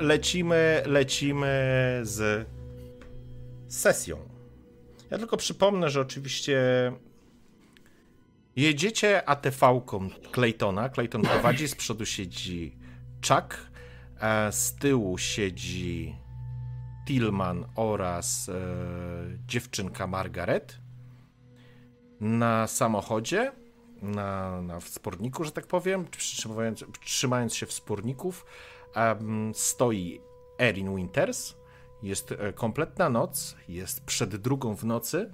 lecimy, lecimy z sesją. Ja tylko przypomnę, że oczywiście jedziecie ATV-ką Claytona. Clayton prowadzi, z przodu siedzi Chuck, z tyłu siedzi Tillman oraz e, dziewczynka Margaret. Na samochodzie, na, na wsporniku, że tak powiem, trzymając, trzymając się wsporników, um, stoi Erin Winters. Jest e, kompletna noc, jest przed drugą w nocy,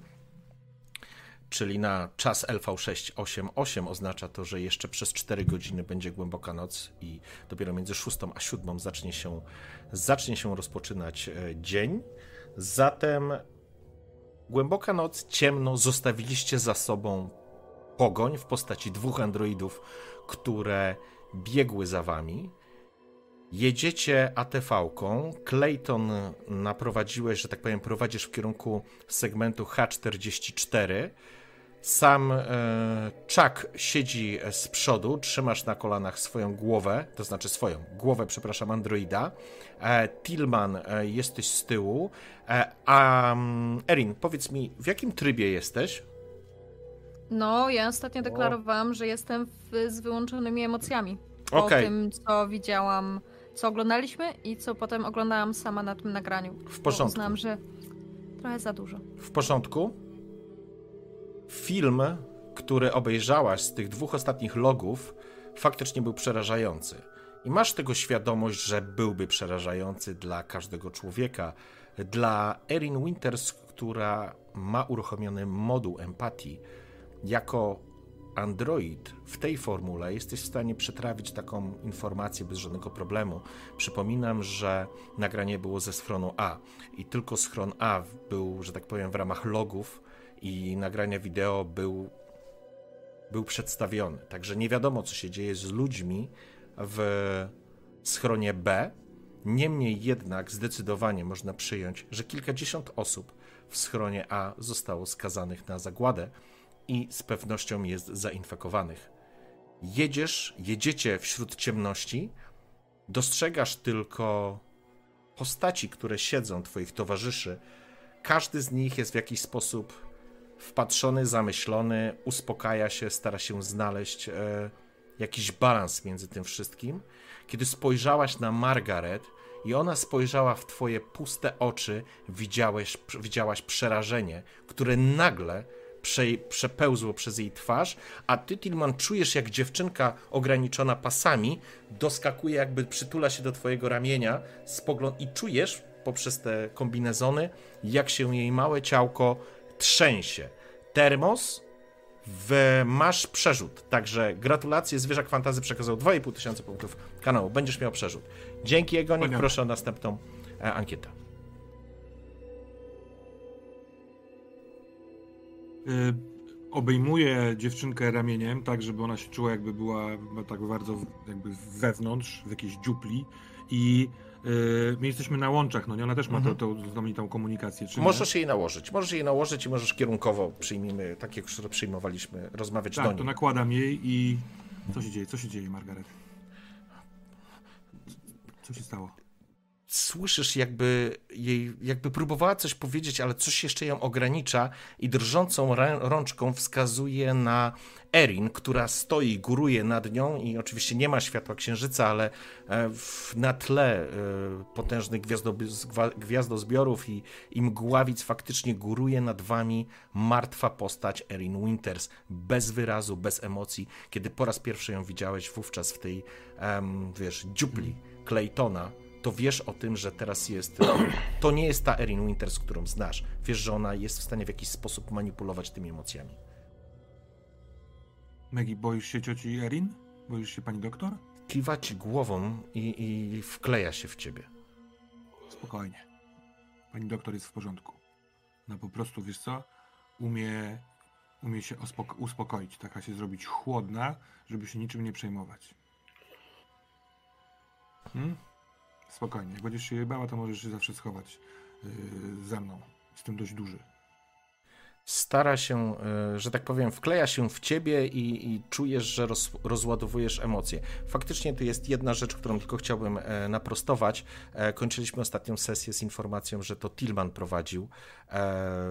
czyli na czas LV688 oznacza to, że jeszcze przez 4 godziny będzie głęboka noc i dopiero między 6 a 7 zacznie się, zacznie się rozpoczynać e, dzień. Zatem głęboka noc, ciemno, zostawiliście za sobą pogoń w postaci dwóch androidów, które biegły za wami. Jedziecie ATV-ką. Clayton naprowadziłeś, że tak powiem, prowadzisz w kierunku segmentu H44. Sam e, Chuck siedzi z przodu, trzymasz na kolanach swoją głowę, to znaczy swoją głowę, przepraszam, androida. E, Tillman, e, jesteś z tyłu. E, a um, Erin, powiedz mi, w jakim trybie jesteś? No, ja ostatnio deklarowałam, że jestem w, z wyłączonymi emocjami. Po okay. tym, co widziałam, co oglądaliśmy i co potem oglądałam sama na tym nagraniu. W porządku. Uznam, że trochę za dużo. W porządku? Film, który obejrzałaś z tych dwóch ostatnich logów, faktycznie był przerażający. I masz tego świadomość, że byłby przerażający dla każdego człowieka. Dla Erin Winters, która ma uruchomiony moduł empatii, jako Android w tej formule jesteś w stanie przetrawić taką informację bez żadnego problemu. Przypominam, że nagranie było ze schronu A i tylko schron A był, że tak powiem, w ramach logów i nagrania wideo był, był przedstawiony. Także nie wiadomo, co się dzieje z ludźmi w schronie B. Niemniej jednak zdecydowanie można przyjąć, że kilkadziesiąt osób w schronie A zostało skazanych na zagładę i z pewnością jest zainfekowanych. Jedziesz, jedziecie wśród ciemności, dostrzegasz tylko postaci, które siedzą, twoich towarzyszy. Każdy z nich jest w jakiś sposób wpatrzony, zamyślony, uspokaja się, stara się znaleźć e, jakiś balans między tym wszystkim. Kiedy spojrzałaś na Margaret i ona spojrzała w twoje puste oczy, widziałeś, widziałaś przerażenie, które nagle prze, przepełzło przez jej twarz, a ty, Tillman, czujesz jak dziewczynka ograniczona pasami doskakuje, jakby przytula się do twojego ramienia spogląd i czujesz poprzez te kombinezony, jak się jej małe ciałko trzęsie. Termos, w, masz przerzut. Także gratulacje, Zwierzak Fantazy przekazał 2,5 tysiąca punktów kanału. Będziesz miał przerzut. Dzięki Egonik, proszę o następną e, ankietę. Obejmuje dziewczynkę ramieniem, tak żeby ona się czuła jakby była tak bardzo jakby wewnątrz, w jakiejś dziupli i yy, my jesteśmy na łączach, no nie? Ona też ma mhm. tą, tą znakomitą komunikację. Czy możesz nie? jej nałożyć, możesz jej nałożyć i możesz kierunkowo przyjmijmy, tak jak już przyjmowaliśmy, rozmawiać tak, do niej. to nakładam jej i co się dzieje? Co się dzieje, Margaret? Co się stało? Słyszysz jakby jej, jakby próbowała coś powiedzieć, ale coś jeszcze ją ogranicza i drżącą rączką wskazuje na Erin, która stoi, góruje nad nią i oczywiście nie ma światła księżyca, ale e, na tle e, potężnych gwiazdozbiorów i, i mgławic faktycznie góruje nad wami martwa postać Erin Winters, bez wyrazu, bez emocji. Kiedy po raz pierwszy ją widziałeś wówczas w tej, wiesz, dziupli Claytona, to wiesz o tym, że teraz jest. To nie jest ta Erin Winters, którą znasz. Wiesz, że ona jest w stanie w jakiś sposób manipulować tymi emocjami. Maggie, boisz się cioci Erin? Boisz się pani doktor? Kiwa ci głową i, i wkleja się w ciebie. Spokojnie. Pani doktor jest w porządku. No po prostu, wiesz co, umie, umie się uspokoić, taka się zrobić chłodna, żeby się niczym nie przejmować. Hmm? Spokojnie. Jak będziesz się jej bała, to możesz się zawsze schować yy, ze mną. Jestem dość duży. stara się, e, że tak powiem, wkleja się w ciebie i, i czujesz, że roz, rozładowujesz emocje. Faktycznie to jest jedna rzecz, którą tylko chciałbym e, naprostować. E, kończyliśmy ostatnią sesję z informacją, że to Tilman prowadził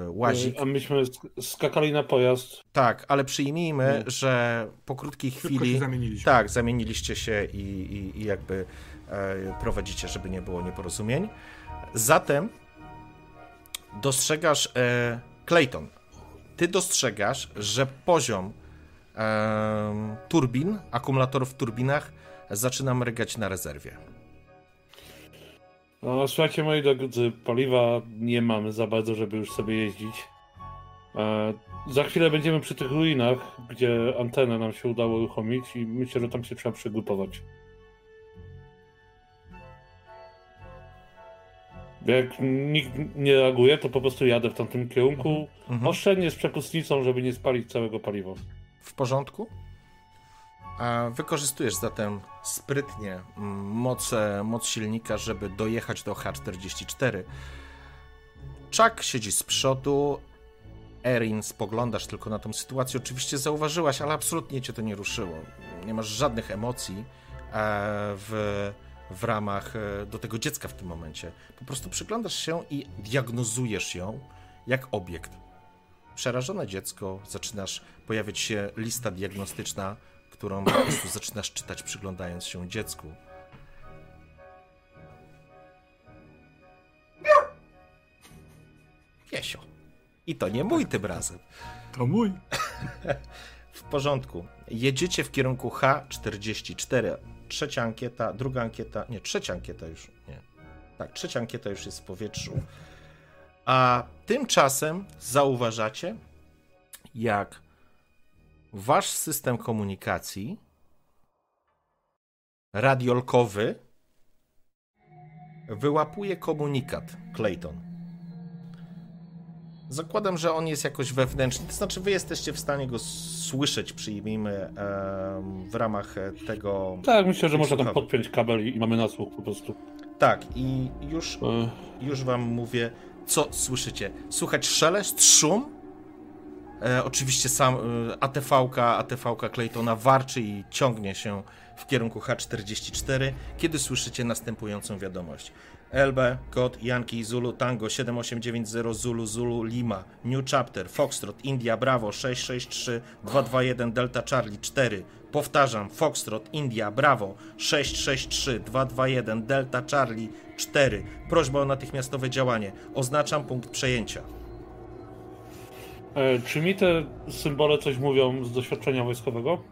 łazik. A myśmy skakali na pojazd. Tak, ale przyjmijmy, Nie. że po krótkiej Szybko chwili. zamieniliśmy. Tak, zamieniliście się i, i, i jakby prowadzicie, żeby nie było nieporozumień. Zatem dostrzegasz Clayton ty dostrzegasz, że poziom e, turbin, akumulatorów w turbinach zaczyna mrygać na rezerwie. No, słuchajcie, moi drodzy, paliwa nie mamy za bardzo, żeby już sobie jeździć. E, za chwilę będziemy przy tych ruinach, gdzie antenę nam się udało uruchomić i myślę, że tam się trzeba przegrupować. Jak nikt nie reaguje, to po prostu jadę w tamtym kierunku. Mhm. Oszczędnie z przepustnicą, żeby nie spalić całego paliwa. W porządku? A wykorzystujesz zatem sprytnie mm, moc, moc silnika, żeby dojechać do H44. Chuck siedzi z przodu. Erin, spoglądasz tylko na tą sytuację. Oczywiście zauważyłaś, ale absolutnie cię to nie ruszyło. Nie masz żadnych emocji e, w w ramach e, do tego dziecka w tym momencie. Po prostu przyglądasz się i diagnozujesz ją jak obiekt. Przerażone dziecko, zaczynasz pojawiać się lista diagnostyczna, którą po prostu zaczynasz czytać przyglądając się dziecku. Piesio. I to nie mój tym razem. To mój. w porządku. Jedziecie w kierunku H44 trzecia ankieta, druga ankieta, nie, trzecia ankieta już, nie. Tak, trzecia ankieta już jest w powietrzu. A tymczasem zauważacie, jak wasz system komunikacji radiolkowy wyłapuje komunikat Clayton. Zakładam, że on jest jakoś wewnętrzny. To znaczy, wy jesteście w stanie go słyszeć, przyjmijmy, w ramach e, tego. Tak, myślę, że można tam podpiąć kabel i, mamy nasłuch po prostu. Tak, i już, już wam mówię, co słyszycie. Słuchać szelest, szum. E, oczywiście sam e, ATV-ka, ATV-ka Claytona warczy i ciągnie się w kierunku H44, kiedy słyszycie następującą wiadomość. LB, Kod, Yankee, Zulu, Tango 7890 Zulu, Zulu, Lima, New Chapter, Foxtrot, India, Bravo 663 221 Delta Charlie 4. Powtarzam, Foxtrot, India, Bravo 663 221 Delta Charlie 4. Prośba o natychmiastowe działanie. Oznaczam punkt przejęcia. E, czy mi te symbole coś mówią z doświadczenia wojskowego?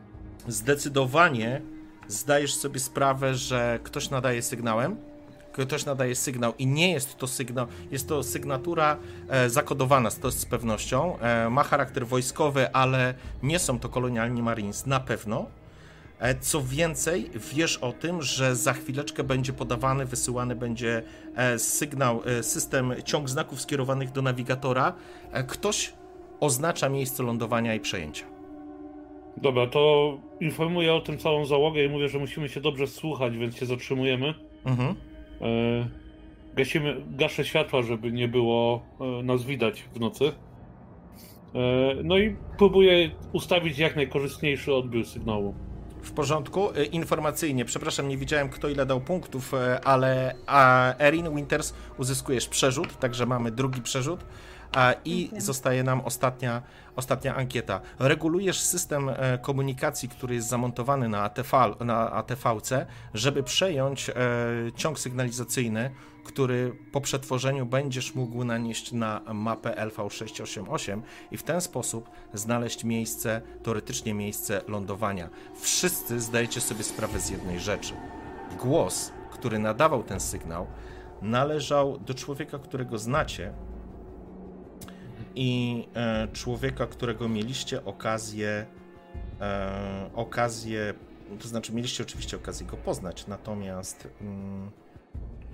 Zdecydowanie zdajesz sobie sprawę, że ktoś nadaje sygnałem ktoś nadaje sygnał i nie jest to sygnał, jest to sygnatura e, zakodowana to z pewnością, e, ma charakter wojskowy, ale nie są to kolonialni Marines na pewno. E, co więcej, wiesz o tym, że za chwileczkę będzie podawany, wysyłany będzie e, sygnał, e, system ciąg znaków skierowanych do nawigatora. E, ktoś oznacza miejsce lądowania i przejęcia. Dobra, to informuję o tym całą załogę i mówię, że musimy się dobrze słuchać, więc się zatrzymujemy. Mhm. E, gasimy, gaszę światła, żeby nie było e, nas widać w nocy. E, no i próbuję ustawić jak najkorzystniejszy odbiór sygnału. W porządku. Informacyjnie, przepraszam, nie widziałem kto ile dał punktów, ale Erin Winters uzyskujesz przerzut, także mamy drugi przerzut. I okay. zostaje nam ostatnia, ostatnia ankieta. Regulujesz system e, komunikacji, który jest zamontowany na, ATV, na ATV-ce, żeby przejąć e, ciąg sygnalizacyjny, który po przetworzeniu będziesz mógł nanieść na mapę LV688 i w ten sposób znaleźć miejsce, teoretycznie miejsce lądowania. Wszyscy zdajecie sobie sprawę z jednej rzeczy. Głos, który nadawał ten sygnał, należał do człowieka, którego znacie, i e, człowieka, którego mieliście okazję, e, okazję, to znaczy mieliście oczywiście okazję go poznać, natomiast mm,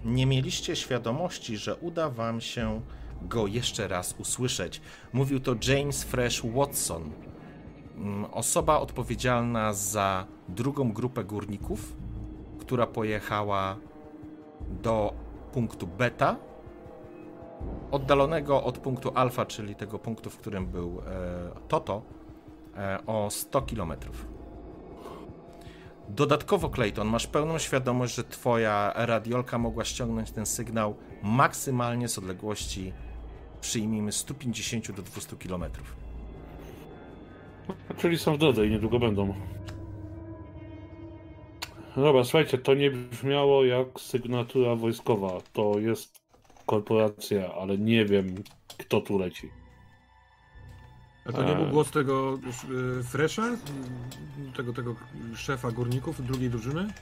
nie mieliście świadomości, że uda wam się go jeszcze raz usłyszeć. Mówił to James Fresh Watson, mm, osoba odpowiedzialna za drugą grupę górników, która pojechała do punktu beta oddalonego od punktu alfa, czyli tego punktu, w którym był e, Toto, e, o 100 km. Dodatkowo, Clayton, masz pełną świadomość, że twoja radiolka mogła ściągnąć ten sygnał maksymalnie z odległości, przyjmijmy, 150 do 200 km. Czyli są w drodze i niedługo będą. Dobra, słuchajcie, to nie brzmiało jak sygnatura wojskowa. To jest korporacja, ale nie wiem, kto tu leci. A to nie był głos tego y, Fresha? Tego, tego szefa górników drugiej drużyny?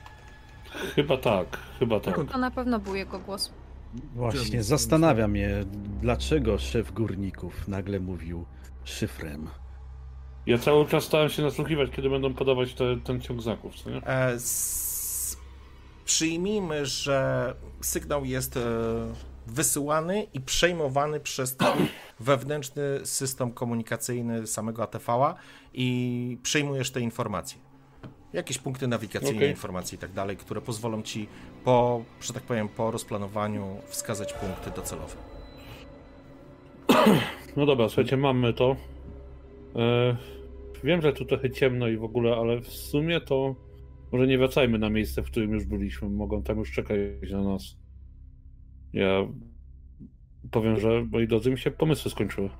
Chyba tak, chyba tak. To na pewno był jego głos. Właśnie, zastanawia mnie, dlaczego szef górników nagle mówił szyfrem. Ja cały czas starałem się nasłuchiwać, kiedy będą podawać te, ten ciąg znaków, co nie? E, s... Przyjmijmy, że sygnał jest e, wysyłany i przejmowany przez wewnętrzny system komunikacyjny samego ATV-a i przejmujesz te informacje. Jakieś punkty nawigacyjne, okay. informacje i tak dalej, które pozwolą ci po, że tak powiem, po rozplanowaniu wskazać punkty docelowe. No dobra, słuchajcie, mamy to. E, wiem, że tu trochę ciemno i w ogóle, ale w sumie to może nie wracajmy na miejsce, w którym już byliśmy. Mogą tam już czekać na nas. Ja powiem, że moi drodzy mi się pomysły skończyły.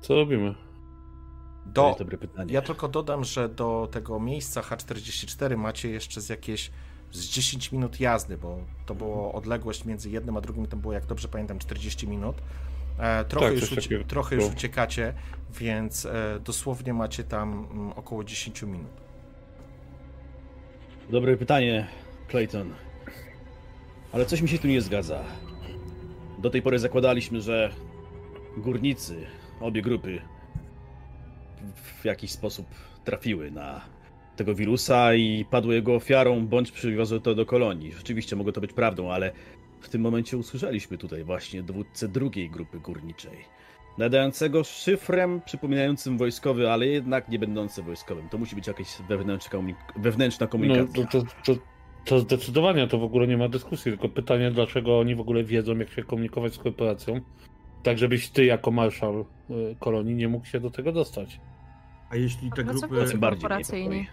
Co robimy? Do, dobre pytanie. Ja tylko dodam, że do tego miejsca H44 macie jeszcze z jakieś z 10 minut jazdy, bo to było odległość między jednym a drugim, to było, jak dobrze pamiętam, 40 minut. E, trochę, tak, już, ucie trochę już uciekacie, więc e, dosłownie macie tam m, mm, około 10 minut. Dobre pytanie, Clayton. Ale coś mi się tu nie zgadza. Do tej pory zakładaliśmy, że górnicy, obie grupy, w jakiś sposób trafiły na tego wirusa i padły jego ofiarą, bądź przywiozły to do kolonii. Rzeczywiście mogło to być prawdą, ale w tym momencie usłyszeliśmy tutaj właśnie dowódcę drugiej grupy górniczej. Nadającego szyfrem przypominającym wojskowy, ale jednak nie będący wojskowym. To musi być jakaś wewnętrzna, komunik- wewnętrzna komunikacja. No, to, to, to, to zdecydowanie to w ogóle nie ma dyskusji, tylko pytanie, dlaczego oni w ogóle wiedzą, jak się komunikować z korporacją, tak żebyś ty jako marszał y, kolonii nie mógł się do tego dostać. A jeśli te grupy... Bardziej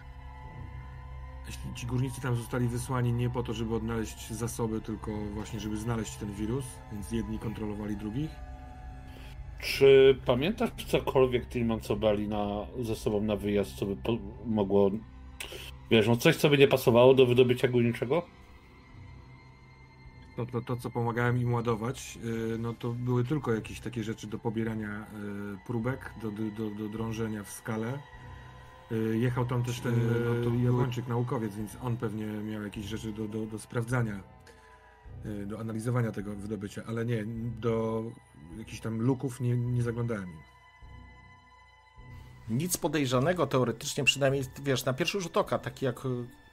jeśli ci górnicy tam zostali wysłani nie po to, żeby odnaleźć zasoby, tylko właśnie, żeby znaleźć ten wirus, więc jedni kontrolowali drugich? Czy pamiętasz cokolwiek Tillman, co brali na, ze sobą na wyjazd, co by po, mogło Wiesz, no coś, co by nie pasowało do wydobycia górniczego? To, to, to, co pomagałem im ładować, yy, no to były tylko jakieś takie rzeczy do pobierania yy, próbek, do, do, do drążenia w skale. Yy, jechał tam też ten no Japończyk, naukowiec, więc on pewnie miał jakieś rzeczy do, do, do sprawdzania, do analizowania tego wydobycia, ale nie, do jakichś tam luków nie, nie zaglądałem im nic podejrzanego teoretycznie, przynajmniej wiesz, na pierwszy rzut oka, taki jak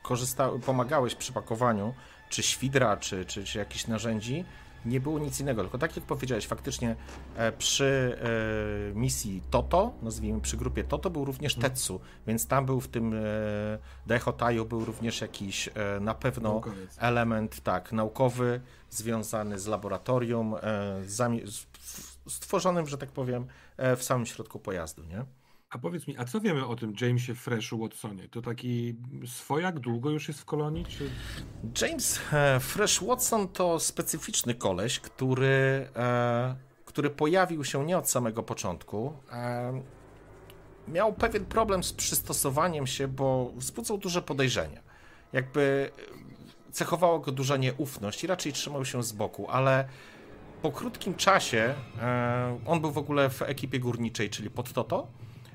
korzysta, pomagałeś przy pakowaniu, czy świdra, czy, czy, czy jakichś narzędzi, nie było nic innego, tylko tak jak powiedziałeś, faktycznie e, przy e, misji Toto, nazwijmy przy grupie Toto, był również mhm. Tetsu, więc tam był w tym e, Dehotaju był również jakiś na pewno Naukowiec. element tak, naukowy, związany z laboratorium, stworzonym, że tak powiem, w samym środku pojazdu, nie? A powiedz mi, a co wiemy o tym Jamesie Freshu Watsonie? To taki swojak, długo już jest w kolonii? Czy... James e, Fresh Watson to specyficzny koleś, który, e, który pojawił się nie od samego początku. E, miał pewien problem z przystosowaniem się, bo wzbudzał duże podejrzenia. Jakby cechowało go duża nieufność i raczej trzymał się z boku, ale po krótkim czasie on był w ogóle w ekipie górniczej, czyli pod Toto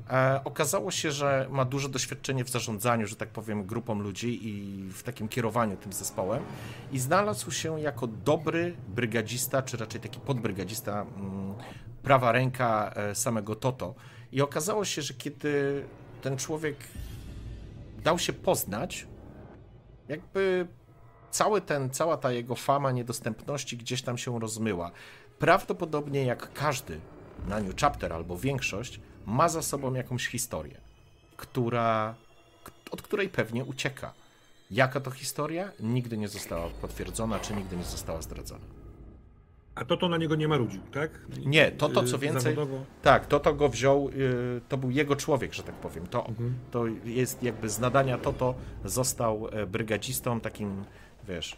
E, okazało się, że ma duże doświadczenie w zarządzaniu, że tak powiem, grupą ludzi i w takim kierowaniu tym zespołem i znalazł się jako dobry brygadzista, czy raczej taki podbrygadzista, mm, prawa ręka e, samego Toto. I okazało się, że kiedy ten człowiek dał się poznać, jakby cały ten, cała ta jego fama niedostępności gdzieś tam się rozmyła. Prawdopodobnie jak każdy na New Chapter albo większość, ma za sobą jakąś historię, która, od której pewnie ucieka. Jaka to historia? Nigdy nie została potwierdzona, czy nigdy nie została zdradzona. A to to na niego nie marudził, tak? Nie, to to co więcej. Zawodowo? Tak, to to go wziął, y, to był jego człowiek, że tak powiem. To, mhm. to jest jakby z nadania to to został e, brygadzistą, takim, wiesz,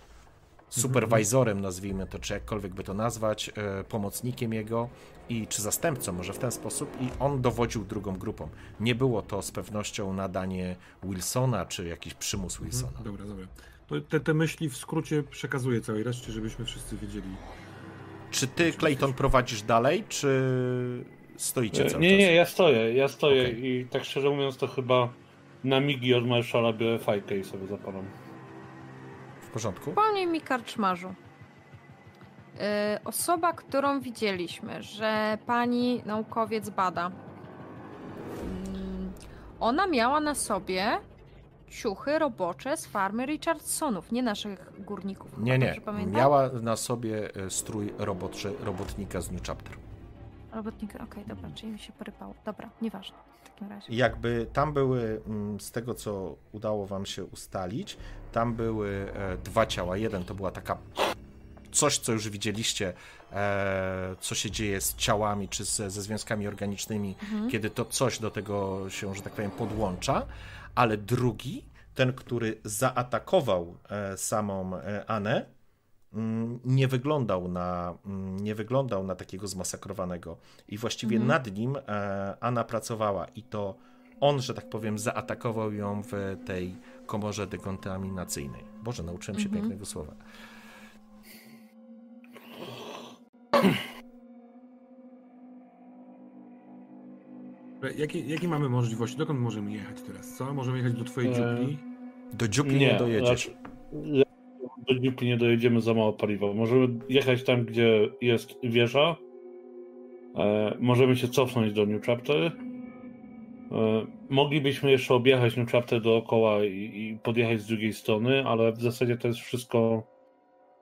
superwajzorem, nazwijmy to, czy jakkolwiek by to nazwać, e, pomocnikiem jego i czy zastępcą, może w ten sposób, i on dowodził drugą grupą. Nie było to z pewnością nadanie Wilsona, czy jakiś przymus mhm. Wilsona. Mhm, dobra, dobra. To te, te myśli w skrócie przekazuję całej reszcie, żebyśmy wszyscy wiedzieli. Czy ty, Clayton, prowadzisz dalej, czy stoicie cały Nie, czas? nie, ja stoję, ja stoję okay. i tak szczerze mówiąc to chyba na migi od Marszala biorę fajkę i sobie zapalam. W porządku? Panie mi karczmarzu. Yy, osoba, którą widzieliśmy, że pani naukowiec bada, yy, ona miała na sobie ciuchy robocze z farmy Richardsonów, nie naszych górników. Nie, nie. Miała na sobie e, strój roboczy, robotnika z New Chapter. Robotnika, okej, okay, dobra, czyli mi się porypało. Dobra, nieważne w takim razie. Jakby tam były, mm, z tego co udało wam się ustalić, tam były e, dwa ciała. Jeden to była taka coś, co już widzieliście, e, co się dzieje z ciałami czy ze, ze związkami organicznymi, mhm. kiedy to coś do tego się, że tak powiem, podłącza ale drugi, ten, który zaatakował e, samą e, Anę, mm, nie wyglądał na, mm, nie wyglądał na takiego zmasakrowanego. I właściwie mhm. nad nim e, Anna pracowała i to on, że tak powiem, zaatakował ją w tej komorze dekontaminacyjnej. Boże, nauczyłem się mhm. pięknego słowa. Jakie, jakie mamy możliwości? Dokąd możemy jechać teraz? Co? Możemy jechać do twojej dziupli? Do dziupli nie, nie dojedziesz. Znaczy, do dziupli nie dojedziemy za mało paliwa. Możemy jechać tam, gdzie jest wieża. E, możemy się cofnąć do New Chapter. E, moglibyśmy jeszcze objechać New Chapter dookoła i, i podjechać z drugiej strony, ale w zasadzie to jest wszystko,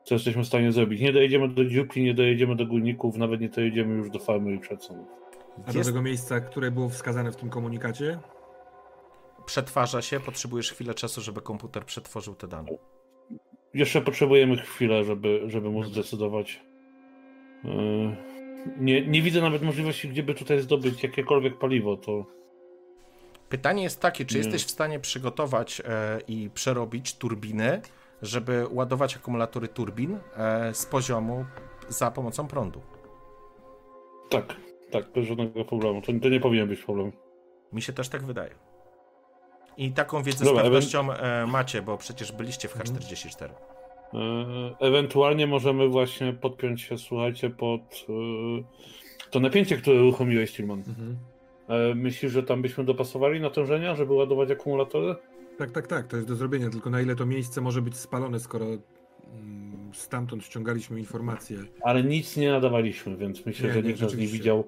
co jesteśmy w stanie zrobić. Nie dojedziemy do dziupli, nie dojedziemy do górników, nawet nie dojedziemy już do farmy Richardsonów. A do tego miejsca, które było wskazane w tym komunikacie? Przetwarza się, potrzebujesz chwilę czasu, żeby komputer przetworzył te dane. Jeszcze potrzebujemy chwilę, żeby, żeby móc zdecydować. Yy, nie, nie widzę nawet możliwości, gdzieby tutaj zdobyć jakiekolwiek paliwo. To... Pytanie jest takie, czy nie. jesteś w stanie przygotować e, i przerobić turbiny, żeby ładować akumulatory turbin e, z poziomu za pomocą prądu? Tak. Tak, bez żadnego problemu. To, to nie powinien być problem. Mi się też tak wydaje. I taką wiedzę Dobra, z pewnością e macie, bo przecież byliście w H44. E ewentualnie możemy właśnie podpiąć się, słuchajcie, pod e to napięcie, które uruchomiłeś, Tilman. Mhm. Myślisz, że tam byśmy dopasowali natężenia, żeby ładować akumulatory? Tak, tak, tak, to jest do zrobienia, tylko na ile to miejsce może być spalone, skoro mm, stamtąd ściągaliśmy informacje. Ale nic nie nadawaliśmy, więc myślę, nie, że nikt nas nie widział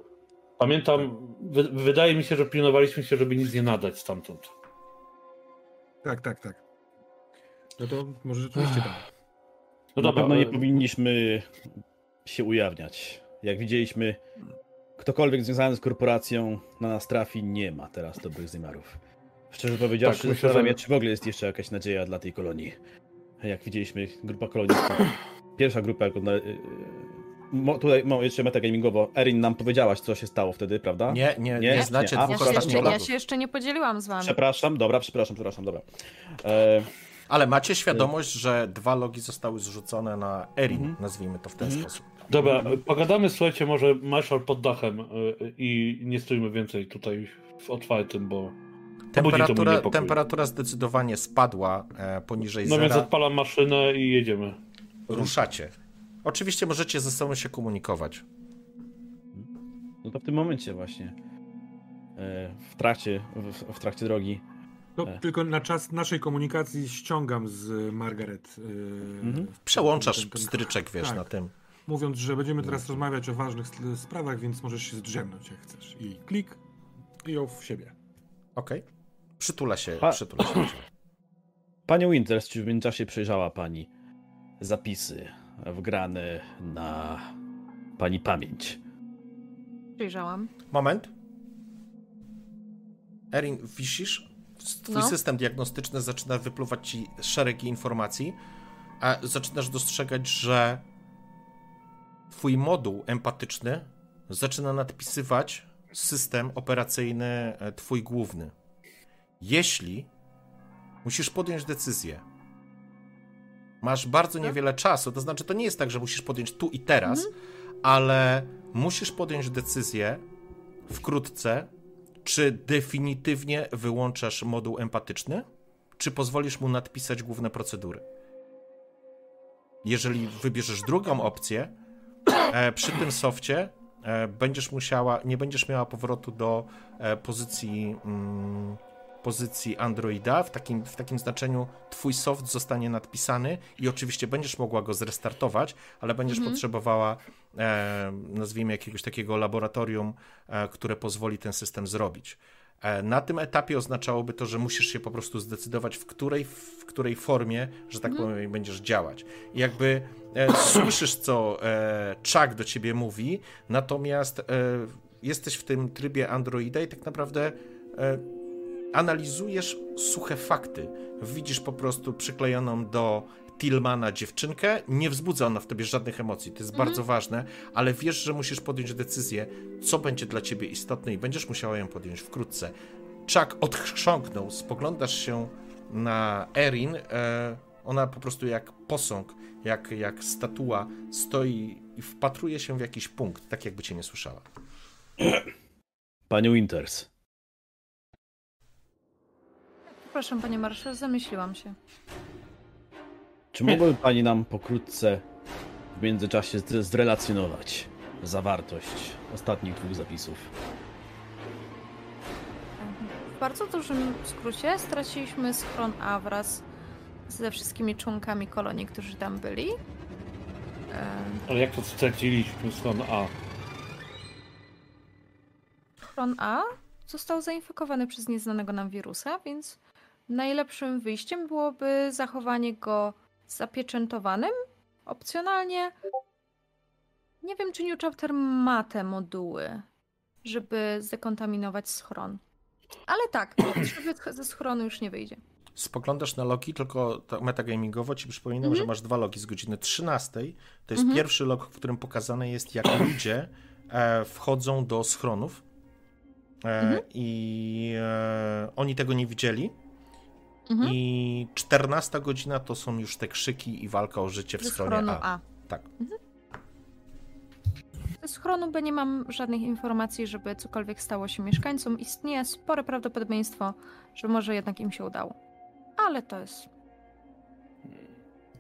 Pamiętam, wydaje mi się, że pilnowaliśmy się, żeby nic nie nadać stamtąd. Tak, tak, tak. No to może rzeczywiście tak. No Na pewno nie powinniśmy się ujawniać. Jak widzieliśmy, ktokolwiek związany z korporacją na nas trafi, nie ma teraz dobrych zamiarów. Szczerze powiedziawszy, tak, zastanawiam się, czy w ogóle jest jeszcze jakaś nadzieja dla tej kolonii. Jak widzieliśmy, grupa kolonistów, pierwsza grupa, Mo, tutaj mo, jeszcze metagamingowo. Erin nam powiedziałaś, co się stało wtedy, prawda? Nie, nie, nie, nie znacie nie? dwóch ja się, ja się jeszcze nie podzieliłam z wami. Przepraszam, dobra, przepraszam, przepraszam, dobra. E... Ale macie świadomość, że dwa logi zostały zrzucone na Erin, mhm. nazwijmy to w ten mhm. sposób. Dobra, pogadamy, słuchajcie, może Marshall pod dachem e, i nie stójmy więcej tutaj w otwartym, bo Temperatura, temperatura zdecydowanie spadła e, poniżej no zera. No więc odpalam maszynę i jedziemy. Ruszacie. Oczywiście możecie ze sobą się komunikować. No to w tym momencie właśnie. E, w trakcie, w, w trakcie drogi. No, e. Tylko na czas naszej komunikacji ściągam z Margaret. Mhm. Przełączasz ten, ten, stryczek, wiesz, tak. na tym. Mówiąc, że będziemy teraz rozmawiać o ważnych sprawach, więc możesz się zdrzemnąć jak chcesz. I klik i ją w siebie. Okej. Okay. Przytula się, pa... przytula się. Panie Winters, czy w międzyczasie przejrzała pani zapisy wgrany na pani pamięć. Przyjrzałam. Moment. Erin, wisisz? Twój no. system diagnostyczny zaczyna wypluwać ci szeregi informacji, a zaczynasz dostrzegać, że twój moduł empatyczny zaczyna nadpisywać system operacyjny e, twój główny. Jeśli musisz podjąć decyzję, masz bardzo niewiele czasu, to znaczy to nie jest tak, że musisz podjąć tu i teraz, mhm. ale musisz podjąć decyzję wkrótce, czy definitywnie wyłączasz moduł empatyczny, czy pozwolisz mu nadpisać główne procedury. Jeżeli wybierzesz drugą opcję, e, przy tym softie będziesz musiała, nie będziesz miała powrotu do e, pozycji, mm, pozycji Androida. W takim, w takim znaczeniu twój soft zostanie nadpisany i oczywiście będziesz mogła go zrestartować, ale będziesz mhm. potrzebowała, nazwijmy jakiegoś takiego laboratorium, które pozwoli ten system zrobić. E, na tym etapie oznaczałoby to, że musisz się po prostu zdecydować, w której, w której formie, że tak mhm. powiem, będziesz działać. I jakby e, słyszysz, co e, Chuck do ciebie mówi, natomiast e, jesteś w tym trybie Androida i tak naprawdę e, analizujesz suche fakty. Widzisz po prostu przyklejoną do Tillmana dziewczynkę, nie wzbudza ona w tobie żadnych emocji, to jest mhm. bardzo ważne, ale wiesz, że musisz podjąć decyzję, co będzie dla ciebie istotne i będziesz musiała ją podjąć wkrótce. Chuck odchrząknął, spoglądasz się na Erin, e, ona po prostu jak posąg, jak, jak statua stoi i wpatruje się w jakiś punkt, tak jakby cię nie słyszała. Panie Winters. Przepraszam, panie marszał, zamyśliłam się. Czy mogłaby Pani nam pokrótce w międzyczasie zrelacjonować zawartość ostatnich dwóch zapisów? W bardzo dużym skrócie straciliśmy schron A wraz ze wszystkimi członkami kolonii, którzy tam byli. Ale jak to straciliśmy schron A? Schron A został zainfekowany przez nieznanego nam wirusa, więc najlepszym wyjściem byłoby zachowanie go zapieczętowanym. Opcjonalnie nie wiem, czy New Chapter ma te moduły, żeby zdekontaminować schron. Ale tak, ze schronu już nie wyjdzie. Spoglądasz na logi, tylko tak metagamingowo ci przypominam, mm -hmm. że masz dwa logi z godziny 13. To jest mm -hmm. pierwszy log, w którym pokazane jest, jak ludzie e, wchodzą do schronów. E, mm -hmm. I e, oni tego nie widzieli. Mhm. I 14 godzina to są już te krzyki i walka o życie w Ze schronie A. A. Tak. Mhm. Ze schronu B nie mam żadnych informacji, żeby cokolwiek stało się mieszkańcom. Istnieje spore prawdopodobieństwo, że może jednak im się udało. Ale to jest.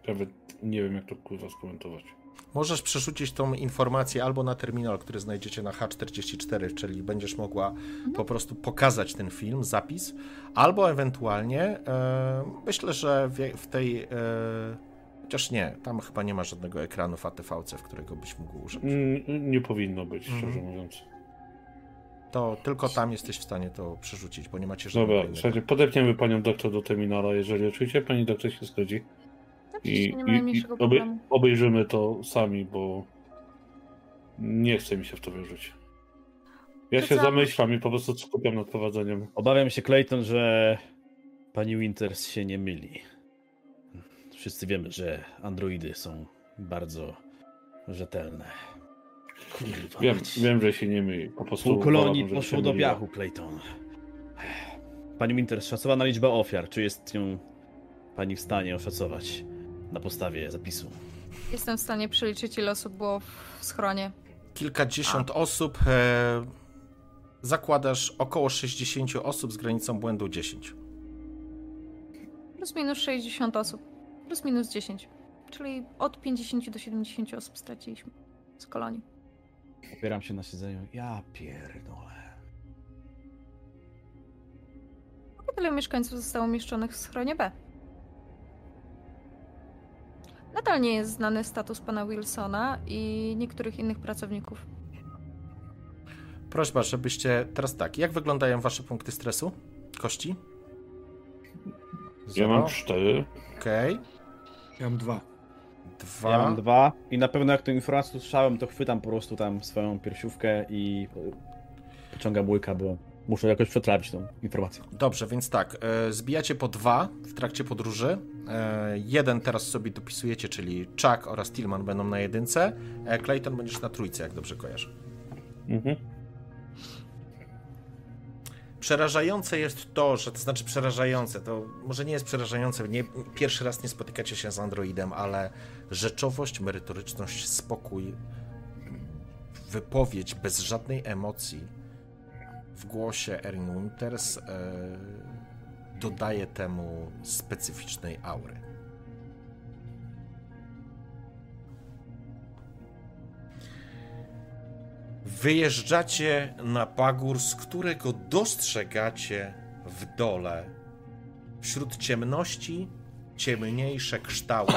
Nawet nie wiem, jak to kurwa skomentować. Możesz przerzucić tą informację albo na terminal, który znajdziecie na H44, czyli będziesz mogła mhm. po prostu pokazać ten film, zapis, albo ewentualnie e, myślę, że w, w tej. E, chociaż nie, tam chyba nie ma żadnego ekranu w ATV-ce, w którego byś mógł użyć. Mm, nie powinno być, mhm. szczerze mówiąc. To tylko tam jesteś w stanie to przerzucić, bo nie macie żadnego. Dobra, słuchajcie, podepniemy panią doktor do terminala, jeżeli oczywiście pani doktor się zgodzi. I, i, i obej, obejrzymy to sami, bo nie chce mi się w to wierzyć. Ja to się co? zamyślam i po prostu skupiam nad prowadzeniem. Obawiam się, Clayton, że pani Winters się nie myli. Wszyscy wiemy, że androidy są bardzo rzetelne. Kurwa, wiem, wiem, że się nie myli. Po prostu Pół kolonii poszło do piachu, Clayton. Pani Winters, szacowana liczba ofiar. Czy jest ją pani w stanie oszacować? na podstawie zapisu. Jestem w stanie przeliczyć, ile osób było w schronie. Kilkadziesiąt A. osób. E, zakładasz około 60 osób z granicą błędu 10. Plus minus 60 osób. Plus minus 10. Czyli od 50 do 70 osób straciliśmy z kolonii. Opieram się na siedzeniu. Ja pierdolę. Tyle mieszkańców zostało umieszczonych w schronie B. Nadal nie jest znany status pana Wilsona i niektórych innych pracowników. Prośba, żebyście teraz tak. Jak wyglądają wasze punkty stresu? Kości? Zero. Ja mam cztery. Okej. Okay. Ja mam dwa. Dwa. Ja mam dwa. I na pewno jak tę informację słyszałem, to chwytam po prostu tam swoją piersiówkę i pociągam łyka, bo muszę jakoś przetrawić tą informację. Dobrze, więc tak, e, zbijacie po dwa w trakcie podróży. E, jeden teraz sobie dopisujecie, czyli Chuck oraz Tillman będą na jedynce, e, Clayton będziesz na trójce, jak dobrze kojarzę. Mhm. Przerażające jest to, że to znaczy przerażające, to może nie jest przerażające, nie, pierwszy raz nie spotykacie się z androidem, ale rzeczowość, merytoryczność, spokój, wypowiedź bez żadnej emocji w głosie Erin Winters e, dodaje temu specyficznej aury. Wyjeżdżacie na pagór, z którego dostrzegacie w dole wśród ciemności ciemniejsze kształty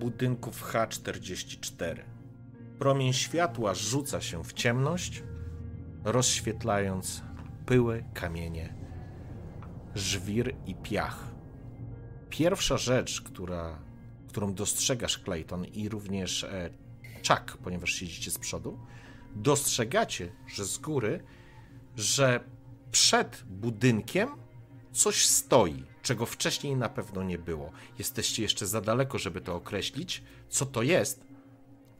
budynków H44. Promień światła rzuca się w ciemność, rozświetlając pyły, kamienie, żwir i piach. Pierwsza rzecz, która, którą dostrzegasz, Clayton, i również e, Chuck, ponieważ siedzicie z przodu, dostrzegacie, że z góry, że przed budynkiem coś stoi, czego wcześniej na pewno nie było. Jesteście jeszcze za daleko, żeby to określić, co to jest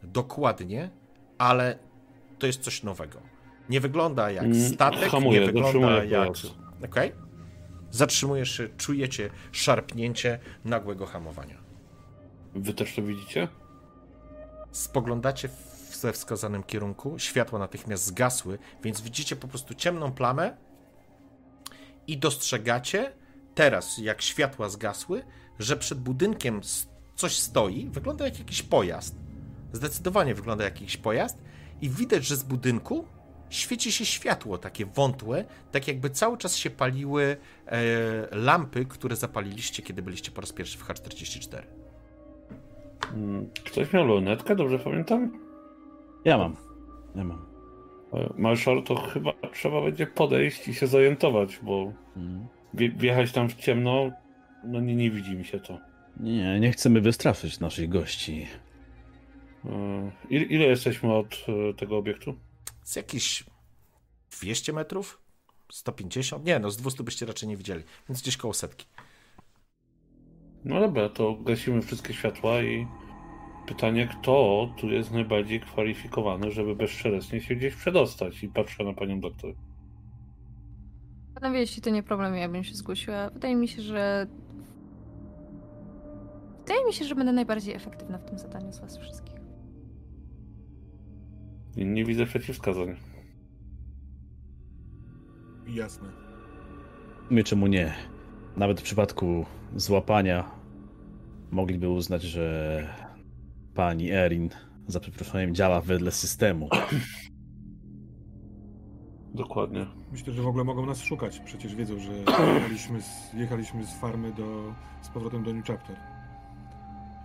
dokładnie, ale to jest coś nowego. Nie wygląda jak mm, statek, Hamuję, nie wygląda jak. Okej? Okay? Zatrzymujesz się, czujecie szarpnięcie nagłego hamowania. Wy też to widzicie? spoglądacie we wskazanym kierunku, światła natychmiast zgasły, więc widzicie po prostu ciemną plamę i dostrzegacie teraz, jak światła zgasły, że przed budynkiem coś stoi, wygląda jak jakiś pojazd. Zdecydowanie wygląda jak jakiś pojazd i widać, że z budynku świeci się światło takie wątłe, tak jakby cały czas się paliły e, lampy, które zapaliliście, kiedy byliście po raz pierwszy w H44. Mm, ktoś miał lunetkę, dobrze pamiętam? Ja mam. Ja mam. Marszal, to chyba trzeba będzie podejść i się zorientować, bo hmm. Wjechać tam w ciemno, no nie, nie widzi mi się to. Nie, nie chcemy wystraszyć naszych gości. E, ile, ile jesteśmy od e, tego obiektu? Z jakieś 200 metrów? 150? Nie, no z 200 byście raczej nie widzieli, więc gdzieś koło setki. No dobra, to gasimy wszystkie światła i pytanie, kto tu jest najbardziej kwalifikowany, żeby bezszelestnie się gdzieś przedostać i patrzę na panią doktor. Panowie, jeśli to nie problem, ja bym się zgłosiła. Wydaje mi się, że... Wydaje mi się, że będę najbardziej efektywna w tym zadaniu z was wszystkich. Nie, nie widzę przeciwwskazań. Jasne. My czemu nie? Nawet w przypadku złapania mogliby uznać, że pani Erin za przeproszeniem działa wedle systemu. Dokładnie. Myślę, że w ogóle mogą nas szukać. Przecież wiedzą, że jechaliśmy z, jechaliśmy z farmy do, z powrotem do New Chapter.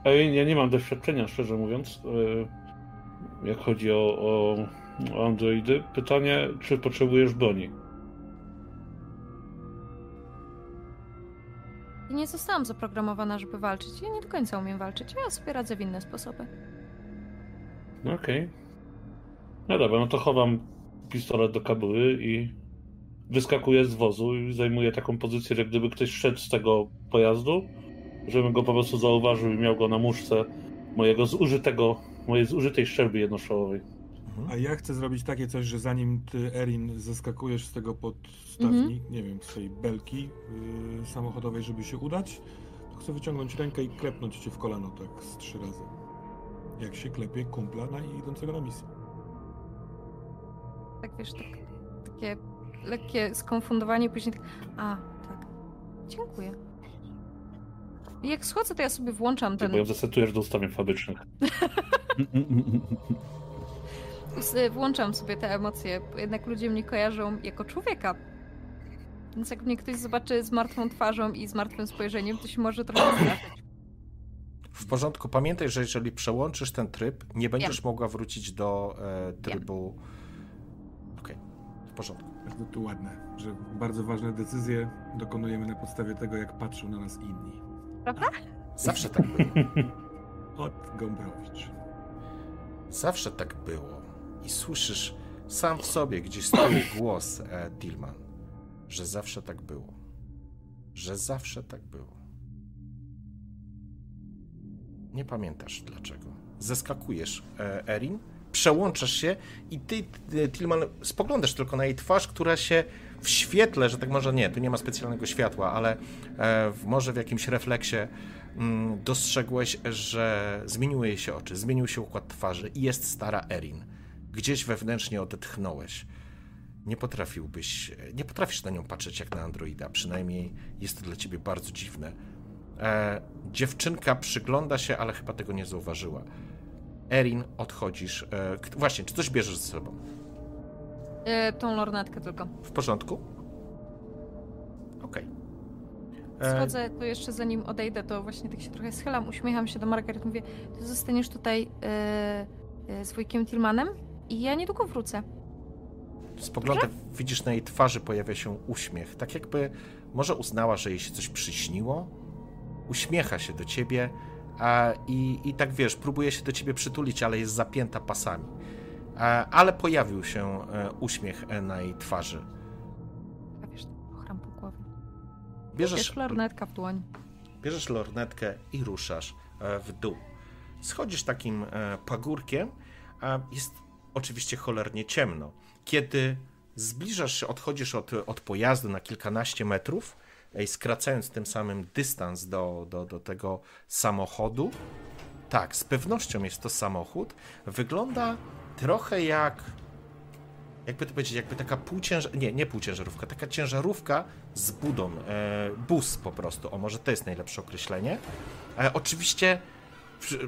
Ej, ja nie mam doświadczenia, szczerze mówiąc, e, jak chodzi o, o, o androidy. Pytanie, czy potrzebujesz broni? Nie zostałam zaprogramowana, żeby walczyć. Ja nie do końca umiem walczyć. Ja sobie radzę w inne sposoby. Okej. Okay. No dobra, no to chowam pistolet do kabury i wyskakuję z wozu i zajmuję taką pozycję, że gdyby ktoś szedł z tego pojazdu, żebym go po prostu zauważył i miał go na muszce mojego zużytego, mojej zużytej szczerby jednoszołowej. A ja chcę zrobić takie coś, że zanim ty, Erin, zeskakujesz z tego podstawni, mhm. nie wiem, z tej belki yy, samochodowej, żeby się udać, to chcę wyciągnąć rękę i klepnąć cię w kolano tak z trzy razy. Jak się klepie kumpla na idącego na misję. Tak wiesz, tak, takie lekkie skonfundowanie, później tak, a, tak, dziękuję. I jak schodzę, to ja sobie włączam ten... Bo ja zasetujesz do ustawień fabrycznych. włączam sobie te emocje, bo jednak ludzie mnie kojarzą jako człowieka. Więc jak mnie ktoś zobaczy z martwą twarzą i z martwym spojrzeniem, to się może trochę straszyć. W porządku. Pamiętaj, że jeżeli przełączysz ten tryb, nie będziesz mogła wrócić do e, trybu. Okej, okay. w porządku. Bardzo tu ładne, że bardzo ważne decyzje dokonujemy na podstawie tego, jak patrzą na nas inni. Prawda? Zawsze tak było. Od Gombrowicz. Zawsze tak było i słyszysz sam w sobie gdzieś stoi głos e, Dilman, że zawsze tak było. Że zawsze tak było. Nie pamiętasz dlaczego. Zeskakujesz, e, Erin, przełączasz się i ty, Tilman, spoglądasz tylko na jej twarz, która się w świetle, że tak może nie, tu nie ma specjalnego światła, ale e, może w jakimś refleksie mm, dostrzegłeś, że zmieniły jej się oczy, zmienił się układ twarzy i jest stara Erin. Gdzieś wewnętrznie odetchnąłeś. Nie potrafiłbyś, nie potrafisz na nią patrzeć jak na androida, przynajmniej jest to dla ciebie bardzo dziwne. E, dziewczynka przygląda się, ale chyba tego nie zauważyła. Erin, odchodzisz. E, właśnie, czy coś bierzesz ze sobą? E, tą lornetkę tylko. W porządku? Okej. Okay. E, Schodzę, to jeszcze zanim odejdę, to właśnie tak się trochę schylam, uśmiecham się do Margaret, mówię, ty zostaniesz tutaj e, z wujkiem Tillmanem i ja niedługo wrócę. Spoglądam, widzisz na jej twarzy pojawia się uśmiech, tak jakby może uznała, że jej się coś przyśniło, uśmiecha się do ciebie i, i tak wiesz, próbuje się do ciebie przytulić, ale jest zapięta pasami. Ale pojawił się e, uśmiech e, na jej twarzy. A wiesz, ochram po głowie. Bierzesz Bierz lornetka w dłoń. Bierzesz lornetkę i ruszasz e, w dół. Schodzisz takim pagórkiem, a jest oczywiście cholernie ciemno. Kiedy zbliżasz się, odchodzisz od, od pojazdu na kilkanaście metrów, skracając tym samym dystans do, do, do tego samochodu. Tak, z pewnością jest to samochód. Wygląda trochę jak. Jakby to powiedzieć, jakby taka półciężarówka, nie, nie półciężarówka, taka ciężarówka z budą, e, bus po prostu, o może to jest najlepsze określenie. E, oczywiście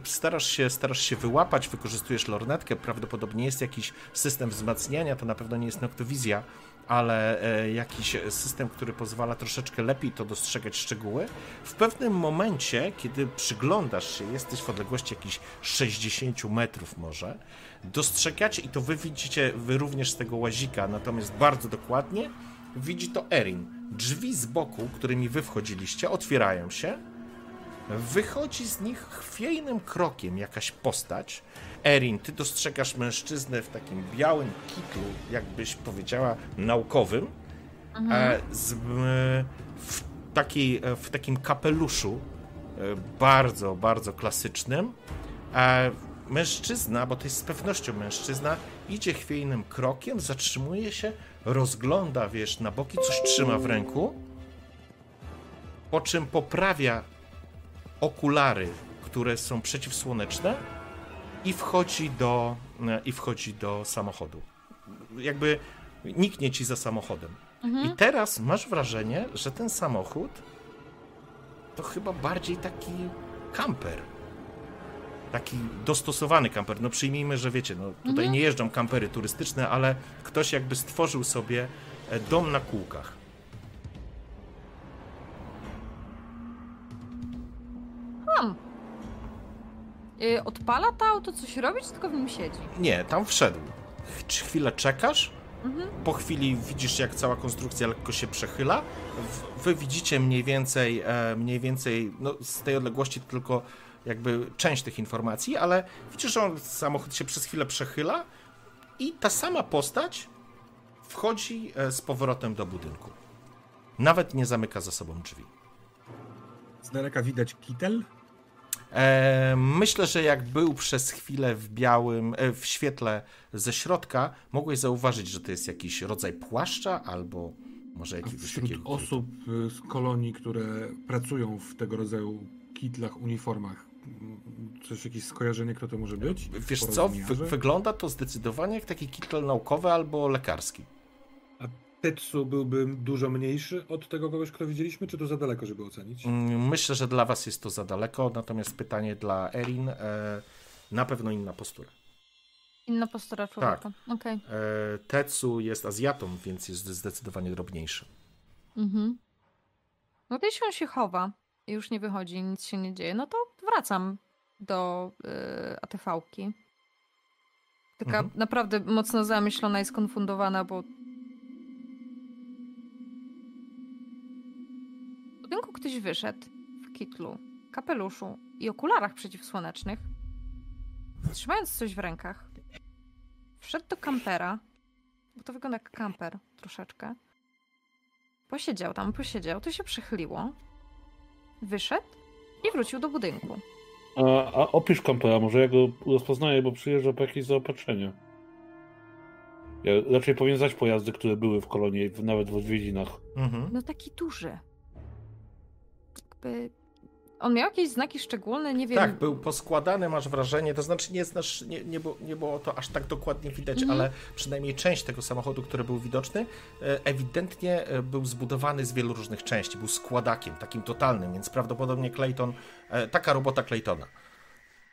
starasz się, starasz się wyłapać, wykorzystujesz lornetkę, prawdopodobnie jest jakiś system wzmacniania, to na pewno nie jest noktowizja, ale e, jakiś system, który pozwala troszeczkę lepiej to dostrzegać szczegóły. W pewnym momencie, kiedy przyglądasz się, jesteś w odległości jakichś 60 metrów może, dostrzegacie, i to wy widzicie, wy również z tego łazika, natomiast bardzo dokładnie, widzi to Erin. Drzwi z boku, którymi wy wchodziliście, otwierają się. Wychodzi z nich chwiejnym krokiem jakaś postać, Erin, ty dostrzegasz mężczyznę w takim białym kitlu, jakbyś powiedziała, naukowym, mhm. E, z, w, takiej, e, w takim kapeluszu, e, bardzo, bardzo klasycznym. Mężczyzna, bo to jest z pewnością mężczyzna, idzie chwiejnym krokiem, zatrzymuje się, rozgląda, wiesz, na boki, coś trzyma w ręku, po czym poprawia okulary, które są przeciwsłoneczne i wchodzi do, e, i wchodzi do samochodu. Jakby niknie ci za samochodem. Mhm. I teraz masz wrażenie, że ten samochód to chyba bardziej taki kamper. Taki dostosowany kamper. No przyjmijmy, że wiecie, no tutaj mhm. nie jeżdżą kampery turystyczne, ale ktoś jakby stworzył sobie e, dom na kółkach. Hmm. Yy, odpala to auto, coś robi, czy tylko w nim siedzi? Nie, tam wszedł. Chwilę czekasz, mhm. po chwili widzisz, jak cała konstrukcja lekko się przechyla. Wy widzicie mniej więcej, e, mniej więcej no, z tej odległości tylko jakby część tych informacji, ale widzisz, że on, samochód się przez chwilę przechyla i ta sama postać wchodzi e, z powrotem do budynku. Nawet nie zamyka za sobą drzwi. Z daleka widać kitel? E, myślę, że jak był przez chwilę w białym, e, w świetle ze środka, mogłeś zauważyć, że to jest jakiś rodzaj płaszcza albo może jakiegoś wśród takiego... osób y, z kolonii, które pracują w tego rodzaju kitlach, uniformach, coś, jakieś skojarzenie, kto to może być? Wiesz co, wy wygląda to zdecydowanie jak taki kittel naukowy albo lekarski. Tetsu byłby dużo mniejszy od tego kogoś, kto widzieliśmy, czy to za daleko, żeby ocenić? Mm, myślę, że dla was jest to za daleko, natomiast pytanie dla Erin, e, na pewno inna postura. Inna postura człowieka, tak. Okay. E, Tetsu jest Azjatą, więc jest zdecydowanie drobniejszy. Mhm. No to jeśli on się chowa i już nie wychodzi, nic się nie dzieje, no to wracam do y, ATV-ki. Taka mhm. naprawdę mocno zamyślona i skonfundowana, bo ktoś wyszedł w kitlu, kapeluszu i okularach przeciwsłonecznych, trzymając coś w rękach. Wszedł do kampera, bo to wygląda jak kamper troszeczkę. Posiedział tam, posiedział, to się przychyliło, wyszedł i wrócił do budynku. A, a opisz kampera, może ja go rozpoznaję, bo przyjeżdża po jakieś zaopatrzenie. Ja raczej powinien znać pojazdy, które były w kolonii, nawet w odwiedzinach. Mhm. No taki duży. Jakby on miał jakieś znaki szczególne, nie wiem. Tak, był poskładany, masz wrażenie, to znaczy nie znasz, nie, nie, było, nie było to aż tak dokładnie widać, mm. ale przynajmniej część tego samochodu, który był widoczny, e, ewidentnie e, był zbudowany z wielu różnych części, był składakiem, takim totalnym, więc prawdopodobnie Clayton, e, taka robota Claytona.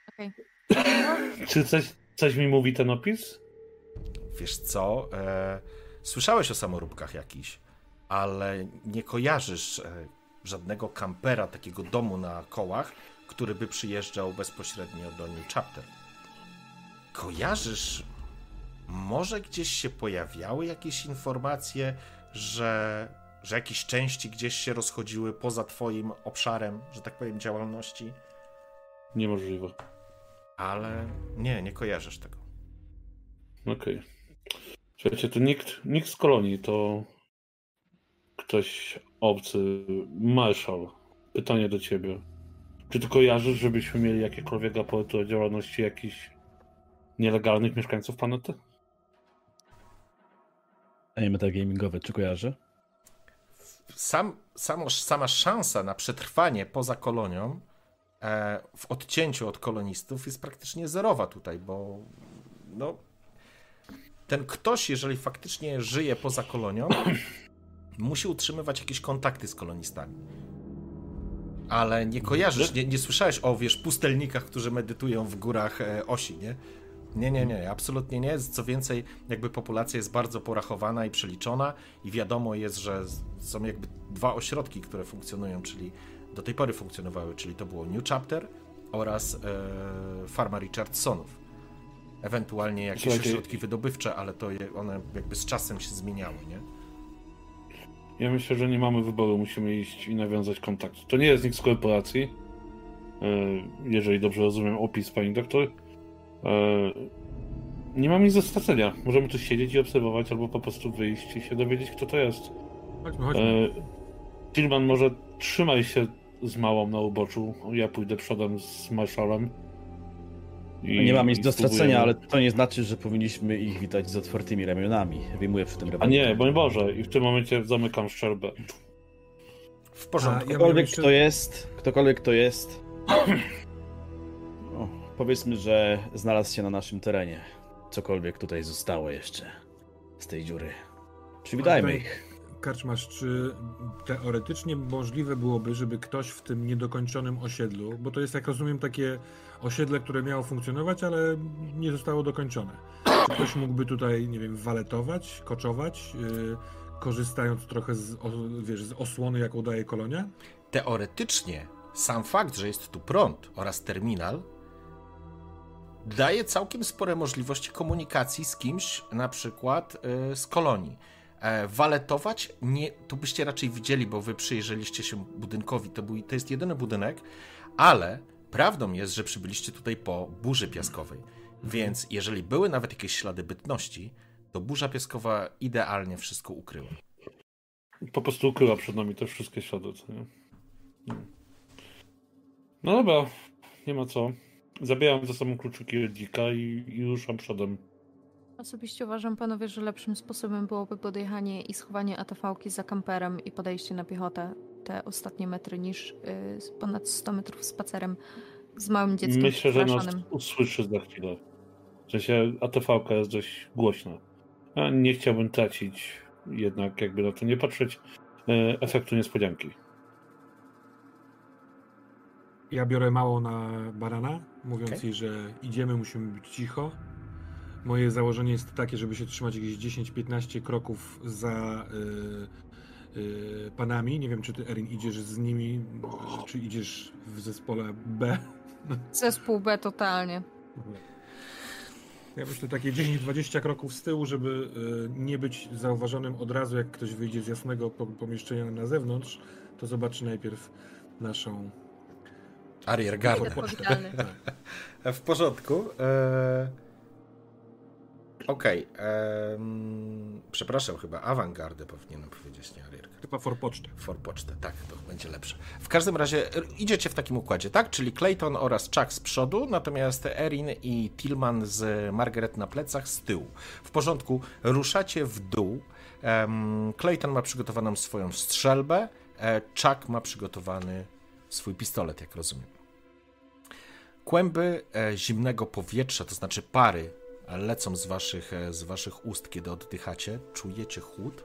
Okej. Okay. Czy coś, coś mi mówi ten opis? Wiesz co, słyszałeś o samoróbkach jakiś, ale nie kojarzysz żadnego kampera, takiego domu na kołach, który by przyjeżdżał bezpośrednio do New Chapter. Kojarzysz, może gdzieś się pojawiały jakieś informacje, że, że jakieś części gdzieś się rozchodziły poza Twoim obszarem, że tak powiem, działalności? Niemożliwe. Ale nie, nie kojarzysz tego. Okej. Okay. Słuchajcie, to nikt, nikt z kolonii, to ktoś obcy, Marshall, pytanie do ciebie. Czy ty kojarzysz, żebyśmy mieli jakiekolwiek raporty o działalności jakichś nielegalnych mieszkańców planety? Ej, metagamingowe, czy kojarzy? Sam, samo, sama szansa na przetrwanie poza kolonią e, w odcięciu od kolonistów jest praktycznie zerowa tutaj, bo no, ten ktoś, jeżeli faktycznie żyje poza kolonią, musi utrzymywać jakieś kontakty z kolonistami. Ale nie kojarzysz, nie, nie słyszałeś o, wiesz, pustelnikach, którzy medytują w górach e, osi, nie? Nie, nie, nie, absolutnie nie. Co więcej, jakby populacja jest bardzo porachowana i przeliczona i wiadomo jest, że są jakby dwa ośrodki, które funkcjonują, czyli do tej pory funkcjonowały, czyli to było New Chapter oraz e, Farma Richardsonów. Ewentualnie jakieś Słuchajcie. ośrodki wydobywcze, ale to je, one jakby z czasem się zmieniały, nie? Ja myślę, że nie mamy wyboru, musimy iść i nawiązać kontakt. To nie jest nikt z korporacji, e, jeżeli dobrze rozumiem opis pani doktor. E, nie mam nic do stracenia. Możemy tu siedzieć i obserwować, albo po prostu wyjść i się dowiedzieć, kto to jest. Chodźmy, chodźmy. Tillman, może trzymaj się z małą na uboczu. Ja pójdę przodem z marszalem. I, nie mam nic do stracenia, ale to nie znaczy, że powinniśmy ich witać z otwartymi ramionami. Wyjmuję przy tym A nie, broń Boże, i w tym momencie zamykam szczerbę. W porządku. A, ja ktokolwiek jeszcze... kto jest, ktokolwiek kto jest, no, powiedzmy, że znalazł się na naszym terenie. Cokolwiek tutaj zostało jeszcze z tej dziury. Przywitajmy ich. Karczmasz, czy teoretycznie możliwe byłoby, żeby ktoś w tym niedokończonym osiedlu, bo to jest, jak rozumiem, takie osiedle, które miało funkcjonować, ale nie zostało dokończone. Czy ktoś mógłby tutaj, nie wiem, waletować, koczować, yy, korzystając trochę z, o, wiesz, z osłony, jaką daje kolonia? Teoretycznie sam fakt, że jest tu prąd oraz terminal, daje całkiem spore możliwości komunikacji z kimś, na przykład yy, z kolonii. E, waletować, nie, to byście raczej widzieli, bo wy przyjrzeliście się budynkowi. To, był, to jest jedyny budynek, ale prawdą jest, że przybyliście tutaj po burzy piaskowej. Więc jeżeli były nawet jakieś ślady bytności, to burza piaskowa idealnie wszystko ukryła. Po prostu ukryła przed nami też wszystkie ślady. Co nie? No dobra, nie ma co. Zabieram ze sobą kluczyki od dzika i, i ruszam przodem. Osobiście uważam, panowie, że lepszym sposobem byłoby podjechanie i schowanie ATV-ki za kamperem i podejście na piechotę te ostatnie metry niż yy, ponad 100 metrów spacerem z małym dzieckiem. Myślę, że nas usłyszy za chwilę. W sensie ATV-ka jest dość głośna. A nie chciałbym tracić jednak, jakby na to nie patrzeć, yy, efektu niespodzianki. Ja biorę małą na barana, mówiąc okay. jej, że idziemy, musimy być cicho Moje założenie jest takie, żeby się trzymać jakieś 10-15 kroków za yy, yy, panami. Nie wiem, czy ty, Erin, idziesz z nimi, czy idziesz w zespole B. Zespół B totalnie. Ja myślę takie 10-20 kroków z tyłu, żeby yy, nie być zauważonym od razu, jak ktoś wyjdzie z jasnego pomieszczenia na zewnątrz, to zobaczy najpierw naszą Ariergardę. W porządku. E Okej. Okay. Przepraszam, chyba awangardę powinienem powiedzieć, nie Arierka. Chyba forpocztę. Forpocztę, tak, to będzie lepsze. W każdym razie idziecie w takim układzie, tak? Czyli Clayton oraz Chuck z przodu, natomiast Erin i Tillman z Margaret na plecach z tyłu. W porządku, ruszacie w dół. Um, Clayton ma przygotowaną swoją strzelbę, e, Chuck ma przygotowany swój pistolet, jak rozumiem. Kłęby e, zimnego powietrza, to znaczy pary, lecą z waszych, e, z waszych ust, kiedy oddychacie. Czujecie chłód,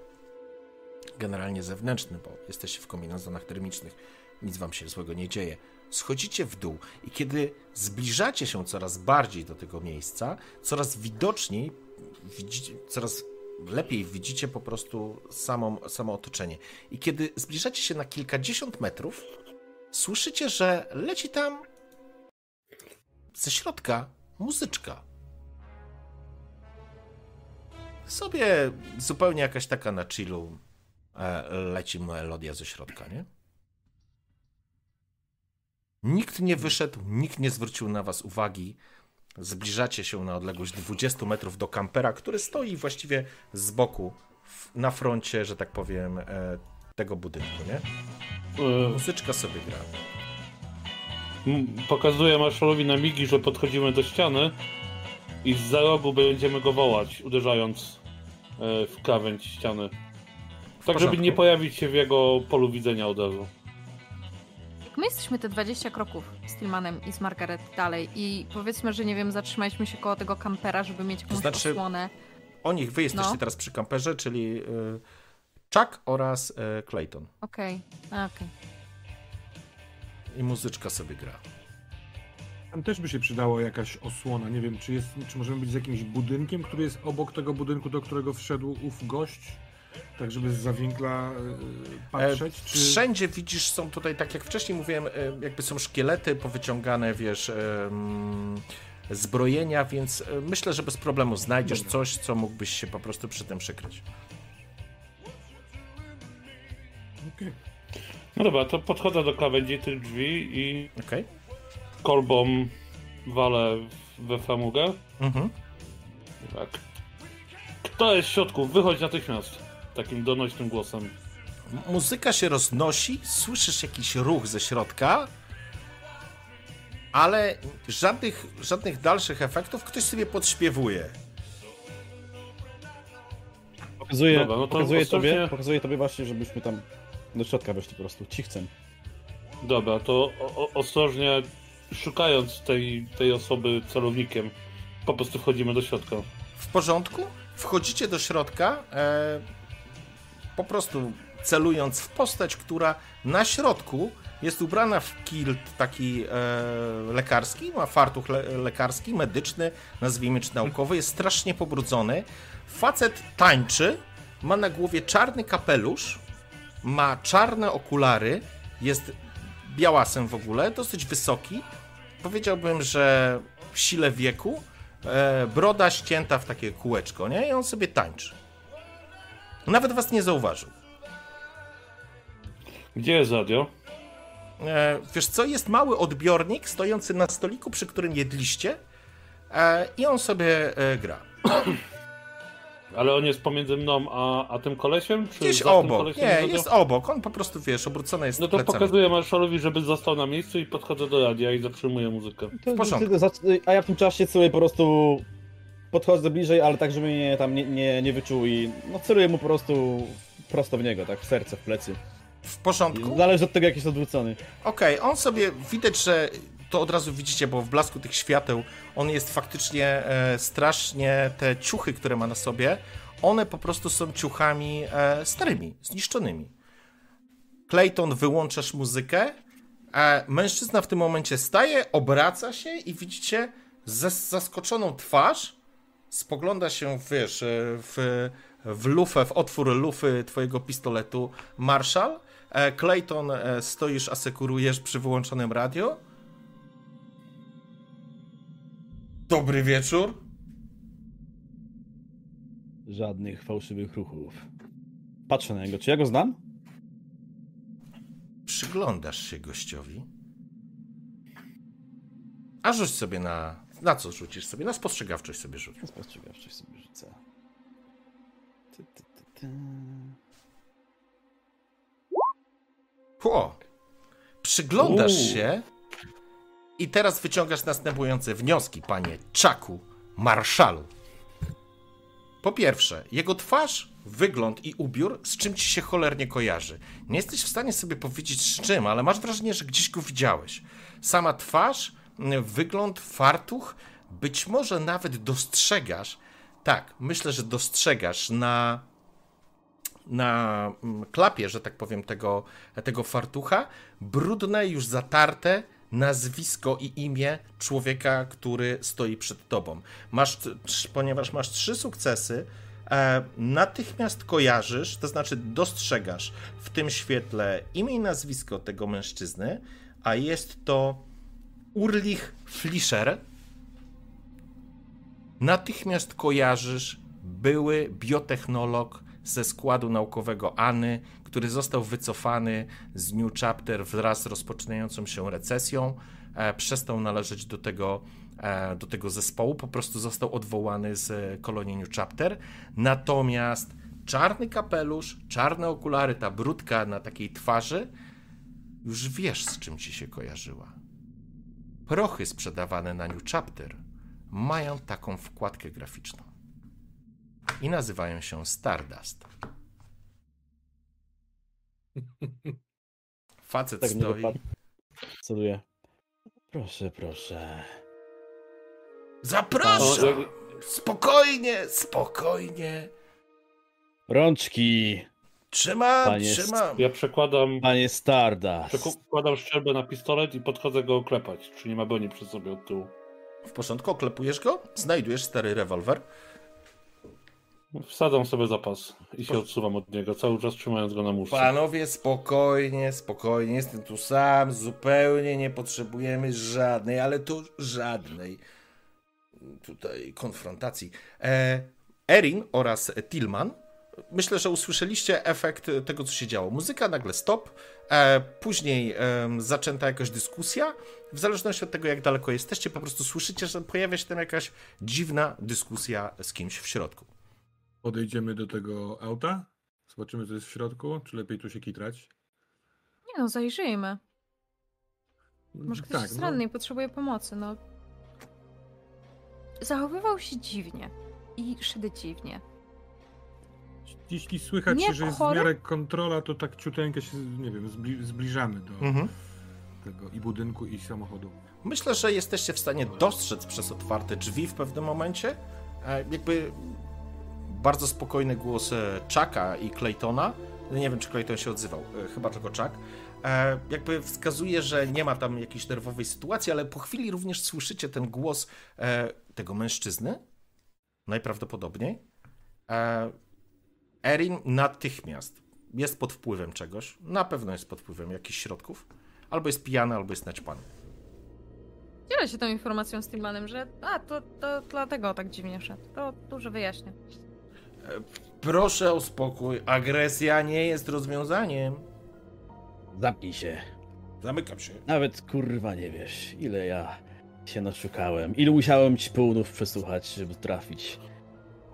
generalnie zewnętrzny, bo jesteście w kombinezonach termicznych. Nic wam się złego nie dzieje. Schodzicie w dół i kiedy zbliżacie się coraz bardziej do tego miejsca, coraz widoczniej widzicie, coraz lepiej widzicie po prostu samą, samo otoczenie. I kiedy zbliżacie się na kilkadziesiąt metrów, słyszycie, że leci tam ze środka muzyczka. Sobie zupełnie jakaś taka na chillu e, leci melodia ze środka, nie? Nikt nie wyszedł, nikt nie zwrócił na was uwagi. Zbliżacie się na odległość 20 metrów do kampera, który stoi właściwie z boku, na froncie, że tak powiem, e, tego budynku, nie? E. Muzyczka sobie gra. Pokazuję Marshallowi na migi, że podchodzimy do ściany i z za rogu będziemy go wołać, uderzając w krawędź ściany. Tak, żeby nie pojawić się w jego polu widzenia od razu. My jesteśmy te 20 kroków z Tillmanem i z Margaret dalej i powiedzmy, że nie wiem, zatrzymaliśmy się koło tego kampera, żeby mieć jakąś to znaczy, osłonę. O nich wy jesteście no. teraz przy kamperze, czyli y, Chuck oraz y, Clayton. Okej, okay. okej. Okay. I muzyczka sobie gra. Tam też by się przydało jakaś osłona. Nie wiem, czy, jest, czy możemy być z jakimś budynkiem, który jest obok tego budynku, do którego wszedł ów gość? Tak, żeby z zawinkla e, patrzeć? E, czy... Wszędzie widzisz, są tutaj, tak jak wcześniej mówiłem, e, jakby są szkielety powyciągane, wiesz, zbrojenia, więc myślę, że bez problemu znajdziesz Dobra. coś, co mógłbyś się po prostu przy tym przykryć. Okej. Okay. No dobra, to podchodzę do krawędzi tych drzwi i okay. Kolbą walę we framugę. Mhm. Tak. Kto jest w środku? Wychodź natychmiast. Takim donośnym głosem. Muzyka się roznosi, słyszysz jakiś ruch ze środka, ale żadnych, żadnych dalszych efektów ktoś sobie podśpiewuje. Pokazuję, Dobra, no to pokazuję, tobie, pokazuję tobie właśnie, żebyśmy tam do środka weszli po prostu, cichcem. Dobra, to o, ostrożnie szukając tej, tej osoby celownikiem, po prostu wchodzimy do środka. W porządku? Wchodzicie do środka, e, po prostu celując w postać, która na środku jest ubrana w kilt taki e, lekarski, ma fartuch le lekarski, medyczny, nazwijmy czy naukowy, jest strasznie pobrudzony. Facet tańczy, ma na głowie czarny kapelusz, ma czarne okulary, jest białasem w ogóle, dosyć wysoki. Powiedziałbym, że w sile wieku. E, broda ścięta w takie kółeczko, nie? I on sobie tańczy. Nawet was nie zauważył. Gdzie jest radio? E, wiesz co, jest mały odbiornik stojący na stoliku, przy którym jedliście e, i on sobie gra. Ale on jest pomiędzy mną a, a tym kolesiem? Czy Gdzieś obok. Nie, jest obok. On po prostu, wiesz, obrócony jest No to plecami. pokazuję Marszalowi, żeby został na miejscu i podchodzę do radia i zatrzymuję muzykę. w porządku. A ja w tym czasie sobie po prostu podchodzę bliżej, ale tak, żeby mnie tam nie, nie, nie wyczuł i no celuję mu po prostu prosto w niego, tak, w serce, w plecy. W porządku? Zależy od tego, jak jest odwrócony. Okej, okay, on sobie, widać, że to od razu widzicie, bo w blasku tych świateł on jest faktycznie e, strasznie, te ciuchy, które ma na sobie, one po prostu są ciuchami e, starymi, zniszczonymi. Clayton, wyłączasz muzykę, e, mężczyzna w tym momencie staje, obraca się i widzicie zaskoczoną twarz, spogląda się, wiesz, e, w, w lufę, w otwór lufy twojego pistoletu Marshall. E, Clayton, e, stoisz, asekurujesz przy wyłączonym radio Dobry wieczór. Żadnych fałszywych ruchów. Patrzę na niego. Czy ja go znam? Przyglądasz się gościowi. A rzuć sobie na na co rzucisz sobie? Na spostrzegawczość sobie rzuć. Na spostrzegawczość sobie rzucę. Ty, ty, ty, ty. Ło. Przyglądasz się i teraz wyciągasz następujące wnioski, panie Czaku, marszalu. Po pierwsze, jego twarz, wygląd i ubiór z czym ci się cholernie kojarzy. Nie jesteś w stanie sobie powiedzieć z czym, ale masz wrażenie, że gdzieś go widziałeś. Sama twarz, wygląd, fartuch, być może nawet dostrzegasz, tak, myślę, że dostrzegasz na na mm, klapie, że tak powiem, tego, tego fartucha, brudne, już zatarte nazwisko i imię człowieka, który stoi przed tobą. Masz, ponieważ masz trzy sukcesy, e, natychmiast kojarzysz, to znaczy dostrzegasz w tym świetle imię i nazwisko tego mężczyzny, a jest to Urlich Flischer. Natychmiast kojarzysz były biotechnolog ze składu naukowego ANY, który został wycofany z New Chapter wraz z rozpoczynającą się recesją. E, przestał należeć do tego, e, do tego zespołu, po prostu został odwołany z kolonii New Chapter. Natomiast czarny kapelusz, czarne okulary, ta brudka na takiej twarzy, już wiesz z czym ci się kojarzyła. Prochy sprzedawane na New Chapter mają taką wkładkę graficzną i nazywają się Stardust. Facet Tak stoi. Celuję. Proszę, proszę. Zapraszam! O, Spokojnie, spokojnie. Rączki, Trzymam, Panie trzymam. Ja przekładam, panie Stardust. przekładam szczerbę na pistolet i podchodzę go oklepać, czy nie ma broni przy sobie od tyłu. W porządku, oklepujesz go, znajdujesz stary rewolwer. Wsadzam sobie zapas i się odsuwam od niego, cały czas trzymając go na muszce. Panowie, spokojnie, spokojnie, jestem tu sam, zupełnie nie potrzebujemy żadnej, ale to żadnej tutaj konfrontacji. E, Erin oraz Tillman, myślę, że usłyszeliście efekt tego, co się działo. Muzyka nagle stop, e, później zaczęta jakaś dyskusja. W zależności od tego, jak daleko jesteście, po prostu słyszycie, że pojawia się tam jakaś dziwna dyskusja z kimś w środku. Podejdziemy do tego auta, zobaczymy, co jest w środku, czy lepiej tu się kitrać. Nie no, zajrzyjmy. Może ktoś tak, jest no, ranny i potrzebuje pomocy, no. Zachowywał się dziwnie. I szedł dziwnie. jeśli słychać, Nie że jest w chory? miarę kontrola, to tak ciuteńkę się, nie wiem, zbli zbliżamy do Mhm. tego i budynku, i samochodu. Myślę, że jesteście w stanie dostrzec przez otwarte drzwi w pewnym momencie. e, Jakby bardzo spokojny głos Chucka i Claytona. Nie wiem, czy Clayton się odzywał, e, chyba tylko Chuck. e, Jakby wskazuje, że nie ma tam jakiejś nerwowej sytuacji, ale po chwili również słyszycie ten głos e, tego mężczyzny. Najprawdopodobniej. Erin natychmiast jest pod wpływem czegoś. Na pewno jest pod wpływem jakichś środków. Albo jest pijany, albo jest naćpany. Dzielę się tą informacją z Tillmanem, że a, to, to dlatego tak dziwnie szedł. To dużo wyjaśnia. Proszę o spokój. Agresja nie jest rozwiązaniem. Zamknij się. Zamykam się. Nawet kurwa nie wiesz, ile ja się naszukałem. Ilu musiałem ci pełnów przesłuchać, żeby trafić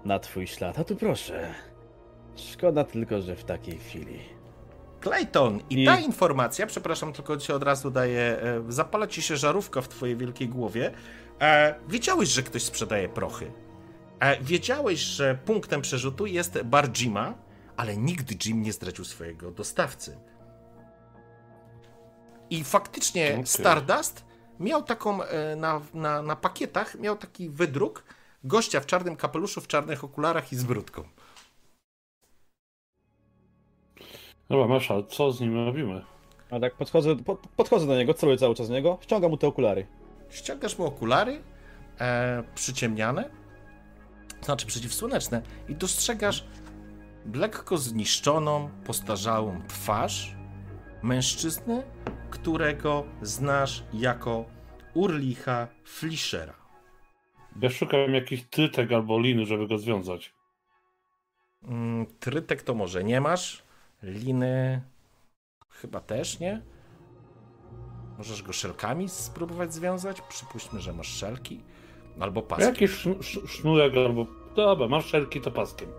na twój ślad. A tu proszę. Szkoda tylko, że w takiej chwili. Clayton, i I- ta informacja, przepraszam, tylko ci od razu daję, e, zapala ci się żarówka w twojej wielkiej głowie. E, wiedziałeś, że ktoś sprzedaje prochy. E, wiedziałeś, że punktem przerzutu jest bar Jima, ale nigdy Jim nie zdradził swojego dostawcy. I faktycznie Okej. Stardust miał taką e, na, na, na pakietach, miał taki wydruk gościa w czarnym kapeluszu, w czarnych okularach i z brudką. Dobra, Masza, co z nim robimy? A tak podchodzę, pod, podchodzę do niego, celuję cały czas w niego, ściągam mu te okulary. Ściągasz mu okulary e, przyciemniane, znaczy przeciwsłoneczne, i dostrzegasz lekko zniszczoną, postarzałą twarz mężczyzny, którego znasz jako Urlicha Flischera. Ja szukam jakichś trytek albo liny, żeby go związać. Mm, Trytek to może nie masz, liny chyba też nie. Możesz go szelkami spróbować związać? Przypuśćmy, że masz szelki. Albo paskiem. Jakiś sznurek albo... Dobra, masz szelki to paskiem.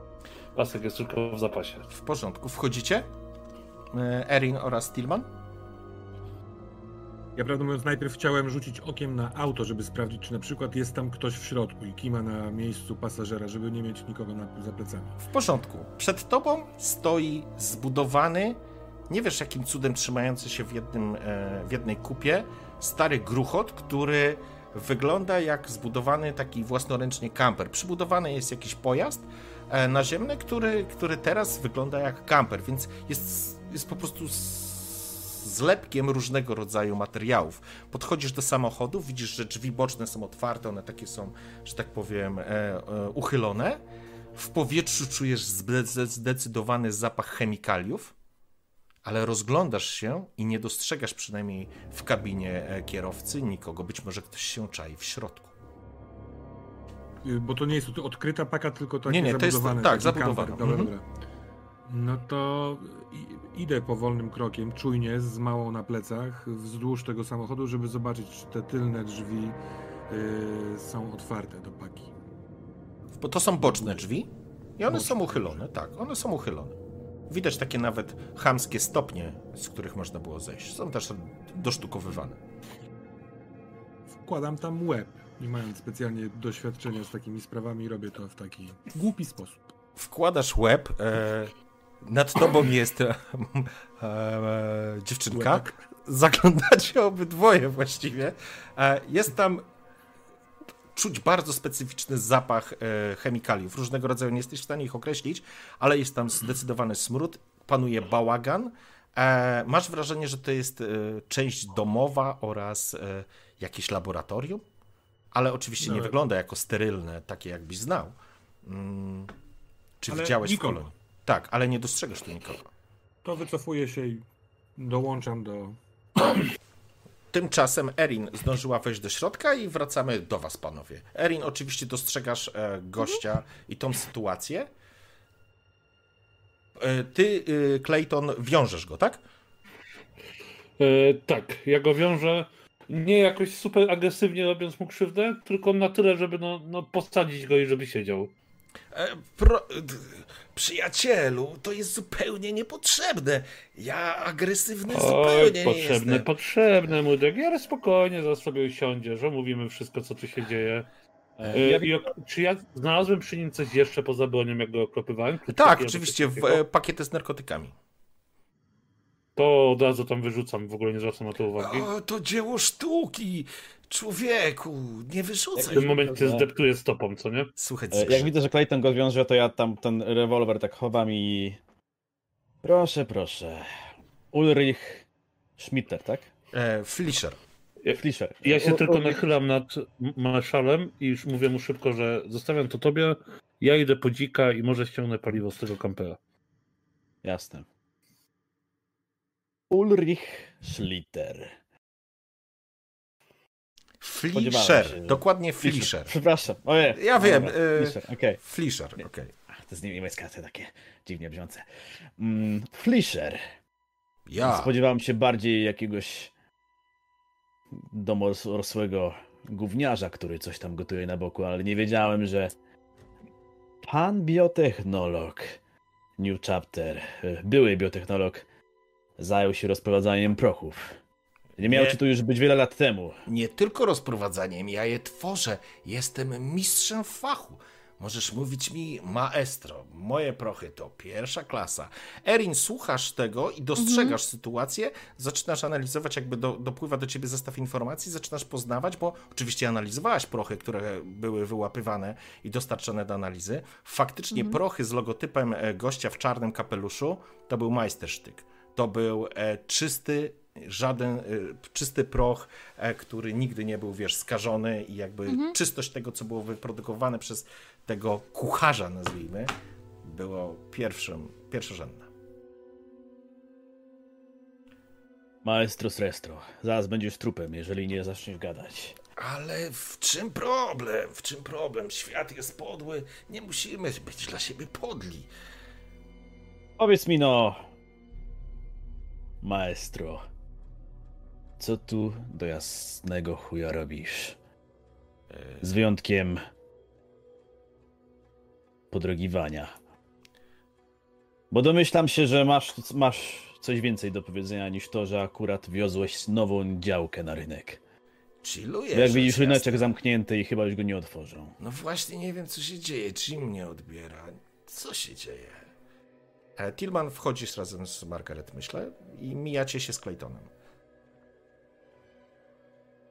Pasek jest tylko w zapasie. W porządku. Wchodzicie? E, Erin oraz Tillman? Ja prawdę mówiąc najpierw chciałem rzucić okiem na auto, żeby sprawdzić, czy na przykład jest tam ktoś w środku i kima na miejscu pasażera, żeby nie mieć nikogo na, za plecami. W porządku. Przed tobą stoi zbudowany, nie wiesz jakim cudem trzymający się w, jednym, e, w jednej kupie, stary gruchot, który wygląda jak zbudowany taki własnoręcznie kamper. Przybudowany jest jakiś pojazd e, naziemny, który, który teraz wygląda jak kamper, więc jest, jest po prostu zlepkiem różnego rodzaju materiałów. Podchodzisz do samochodu, widzisz, że drzwi boczne są otwarte, one takie są, że tak powiem, e, e, uchylone. W powietrzu czujesz zdecydowany zapach chemikaliów, ale rozglądasz się i nie dostrzegasz przynajmniej w kabinie e, kierowcy nikogo. Być może ktoś się czai w środku. Y, bo to nie jest odkryta paka, tylko takie nie, nie, zabudowane. To jest, tak, zabudowane. Dobra, mhm. dobra. No to idę powolnym krokiem, czujnie, z małą na plecach, wzdłuż tego samochodu, żeby zobaczyć, czy te tylne drzwi yy, są otwarte do paki. Bo to są boczne drzwi i one boczne są uchylone, tak, one są uchylone. Widać takie nawet chamskie stopnie, z których można było zejść. Są też dosztukowywane. Wkładam tam łeb, nie mając specjalnie doświadczenia z takimi sprawami, robię to w taki głupi sposób. Wkładasz łeb, e, nad tobą jest e, e, dziewczynka. Zaglądacie obydwoje właściwie. E, jest tam czuć bardzo specyficzny zapach e, chemikaliów. Różnego rodzaju nie jesteś w stanie ich określić, ale jest tam zdecydowany smród, panuje bałagan. E, masz wrażenie, że to jest e, część domowa oraz jakieś laboratorium, ale oczywiście nie wygląda jako sterylne, takie jakbyś znał. Mm, czy ale widziałeś nikogo. w kolonii? Tak, ale nie dostrzegasz tu nikogo. To wycofuję się i dołączam do. Tymczasem Erin zdążyła wejść do środka i wracamy do was, panowie. Erin, oczywiście dostrzegasz e, gościa i tą sytuację. E, ty, e, Clayton, wiążesz go, tak? E, tak, ja go wiążę nie jakoś super agresywnie robiąc mu krzywdę, tylko na tyle, żeby no, no posadzić go i żeby siedział. E, pro... Przyjacielu, to jest zupełnie niepotrzebne. Ja agresywny Oj, zupełnie potrzebne, nie jestem. Potrzebne, młodek. Ja spokojnie za sobie usiądzie, że mówimy wszystko, co tu się dzieje. E, ja... czy ja znalazłem przy nim coś jeszcze poza bronią, jak go okropywałem? Tak, oczywiście, w, e, pakiety z narkotykami. To od razu tam wyrzucam, w ogóle nie zwracam na to uwagi. O, to dzieło sztuki! Człowieku, nie wyrzucaj. W tym momencie zdeptuję stopą, co nie? Słuchaj, e, Jak widzę, że Clayton go wiąże, to ja tam ten rewolwer tak chowam i... Proszę, proszę. Ulrich Schmitter, tak? E, Flischer. Flischer. Ja się tylko nachylam nad marszalem i już mówię mu szybko, że zostawiam to tobie, ja idę po dzika i może ściągnę paliwo z tego kampera. Jasne. Ulrich Schlitter. Flischer, dokładnie Flischer. Przepraszam, ojej. Ja wiem. Flischer, okej. Okay. Flischer, okej. Okay. To jest niemiecka, to takie dziwnie brzmiące. Mm, Flischer. Ja. Spodziewałem się bardziej jakiegoś domorosłego gówniarza, który coś tam gotuje na boku, ale nie wiedziałem, że pan biotechnolog New Chapter, były biotechnolog, zajął się rozprowadzaniem prochów. Nie miało ci to już być wiele lat temu. Nie tylko rozprowadzaniem, ja je tworzę. Jestem mistrzem fachu. Możesz mówić mi maestro. Moje prochy to pierwsza klasa. Erin, słuchasz tego i dostrzegasz mhm. sytuację, zaczynasz analizować, jakby do, dopływa do ciebie zestaw informacji, zaczynasz poznawać, bo oczywiście analizowałaś prochy, które były wyłapywane i dostarczone do analizy. Faktycznie mhm. prochy z logotypem e, gościa w czarnym kapeluszu to był majstersztyk. To był e, czysty żaden y, czysty proch, e, który nigdy nie był, wiesz, skażony i jakby mhm. czystość tego, co było wyprodukowane przez tego kucharza, nazwijmy, było pierwszym, pierwszorzędne. Maestro Srestro, zaraz będziesz trupem, jeżeli nie zaczniesz gadać. Ale w czym problem? W czym problem? Świat jest podły. Nie musimy być dla siebie podli. Powiedz mi no, maestro, co tu do jasnego chuja robisz? Z wyjątkiem podrogiwania. Bo domyślam się, że masz, masz coś więcej do powiedzenia niż to, że akurat wiozłeś nową działkę na rynek. Chilluję. Jak widzisz, ryneczek zamknięty i chyba już go nie otworzą. No właśnie, nie wiem, co się dzieje. Jim mnie odbiera. Co się dzieje? E, Tillman wchodzisz razem z Margaret, myślę, i mijacie się z Claytonem.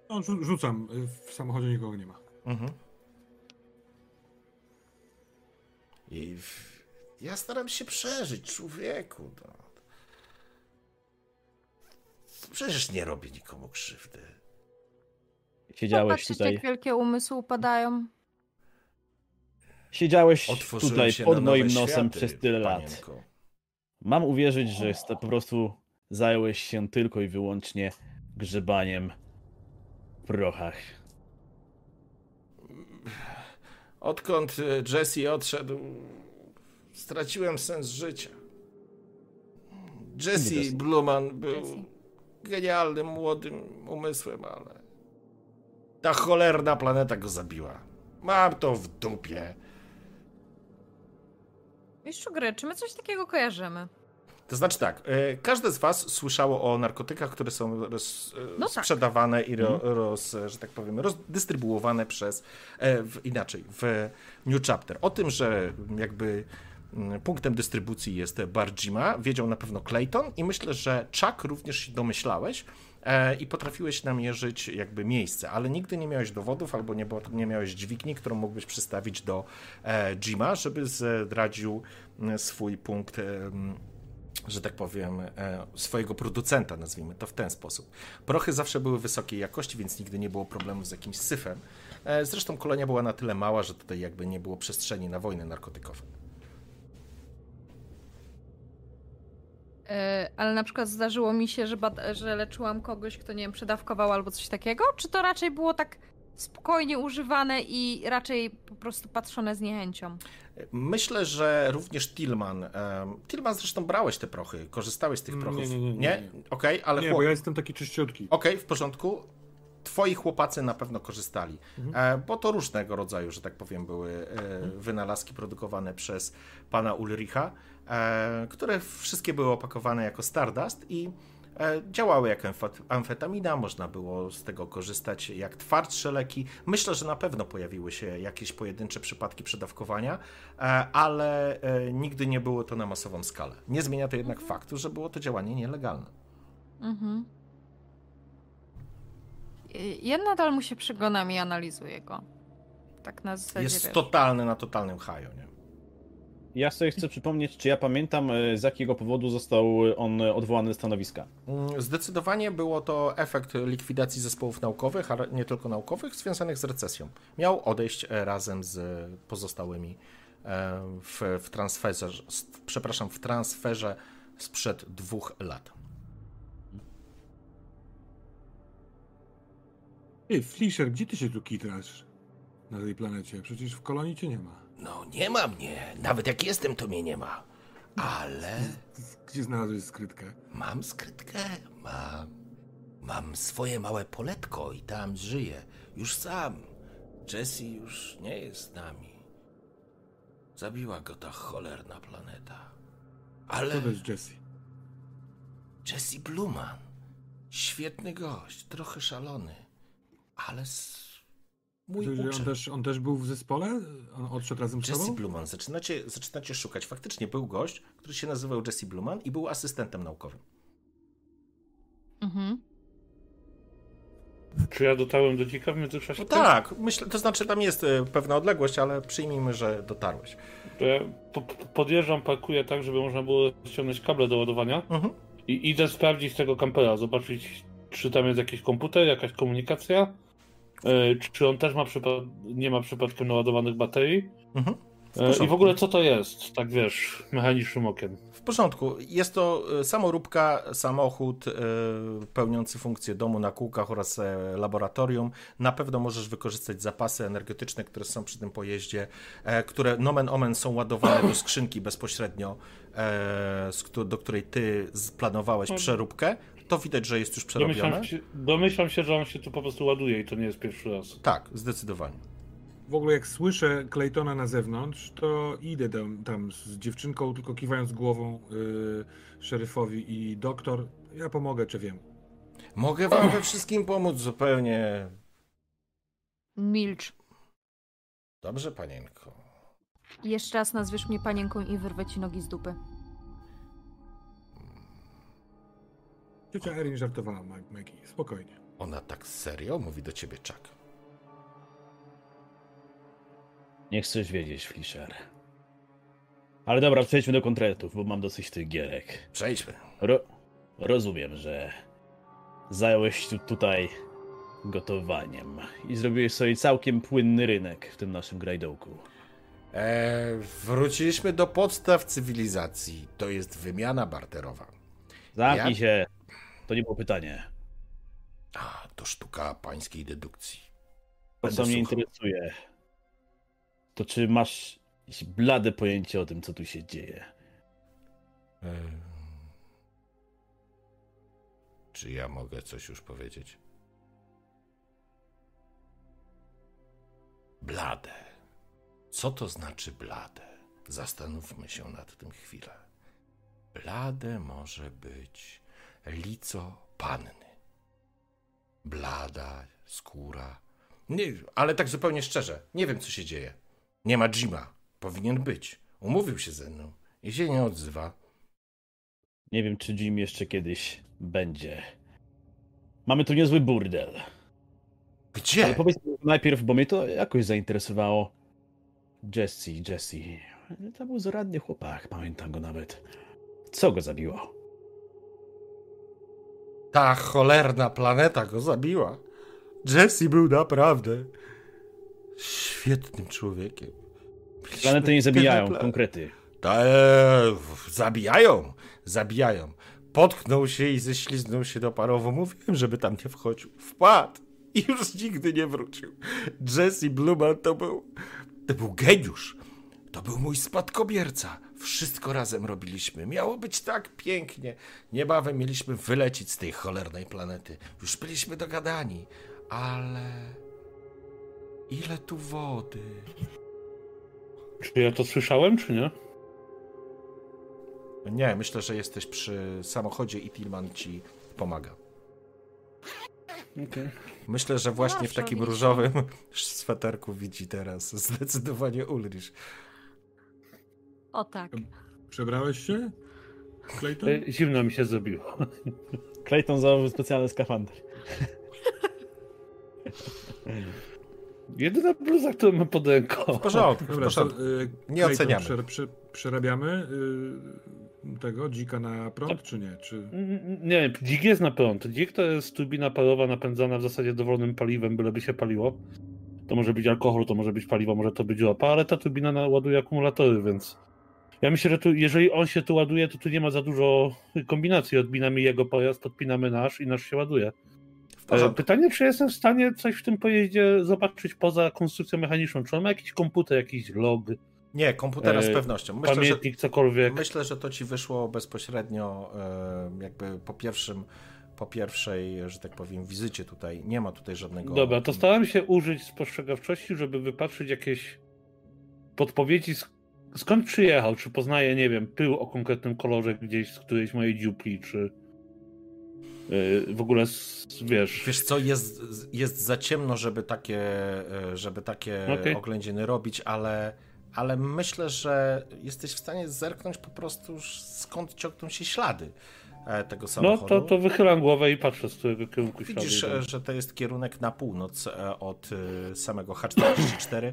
No, rzucam. W samochodzie nikogo nie ma. Mhm. I w... ja staram się przeżyć, człowieku. No. Przecież nie robię nikomu krzywdy. Siedziałeś Popatrzcie, tutaj. jak wielkie umysły upadają. Siedziałeś tutaj pod moim nosem przez tyle lat. Mam uwierzyć, że po prostu zająłeś się tylko i wyłącznie grzebaniem prochach. Odkąd e, Jesse odszedł, straciłem sens życia. Jesse Bluman był Jesse. genialnym, młodym umysłem, ale ta cholerna planeta go zabiła. Mam to w dupie. Mistrzu gry, czy my coś takiego kojarzymy? To znaczy tak, e, każde z was słyszało o narkotykach, które są roz, e, no tak. sprzedawane i ro, mhm. roz, że tak powiem, rozdystrybuowane przez, e, w, inaczej, w New Chapter. O tym, że jakby mm, punktem dystrybucji jest bar Jima, wiedział na pewno Clayton i myślę, że Chuck również się domyślałeś, E, i potrafiłeś namierzyć jakby miejsce, ale nigdy nie miałeś dowodów albo nie, nie miałeś dźwigni, którą mógłbyś przystawić do e, Jima, żeby zdradził swój punkt że tak powiem, e, swojego producenta, nazwijmy to w ten sposób. Prochy zawsze były wysokiej jakości, więc nigdy nie było problemu z jakimś syfem. Zresztą kolonia była na tyle mała, że tutaj jakby nie było przestrzeni na wojny narkotykową. E, ale na przykład zdarzyło mi się, że, że leczyłam kogoś, kto nie wiem, przedawkował albo coś takiego? Czy to raczej było tak spokojnie używane i raczej po prostu patrzone z niechęcią? Myślę, że również Tillman. Um, Tillman zresztą brałeś te prochy, korzystałeś z tych prochów. Nie, nie, nie. nie, nie. Okej, okay, ale. Nie, bo ja jestem taki czyściutki. Okej, okay, w porządku. Twoi chłopacy na pewno korzystali, mhm. e, bo to różnego rodzaju, że tak powiem, były e, mhm. wynalazki produkowane przez pana Ulricha. E, które wszystkie były opakowane jako Stardust i działały jak amfetamina, można było z tego korzystać jak twardsze leki. Myślę, że na pewno pojawiły się jakieś pojedyncze przypadki przedawkowania, e, ale nigdy nie było to na masową skalę. Nie zmienia to jednak mhm. faktu, że było to działanie nielegalne. Mhm. Ja nadal mu się przyglądam i analizuję go. Tak na zasadzie. Jest wiesz. totalny na totalnym haju, nie? Ja sobie chcę przypomnieć, czy ja pamiętam, e, z jakiego powodu został on odwołany ze stanowiska. Mm, zdecydowanie było to efekt likwidacji zespołów naukowych, ale nie tylko naukowych, związanych z recesją. Miał odejść e, razem z pozostałymi e, w, w transferze, przepraszam, w transferze sprzed dwóch lat. Ej, Flisher, gdzie ty się tu kitrasz na tej planecie? Przecież w kolonii cię nie ma. No, nie ma mnie. Nawet jak jestem, to mnie nie ma. Ale. Gdzie znalazłeś skrytkę? Mam skrytkę, mam. Mam swoje małe poletko i tam żyję. Już sam. Jesse już nie jest z nami. Zabiła go ta cholerna planeta. Ale. Co to jest Jesse? Jesse Bluman. Świetny gość, trochę szalony, ale Mój Czyli on też, on też był w zespole? On odszedł razem z Jesse Bluman. Zaczynacie, zaczynacie szukać. Faktycznie był gość, który się nazywał Jesse Bluman i był asystentem naukowym. Mhm. Czy ja dotarłem do dzika w międzyczasie? No tak, myślę, to znaczy tam jest e, pewna odległość, ale przyjmijmy, że dotarłeś. To ja po, podjeżdżam, parkuję tak, żeby można było ściągnąć kable do ładowania mhm. i idę sprawdzić tego kampera, zobaczyć, czy tam jest jakiś komputer, jakaś komunikacja czy on też ma przypad... nie ma przypadkiem naładowanych baterii? Mhm. E, I w ogóle co to jest, tak wiesz, mechanicznym okiem? W porządku. Jest to e, samoróbka, samochód pełniący funkcję domu na kółkach oraz laboratorium. Na pewno możesz wykorzystać zapasy energetyczne, które są przy tym pojeździe, które nomen omen są ładowane do skrzynki bezpośrednio, do której ty planowałeś przeróbkę To widać, że jest już przerobione. Domyślam się, domyślam się, że on się tu po prostu ładuje i to nie jest pierwszy raz. Tak, zdecydowanie. W ogóle jak słyszę Claytona na zewnątrz, to idę tam, tam z dziewczynką, tylko kiwając głową yy, szeryfowi i doktor, ja pomogę wiem. Mogę wam we wszystkim pomóc zupełnie. Milcz. Dobrze, panienko. Jeszcze raz nazwiesz mnie panienką i wyrwę ci nogi z dupy. Ciocia Erin żartowała, Maggie. Spokojnie. Ona tak serio mówi do ciebie, Chuck. Nie chcesz wiedzieć, Fischer. Ale dobra, przejdźmy do konkretów, bo mam dosyć tych gierek. Przejdźmy. Ro rozumiem, że zająłeś tu tutaj gotowaniem i zrobiłeś sobie całkiem płynny rynek w tym naszym grajdołku. Eee, wróciliśmy do podstaw cywilizacji. To jest wymiana barterowa. Zamknij ja... się. To nie było pytanie. A, to sztuka pańskiej dedukcji. To, co mnie interesuje, to czy masz blade pojęcie o tym, co tu się dzieje? Czy ja mogę coś już powiedzieć? Blade. Co to znaczy blade? Zastanówmy się nad tym chwilę. Blade może być lico panny. Blada skóra. Nie, ale tak zupełnie szczerze, nie wiem co się dzieje. Nie ma Jima. Powinien być. Umówił się ze mną i się nie odzywa. Nie wiem, czy Jim jeszcze kiedyś będzie. Mamy tu niezły burdel. Gdzie? Ale powiedz najpierw, bo mnie to jakoś zainteresowało. Jesse, Jesse. To był zaradny chłopak, pamiętam go nawet. Co go zabiło? Ta cholerna planeta go zabiła. Jesse był naprawdę świetnym człowiekiem. Planety nie zabijają, konkrety. Ta, zabijają, zabijają. Potknął się i ześliznął się do parowo. Mówiłem, żeby tam nie wchodził. Wpadł i już nigdy nie wrócił. Jesse Bluman to był, to był geniusz. To był mój spadkobierca. Wszystko razem robiliśmy. Miało być tak pięknie. Niebawem mieliśmy wylecieć z tej cholernej planety. Już byliśmy dogadani, ale. Ile tu wody? Czy ja to słyszałem, czy nie? Nie, myślę, że jesteś przy samochodzie i Tilman ci pomaga. Okay. Myślę, że właśnie w takim różowym sweterku widzi teraz zdecydowanie Ulrich. O tak. Przebrałeś się? Clayton? E, zimno mi się zrobiło. Clayton założył specjalny skafander. Jedyna bluza, którą mam pod ręką. W porządku, w porządku. Y, nie oceniamy. Prze, prze, przerabiamy y, tego dzika na prąd, czy nie? Czy... Nie, dzik jest na prąd. Dzik to jest turbina parowa napędzana w zasadzie dowolnym paliwem, byleby się paliło. To może być alkohol, to może być paliwo, może to być ropa, ale ta turbina ładuje akumulatory, więc ja myślę, że tu, jeżeli on się tu ładuje, to tu nie ma za dużo kombinacji. Odbinamy jego pojazd, podpinamy nasz i nasz się ładuje. E, pytanie, czy jestem w stanie coś w tym pojeździe zobaczyć poza konstrukcją mechaniczną? Czy on ma jakiś komputer, jakiś log? Nie, komputera z e, pewnością. Myślę, pamiętnik, że, cokolwiek. Myślę, że to ci wyszło bezpośrednio e, jakby po pierwszym po pierwszej, że tak powiem, wizycie tutaj. Nie ma tutaj żadnego... Dobra, to starałem się użyć spostrzegawczości, żeby wypatrzyć jakieś podpowiedzi, skąd przyjechał, czy poznaje, nie wiem, pył o konkretnym kolorze gdzieś z którejś mojej dziupli, czy Y, w ogóle, wiesz... Wiesz co, jest, jest za ciemno, żeby takie, e, żeby takie okay. oględziny robić, ale, ale myślę, że jesteś w stanie zerknąć po prostu skąd ciągną się ślady e, tego samochodu. No to, to wychylam głowę i patrzę, z którego kierunku ślady Widzisz, idą. że to jest kierunek na północ e, od samego H44,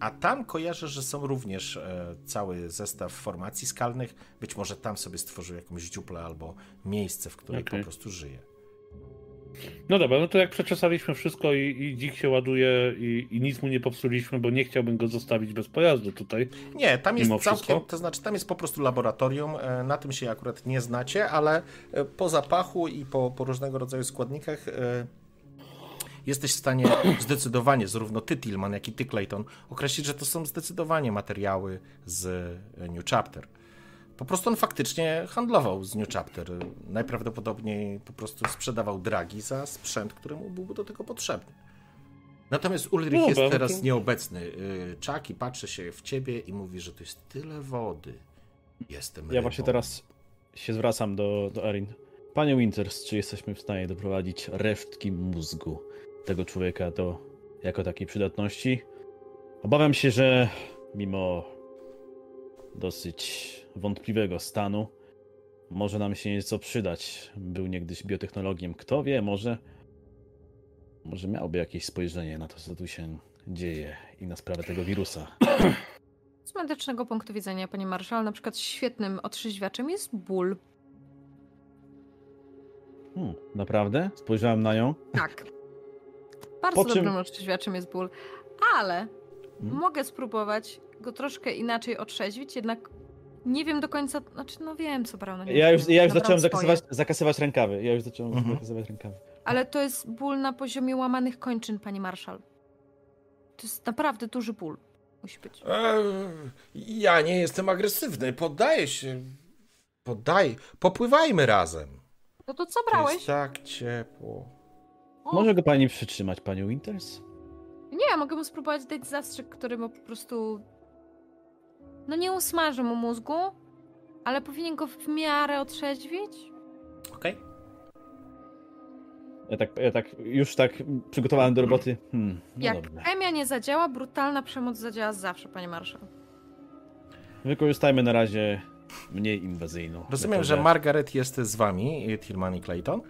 a tam kojarzę, że są również e, cały zestaw formacji skalnych. Być może tam sobie stworzył jakąś dziuplę albo miejsce, w którym okay. po prostu żyje. No dobra, no to jak przeczesaliśmy wszystko i, i dzik się ładuje i, i, nic mu nie popsuliśmy, bo nie chciałbym go zostawić bez pojazdu tutaj. Nie, tam jest całkiem, wszystko. to znaczy tam jest po prostu laboratorium, e, na tym się akurat nie znacie, ale e, po zapachu i po, po różnego rodzaju składnikach e, jesteś w stanie zdecydowanie, zarówno ty, Tillman, jak i ty, Clayton, określić, że to są zdecydowanie materiały z New Chapter. Po prostu on faktycznie handlował z New Chapter. Najprawdopodobniej po prostu sprzedawał dragi za sprzęt, któremu byłby do tego potrzebny. Natomiast Ulrich no, jest teraz nieobecny. Y, Czaki patrzy się w ciebie i mówi, że to jest tyle wody. Jestem Ja rybą. właśnie teraz się zwracam do, do Erin. Panie Winters, czy jesteśmy w stanie doprowadzić resztki mózgu tego człowieka do jako takiej przydatności? Obawiam się, że mimo dosyć wątpliwego stanu może nam się nieco przydać. Był niegdyś biotechnologiem. Kto wie, może może miałby jakieś spojrzenie na to, co tu się dzieje i na sprawę tego wirusa. Z medycznego punktu widzenia, pani marszal, na przykład świetnym otrzeźwiaczem jest ból. Hmm, naprawdę? Spojrzałem na nią. Tak. Bardzo czym... dobrym otrzeźwiaczem jest ból, ale hmm? mogę spróbować go troszkę inaczej otrzeźwić, jednak nie wiem do końca, znaczy no wiem co brał na Ja już, ja już zacząłem zakasywać, zakasywać rękawy. Ja już zacząłem mhm. zakasywać rękawy. Ale to jest ból na poziomie łamanych kończyn, pani marszal. To jest naprawdę duży ból. Musi być. Eee, ja nie jestem agresywny. Poddaję się. Poddaj. Popływajmy razem. No to co brałeś? To jest tak ciepło. Może go pani przytrzymać, pani Winters? Nie, mogę mu spróbować dać zastrzyk, który mu po prostu. No nie usmaży mu mózgu, ale powinien go w miarę otrzeźwić. Okej. Okay. Ja tak, ja tak już tak przygotowałem do roboty. Hmm, no Jak dobra. chemia nie zadziała, brutalna przemoc zadziała zawsze, panie marszał. Wykorzystajmy na razie mniej inwazyjną. Rozumiem, metodę. że Margaret jest z wami, Tillman i Clayton.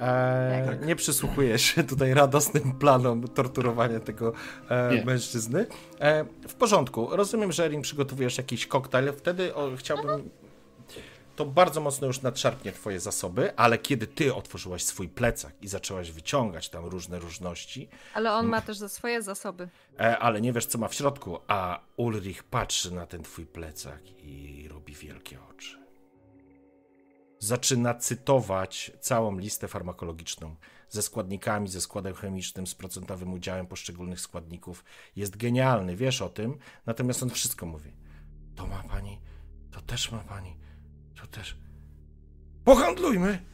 E, tak. Nie przysłuchuje się tutaj radosnym planom torturowania tego e, mężczyzny. E, w porządku. Rozumiem, że Erin przygotowujesz jakiś koktajl. Wtedy o, chciałbym to bardzo mocno już nadszarpnie twoje zasoby, ale kiedy ty otworzyłaś swój plecak i zaczęłaś wyciągać tam różne różności... Ale on ma też za swoje zasoby. E, ale nie wiesz, co ma w środku, a Ulrich patrzy na ten twój plecak i robi wielkie oczy. Zaczyna cytować całą listę farmakologiczną ze składnikami, ze składem chemicznym, z procentowym udziałem poszczególnych składników. Jest genialny, wiesz o tym, natomiast on wszystko mówi. To ma pani, to też ma pani, to też. Pohandlujmy!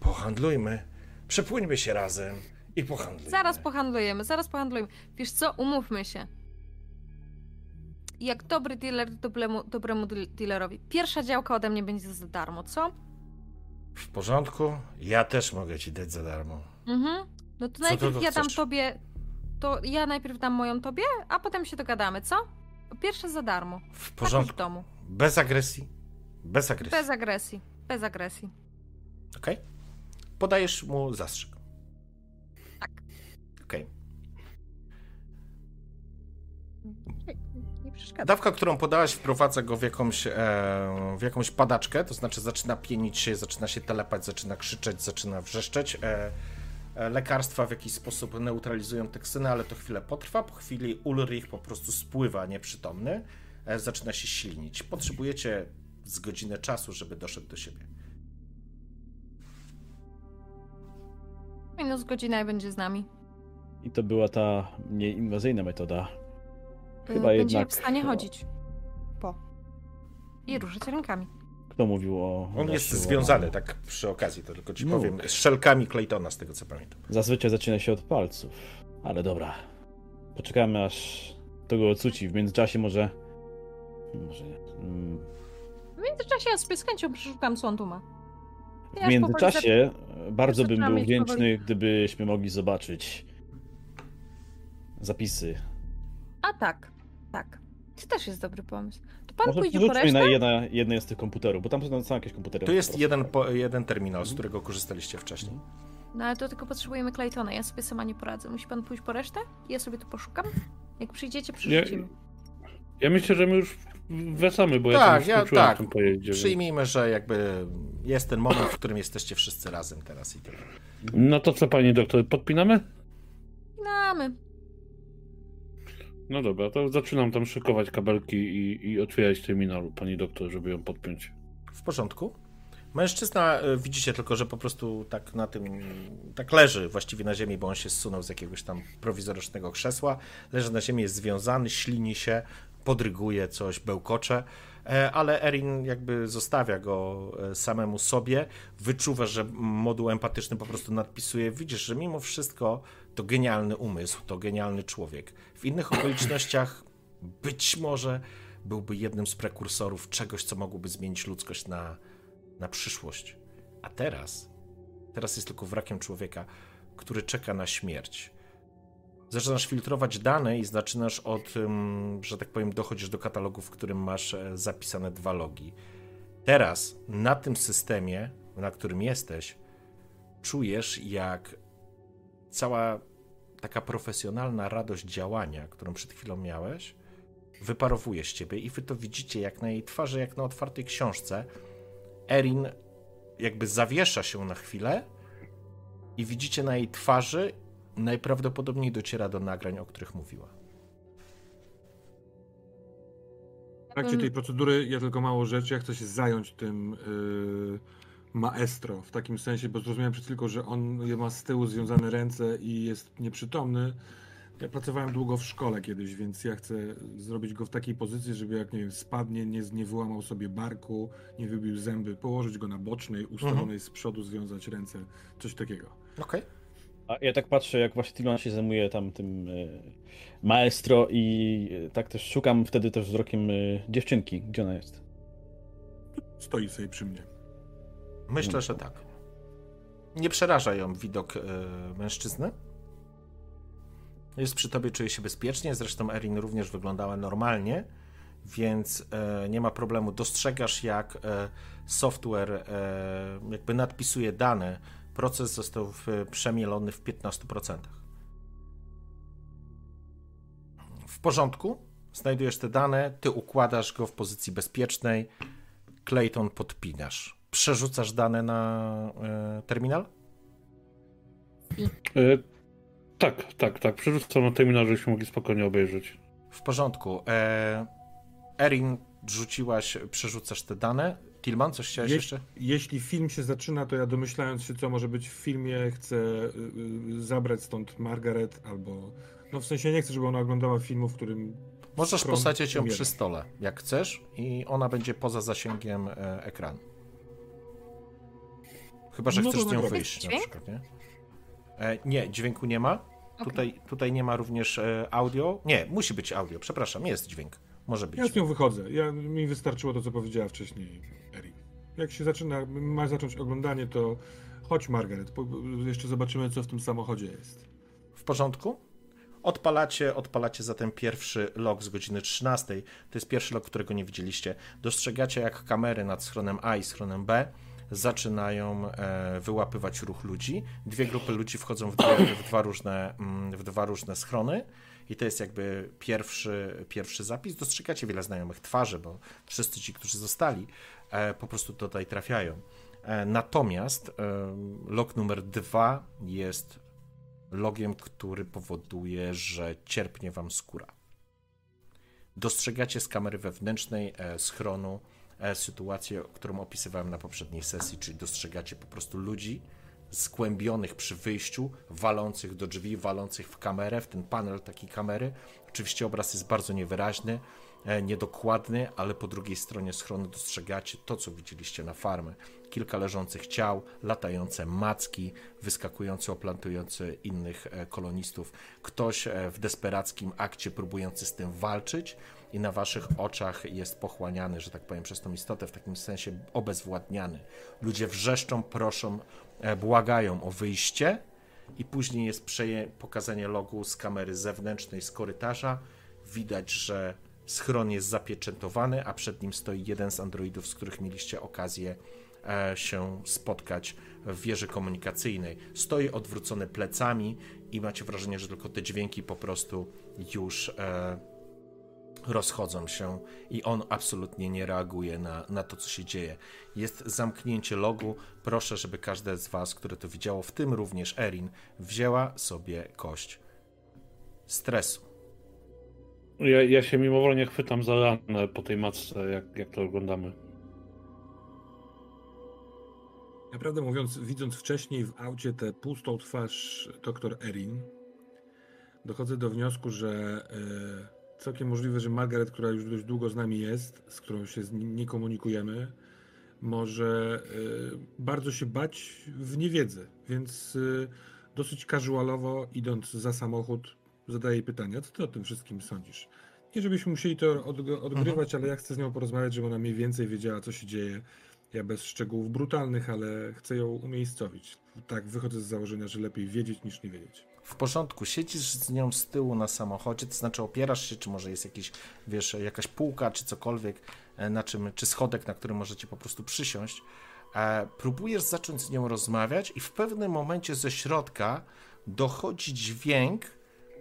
Pohandlujmy. Przepłyńmy się razem i pohandlujmy. Zaraz pohandlujemy, zaraz pohandlujemy. Wiesz co, umówmy się. Jak dobry dealer dobremu, dobremu dealerowi. Pierwsza działka ode mnie będzie za darmo, co? W porządku. Ja też mogę ci dać za darmo. Mhm. No to co najpierw to, ja dam tobie. To ja najpierw dam moją tobie, a potem się dogadamy, co? Pierwsze za darmo. W tak porządku. W domu. Bez agresji. Bez agresji. Bez agresji. Bez agresji. Okej. Okay. Podajesz mu zastrzyk. Tak. Okej. Okay. Dawka, którą podałaś, wprowadza go w jakąś, e, w jakąś padaczkę, to znaczy zaczyna pienić się, zaczyna się telepać, zaczyna krzyczeć, zaczyna wrzeszczeć. E, e, lekarstwa w jakiś sposób neutralizują toksynę, ale to chwilę potrwa. Po chwili Ulrich po prostu spływa nieprzytomny, e, zaczyna się silnić. Potrzebujecie z godzinę czasu, żeby doszedł do siebie. Minus godzina i będzie z nami. I to była ta mniej inwazyjna metoda. Chyba Będzie jednak... w stanie chodzić. Po. I ruszać rękami. Kto mówił o... On jest związany, tak przy okazji, to tylko ci powiem, z szelkami Claytona, z tego co pamiętam. Zazwyczaj zaczyna się od palców, ale dobra. Poczekamy aż to go ocuci. W międzyczasie może... Może... Mm, w międzyczasie ja sobie z chęcią przeszukam Słantuma. Ja w międzyczasie bardzo bym był wdzięczny, powoli... gdybyśmy mogli zobaczyć zapisy. A tak, tak. To też jest dobry pomysł. To pan Może pójdzie po resztę? na jedna, jeden z tych komputerów, bo tam są jakieś komputery. Tu jest jeden, po, jeden terminal, z mhm. którego korzystaliście wcześniej. No ale to tylko potrzebujemy Claytona, ja sobie sama nie poradzę. Musi pan pójść po resztę? Ja sobie tu poszukam. Jak przyjdziecie, przerzucimy. Ja, ja myślę, że my już wracamy, bo tak, ja, ja tak. tym pojeździe. Przyjmijmy, że jakby jest ten moment, w którym jesteście wszyscy razem teraz i tyle. No to co, pani doktor, podpinamy? Podpinamy. No dobra, to zaczynam tam szykować kabelki i, i otwierać terminal, pani doktor, żeby ją podpiąć. W porządku. Mężczyzna, e, widzicie tylko, że po prostu tak na tym, tak leży właściwie na ziemi, bo on się zsunął z jakiegoś tam prowizorycznego krzesła. Leży na ziemi, jest związany, ślini się, podryguje coś, bełkocze. E, ale Erin jakby zostawia go e, samemu sobie. Wyczuwa, że moduł empatyczny po prostu nadpisuje. Widzisz, że mimo wszystko to genialny umysł, to genialny człowiek. W innych okolicznościach być może byłby jednym z prekursorów czegoś, co mogłoby zmienić ludzkość na, na przyszłość. A teraz, teraz jest tylko wrakiem człowieka, który czeka na śmierć. Zaczynasz filtrować dane i zaczynasz od, że tak powiem, dochodzisz do katalogu, w którym masz e, zapisane dwa logi. Teraz na tym systemie, na którym jesteś, czujesz, jak cała taka profesjonalna radość działania, którą przed chwilą miałeś, wyparowuje z ciebie i wy to widzicie jak na jej twarzy, jak na otwartej książce. Erin jakby zawiesza się na chwilę i widzicie na jej twarzy najprawdopodobniej dociera do nagrań, o których mówiła. W trakcie tej procedury ja tylko mało rzeczy, ja chcę się zająć tym yy, maestro, w takim sensie, bo zrozumiałem przed chwilą, że on ma z tyłu związane ręce i jest nieprzytomny. Ja pracowałem długo w szkole kiedyś, więc ja chcę zrobić go w takiej pozycji, żeby jak nie wiem, spadnie, nie, nie wyłamał sobie barku, nie wybił zęby, położyć go na bocznej, ustawionej mhm. z przodu, związać ręce, coś takiego. Okej. Okay. A ja tak patrzę, jak właśnie Tilman się zajmuje tam tym e, maestro i e, tak też szukam wtedy też wzrokiem e, dziewczynki. Gdzie ona jest? Stoi sobie przy mnie. Myślę, że tak. Nie przeraża ją widok mężczyzny. Jest przy tobie, czuje się bezpiecznie. Zresztą Erin również wyglądała normalnie, więc nie ma problemu. Dostrzegasz, jak software jakby nadpisuje dane proces został przemielony w 15%. W porządku, znajdujesz te dane, ty układasz go w pozycji bezpiecznej, Clayton podpinasz. Przerzucasz dane na e, terminal? E, tak, tak, tak. Przerzucam na terminal, żebyśmy mogli spokojnie obejrzeć. W porządku. E, Erin, rzuciłaś, przerzucasz te dane. Tilman, coś chciałeś Je jeszcze? Jeśli film się zaczyna, to ja domyślając się, co może być w filmie, chcę y, y, zabrać stąd Margaret albo... No w sensie nie chcę, żeby ona oglądała filmu, w którym... Możesz posadzić ją przy stole, jak chcesz i ona będzie poza zasięgiem e, ekranu. Chyba, że no chcesz z nią wyjść na przykład, nie? E, nie, dźwięku nie ma. Okay. Tutaj, tutaj nie ma również e, audio. Nie, musi być audio, przepraszam, jest dźwięk. Może być. Ja z nią wychodzę. Ja, mi wystarczyło to, co powiedziała wcześniej jak się zaczyna, ma zacząć oglądanie, to chodź Margaret, jeszcze zobaczymy, co w tym samochodzie jest. W porządku? Odpalacie, odpalacie zatem pierwszy log z godziny 13. To jest pierwszy log, którego nie widzieliście. Dostrzegacie, jak kamery nad schronem A i schronem B zaczynają e, wyłapywać ruch ludzi. Dwie grupy ludzi wchodzą w, w, dwa, różne, mm, w dwa różne schrony. I to jest jakby pierwszy, pierwszy zapis. Dostrzegacie wiele znajomych twarzy, bo wszyscy ci, którzy zostali, E, po prostu tutaj trafiają. E, natomiast log numer dwa jest logiem, który powoduje, że cierpnie wam skóra. Dostrzegacie z kamery wewnętrznej schronu sytuację, którą opisywałem na poprzedniej sesji, czyli dostrzegacie po prostu ludzi skłębionych przy wyjściu, walących do drzwi, walących w kamerę, w ten panel takiej kamery. Oczywiście obraz jest bardzo niewyraźny, E, niedokładny, ale po drugiej stronie schronu dostrzegacie to, co widzieliście na farmę. Kilka leżących ciał, latające macki, wyskakujące, oplantujące innych e, kolonistów. Ktoś e, w desperackim akcie próbujący z tym walczyć i na waszych oczach jest pochłaniany, że tak powiem, przez tą istotę, w takim sensie obezwładniany. Ludzie wrzeszczą, proszą, błagają o wyjście i później jest pokazanie logu z kamery zewnętrznej, z korytarza. Widać, że Schron jest zapieczętowany, a przed nim stoi jeden z androidów, z których mieliście okazję e, się spotkać w wieży komunikacyjnej. Stoi odwrócony plecami i macie wrażenie, że tylko te dźwięki po prostu już e, rozchodzą się i on absolutnie nie reaguje na, na to, co się dzieje. Jest zamknięcie logu. Proszę, żeby każde z Was, które to widziało, w tym również Erin, wzięła sobie kość stresu. Ja, ja się mimowolnie chwytam za ranę po tej matce, jak, jak to oglądamy. Naprawdę mówiąc, widząc wcześniej w aucie tę pustą twarz dr Erin, dochodzę do wniosku, że e, całkiem możliwe, że Margaret, która już dość długo z nami jest, z którą się nie komunikujemy, może y, bardzo się bać w niewiedzy, więc y, dosyć casualowo, idąc za samochód, zadaje pytania, co ty o tym wszystkim sądzisz? Nie żebyśmy musieli to odgrywać, mhm. ale ja chcę z nią porozmawiać, żeby ona mniej więcej wiedziała, co się dzieje. Ja bez szczegółów brutalnych, ale chcę ją umiejscowić. Tak, wychodzę z założenia, że lepiej wiedzieć niż nie wiedzieć. W porządku, siedzisz z nią z tyłu na samochodzie, to znaczy opierasz się, czy może jest jakiś, wiesz, jakaś półka, czy cokolwiek, e, na czym, czy schodek, na którym możecie po prostu przysiąść. E, próbujesz zacząć z nią rozmawiać i w pewnym momencie ze środka dochodzi dźwięk,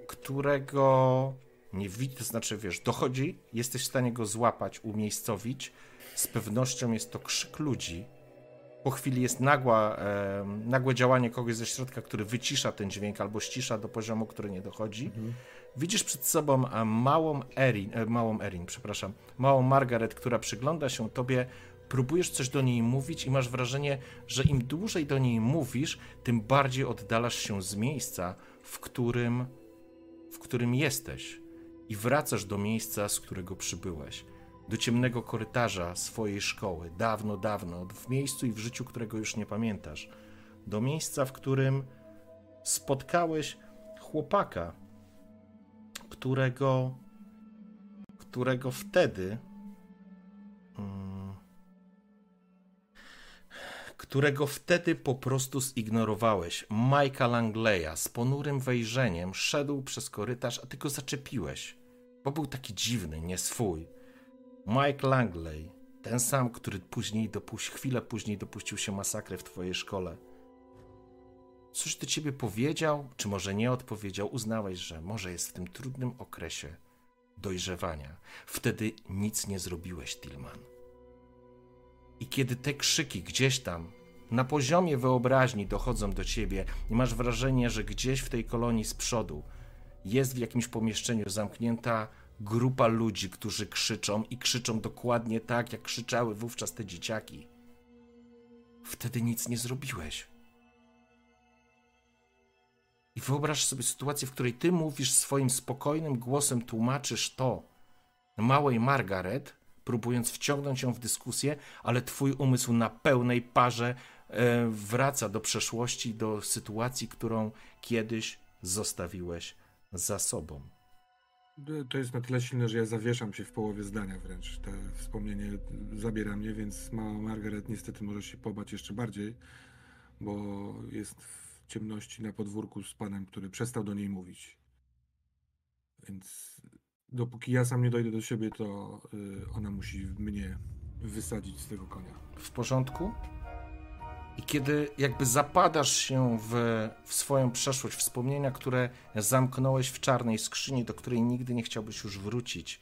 którego nie widzisz, to znaczy, wiesz, dochodzi, jesteś w stanie go złapać, umiejscowić. Z pewnością jest to krzyk ludzi. Po chwili jest nagła, e, nagłe działanie kogoś ze środka, który wycisza ten dźwięk albo ścisza do poziomu, który nie dochodzi. Mhm. Widzisz przed sobą małą Erin, e, małą Erin, przepraszam, małą Margaret, która przygląda się tobie, próbujesz coś do niej mówić i masz wrażenie, że im dłużej do niej mówisz, tym bardziej oddalasz się z miejsca, w którym, w którym jesteś i wracasz do miejsca, z którego przybyłeś, do ciemnego korytarza swojej szkoły, dawno, dawno, w miejscu i w życiu, którego już nie pamiętasz, do miejsca, w którym spotkałeś chłopaka, którego, którego wtedy, hmm, którego wtedy po prostu zignorowałeś. Majka Langleya z ponurym wejrzeniem szedł przez korytarz, a ty go zaczepiłeś bo był taki dziwny, nie swój. Mike Langley, ten sam, który później dopuścił, chwilę później dopuścił się masakry w twojej szkole. Coś do ciebie powiedział, czy może nie odpowiedział, uznałeś, że może jest w tym trudnym okresie dojrzewania. Wtedy nic nie zrobiłeś, Tillman. I kiedy te krzyki gdzieś tam na poziomie wyobraźni dochodzą do ciebie i masz wrażenie, że gdzieś w tej kolonii z przodu jest w jakimś pomieszczeniu zamknięta grupa ludzi, którzy krzyczą i krzyczą dokładnie tak, jak krzyczały wówczas te dzieciaki. Wtedy nic nie zrobiłeś. I wyobraź sobie sytuację, w której ty mówisz swoim spokojnym głosem, tłumaczysz to małej Margaret, próbując wciągnąć ją w dyskusję, ale twój umysł na pełnej parze e, wraca do przeszłości, do sytuacji, którą kiedyś zostawiłeś za sobą. To jest na tyle silne, że ja zawieszam się w połowie zdania wręcz. To wspomnienie zabiera mnie, więc mała Margaret niestety może się pobać jeszcze bardziej, bo jest w ciemności na podwórku z panem, który przestał do niej mówić. Więc dopóki ja sam nie dojdę do siebie, to y, ona musi mnie wysadzić z tego konia. W porządku? I kiedy jakby zapadasz się w, w swoją przeszłość, wspomnienia, które zamknąłeś w czarnej skrzyni, do której nigdy nie chciałbyś już wrócić,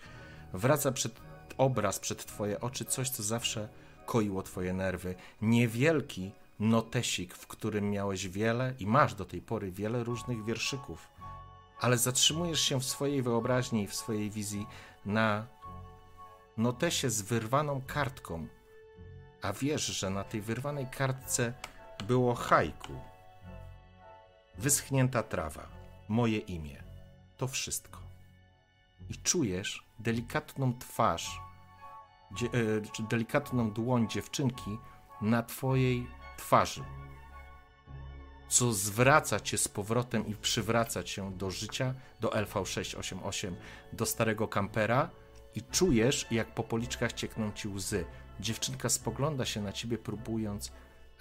wraca przed obraz, przed twoje oczy coś, co zawsze koiło twoje nerwy. Niewielki notesik, w którym miałeś wiele i masz do tej pory wiele różnych wierszyków, ale zatrzymujesz się w swojej wyobraźni i w swojej wizji na notesie z wyrwaną kartką, a wiesz, że na tej wyrwanej kartce było haiku. Wyschnięta trawa, moje imię. To wszystko. I czujesz delikatną twarz, e, delikatną dłoń dziewczynki na twojej twarzy, co zwraca cię z powrotem i przywraca cię do życia, do LV688, do starego kampera i czujesz, jak po policzkach ciekną ci łzy. Dziewczynka spogląda się na ciebie, próbując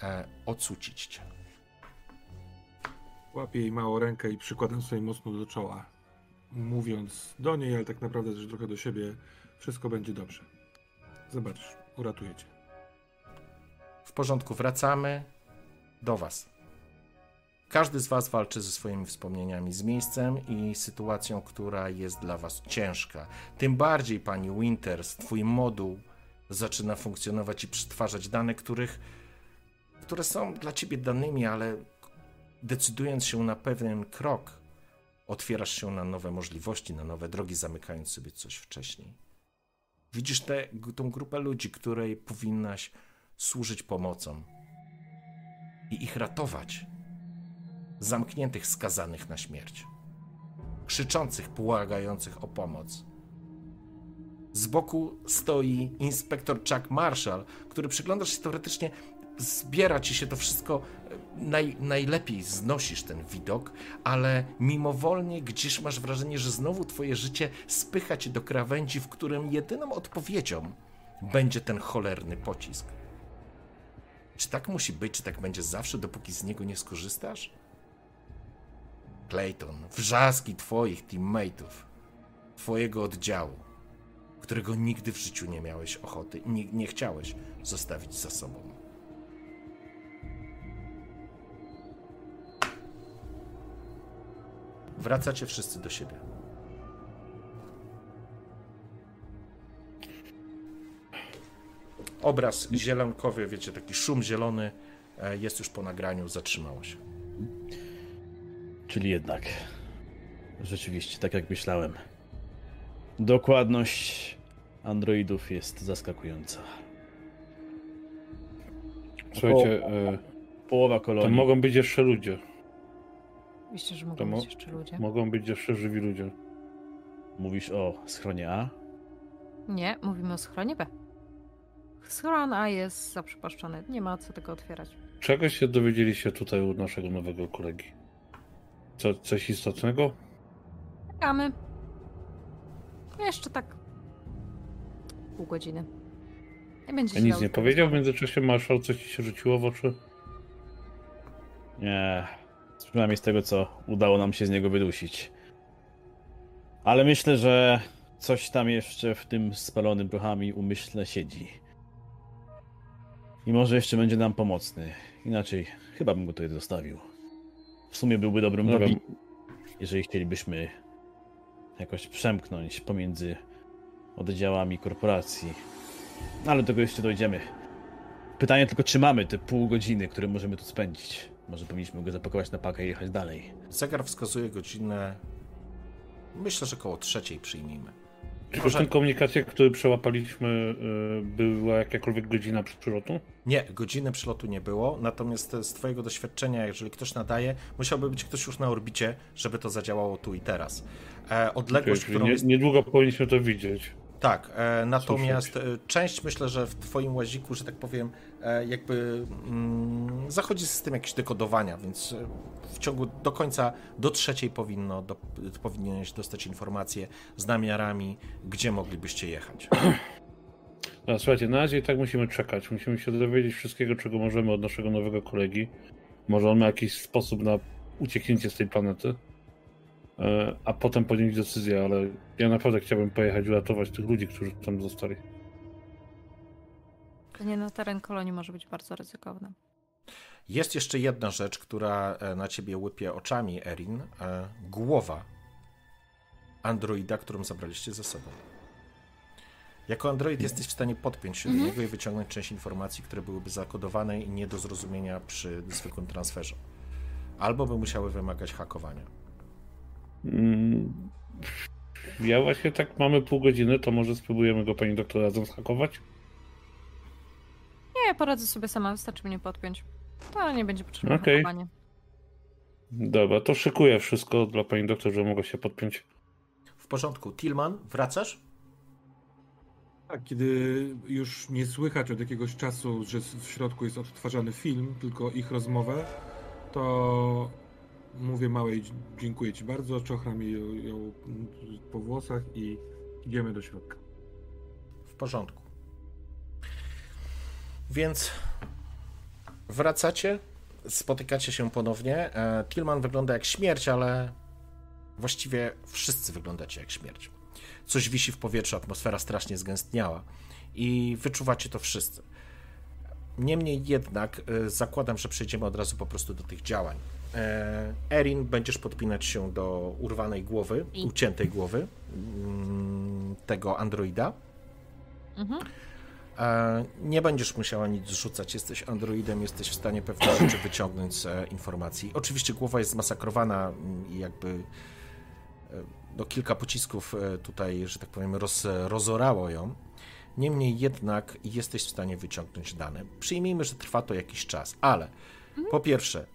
e, ocucić cię. Łapię jej małą rękę i przykładam sobie mocno do czoła, mówiąc do niej, ale tak naprawdę też trochę do siebie, wszystko będzie dobrze. Zobaczysz, uratuję cię. W porządku, wracamy do was. Każdy z was walczy ze swoimi wspomnieniami, z miejscem i sytuacją, która jest dla was ciężka. Tym bardziej, pani Winters, twój moduł zaczyna funkcjonować i przetwarzać dane, których, które są dla ciebie danymi, ale decydując się na pewien krok, otwierasz się na nowe możliwości, na nowe drogi, zamykając sobie coś wcześniej. Widzisz tę grupę ludzi, której powinnaś służyć pomocą i ich ratować. Zamkniętych, skazanych na śmierć. Krzyczących, błagających o pomoc. Z boku stoi inspektor Chuck Marshall, który przyglądasz się teoretycznie, zbiera ci się to wszystko, e, naj, najlepiej znosisz ten widok, ale mimowolnie gdzieś masz wrażenie, że znowu twoje życie spycha cię do krawędzi, w którym jedyną odpowiedzią będzie ten cholerny pocisk. Czy tak musi być, czy tak będzie zawsze, dopóki z niego nie skorzystasz? Clayton, wrzaski twoich teammateów, twojego oddziału, którego nigdy w życiu nie miałeś ochoty i nie, nie chciałeś zostawić za sobą. Wracacie wszyscy do siebie. Obraz zielonkowy, wiecie, taki szum zielony e, jest już po nagraniu, zatrzymało się. Czyli jednak. Rzeczywiście, tak jak myślałem. Dokładność androidów jest zaskakująca. Słuchajcie, e, połowa kolonii. To mogą być jeszcze ludzie. Myślę, że mogą być jeszcze ludzie. Mogą być jeszcze żywi ludzie. Mówisz o schronie A? Nie, mówimy o schronie B. Schron A jest zaprzepaszczony. Nie ma co tego otwierać. Czego się dowiedzieliście tutaj u naszego nowego kolegi? Co, coś istotnego? Czekamy. Jeszcze tak pół godziny. Nie będzie A nic nie powiedział w międzyczasie? Marszał coś ci się rzuciło w oczy? Nie. Przynajmniej z tego, co udało nam się z niego wydusić. Ale myślę, że coś tam jeszcze w tym spalonym prochami umyśle siedzi. I może jeszcze będzie nam pomocny. Inaczej chyba bym go tutaj zostawił. W sumie byłby dobrym no jeżeli chcielibyśmy jakoś przemknąć pomiędzy oddziałami korporacji. Ale do tego jeszcze dojdziemy. Pytanie tylko, czy mamy te pół godziny, które możemy tu spędzić. Może powinniśmy go zapakować na pakę i jechać dalej. Zegar wskazuje godzinę. Myślę, że koło trzeciej przyjmijmy. Czy Może... w tym komunikacie, który przełapaliśmy, yy, była jakakolwiek godzina przylotu? Nie, godziny przylotu nie było, natomiast z twojego doświadczenia, jeżeli ktoś nadaje, musiałby być ktoś już na orbicie, żeby to zadziałało tu i teraz. E, odległość, okay, którą... Nie, niedługo powinniśmy to widzieć. Tak, e, natomiast e, część myślę, że w twoim łaziku, że tak powiem, e, jakby mm, zachodzi system jakiegoś dekodowania, więc e, w ciągu do końca, do trzeciej powinno, do, powinieneś dostać informacje z namiarami, gdzie moglibyście jechać. No, słuchajcie, na razie i tak musimy czekać. Musimy się dowiedzieć wszystkiego, czego możemy od naszego nowego kolegi. Może on ma jakiś sposób na ucieknięcie z tej planety. E, a potem podjąć decyzję, ale ja naprawdę chciałbym pojechać uratować tych ludzi, którzy tam zostali. Nie na teren kolonii może być bardzo ryzykowne. Jest jeszcze jedna rzecz, która e, na ciebie łypie oczami, Erin. E, głowa androida, którą zabraliście ze sobą. Jako android jesteś w stanie podpiąć się do mhm. niego i wyciągnąć część informacji, które byłyby zakodowane i nie do zrozumienia przy zwykłym transferze. Albo by musiały wymagać hakowania. Mm, ja właśnie tak mamy pół godziny, to może spróbujemy go pani doktor razem zhakować? Nie, poradzę sobie sama, wystarczy mnie podpiąć. To nie będzie potrzebne okay. hakowanie. Dobra, to szykuję wszystko dla pani doktor, że mogę się podpiąć. W porządku. Tilman, wracasz? Tak, kiedy już nie słychać od jakiegoś czasu, że w środku jest odtwarzany film, tylko ich rozmowę, to mówię małej, dziękuję ci bardzo, czochram jej ją po włosach i idziemy do środka. W porządku. Więc wracacie, spotykacie się ponownie. E, Tillman wygląda jak śmierć, ale właściwie wszyscy wyglądacie jak śmierć. Coś wisi w powietrzu, atmosfera strasznie zgęstniała i wyczuwacie to wszyscy. Niemniej jednak e, zakładam, że przejdziemy od razu po prostu do tych działań. E, Erin, będziesz podpinać się do urwanej głowy, uciętej głowy mm, tego androida. Mhm. E, nie będziesz musiała nic zrzucać, jesteś androidem, jesteś w stanie pewne rzeczy wyciągnąć z e, informacji. Oczywiście głowa jest zmasakrowana mm, i jakby do kilka pocisków tutaj, że tak powiem, roz, rozorało ją. Niemniej jednak jesteś w stanie wyciągnąć dane. Przyjmijmy, że trwa to jakiś czas, ale po pierwsze,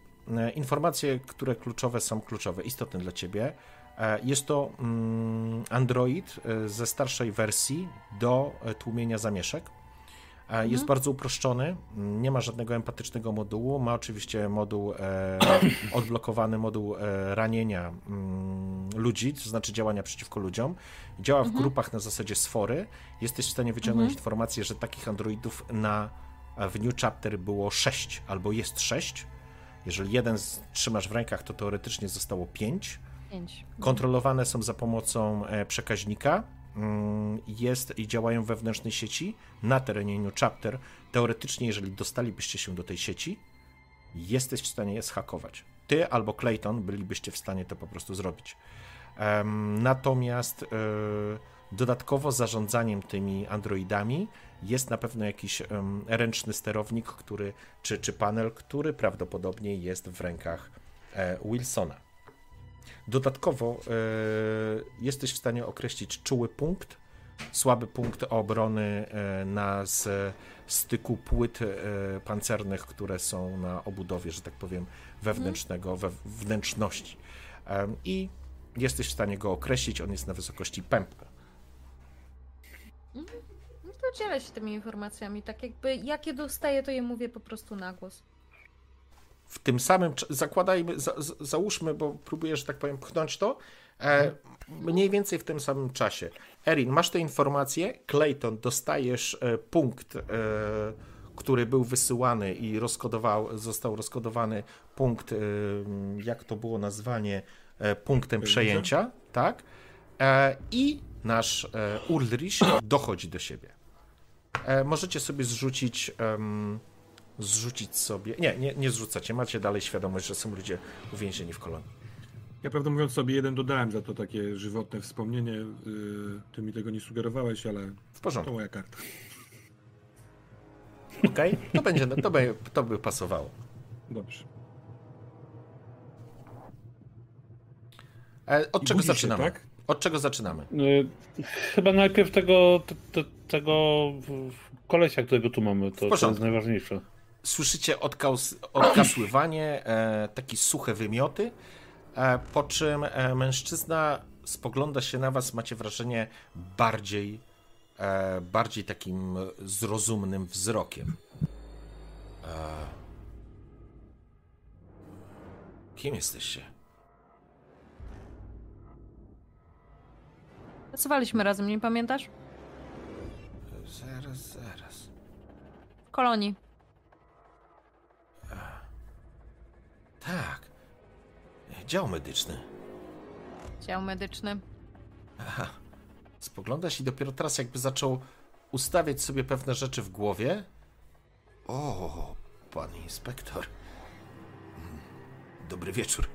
informacje, które kluczowe są kluczowe, istotne dla ciebie. E, jest to mm, Android e, ze starszej wersji do tłumienia zamieszek. Jest mhm. bardzo uproszczony, nie ma żadnego empatycznego modułu. Ma oczywiście moduł e, odblokowany, moduł e, ranienia mm, ludzi, to znaczy działania przeciwko ludziom. Działa w mhm. grupach na zasadzie sfory. Jesteś w stanie wyciągnąć mhm. informację, że takich androidów na, w New Chapter było 6 albo jest 6. Jeżeli jeden trzymasz w rękach, to teoretycznie zostało 5. 5. Kontrolowane są za pomocą e, przekaźnika Mm, jest i działają we wewnętrznej sieci na terenie New Chapter. Teoretycznie, jeżeli dostalibyście się do tej sieci, jesteś w stanie je zhakować. Ty albo Clayton bylibyście w stanie to po prostu zrobić. Natomiast e, dodatkowo zarządzaniem tymi androidami jest na pewno jakiś ręczny sterownik, który, czy, czy panel, który prawdopodobnie jest w rękach e, Wilsona. Dodatkowo e, jesteś w stanie określić czuły punkt, słaby punkt obrony e, na z, styku płyt pancernych, które są na obudowie, że tak powiem, wewnętrznego, we wnętrzności. I jesteś w stanie go określić, on jest na wysokości pępka. Dzielę się tymi informacjami, tak jakby jakie dostaję, to je mówię po prostu na głos w tym samym, zakładajmy, za, załóżmy, bo próbuję, że tak powiem, pchnąć to, e, mniej więcej w tym samym czasie. Erin, masz te informacje, Clayton, dostajesz e, punkt, e, który był wysyłany i rozkodował, został rozkodowany punkt, e, jak to było nazwanie, e, punktem przejęcia, tak? E, I nasz Ulrich dochodzi do siebie. Możecie sobie zrzucić zrzucić sobie. Nie, nie, nie zrzucacie, macie dalej świadomość, że są ludzie uwięzieni w kolonii. Ja prawdę mówiąc sobie jeden dodałem za to takie żywotne wspomnienie. Yy, ty mi tego nie sugerowałeś, ale w porządku. to moja karta. Okej, okay? to będzie, to by, to by pasowało. Dobrze. E, od I czego zaczynamy? Się, tak? Od czego zaczynamy? E, chyba najpierw tego, te, tego kolesia, którego tu mamy, to, to jest najważniejsze słyszycie odkaus, odkasływanie, e, takie suche wymioty, e, po czym e, mężczyzna spogląda się na was, macie wrażenie bardziej, e, bardziej takim zrozumnym wzrokiem. E, kim jesteście? Pracowaliśmy razem, nie pamiętasz? Zaraz, zaraz. W kolonii. Tak. Dział medyczny. Dział medyczny. Aha. Spoglądasz i dopiero teraz jakby zaczął ustawiać sobie pewne rzeczy w głowie. O, pan inspektor. Hmm. Dobry wieczór.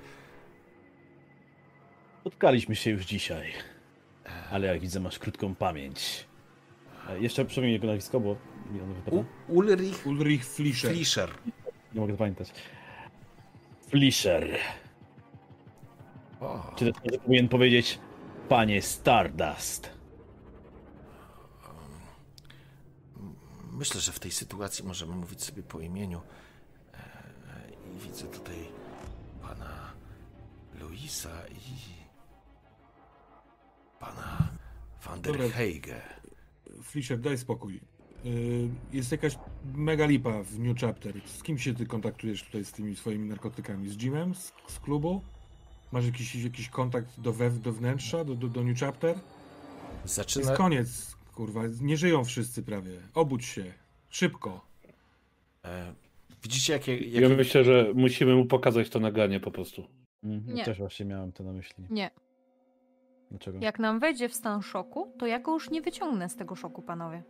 Spotkaliśmy się już dzisiaj. Ale jak widzę, masz krótką pamięć. E, jeszcze przypomnij jego nazwisko, bo mi ono wypada. Ulrich, Ulrich Flischer. Flischer. Nie mogę zapamiętać. Flisher. Czy to powinien powiedzieć panie Stardust? Myślę, że w tej sytuacji możemy mówić sobie po imieniu. E, I widzę tutaj pana Luisa i pana van der Heige. Flisher, daj spokój. Y, jest jakaś mega lipa w New Chapter. Z kim się ty kontaktujesz tutaj z tymi swoimi narkotykami? Z Jimem? Z, z klubu? Masz jakiś, jakiś kontakt do, wew, do wnętrza, do, do, do New Chapter? Zaczyna... Jest koniec, kurwa. Nie żyją wszyscy prawie. Obudź się. Szybko. E, widzicie, jakie, jakie... Ja myślę, że musimy mu pokazać to naganie po prostu. Mhm, Nie. Też właśnie miałem to na myśli. Nie. Dlaczego? Jak nam wejdzie w stan szoku, to ja go już nie wyciągnę z tego szoku, panowie.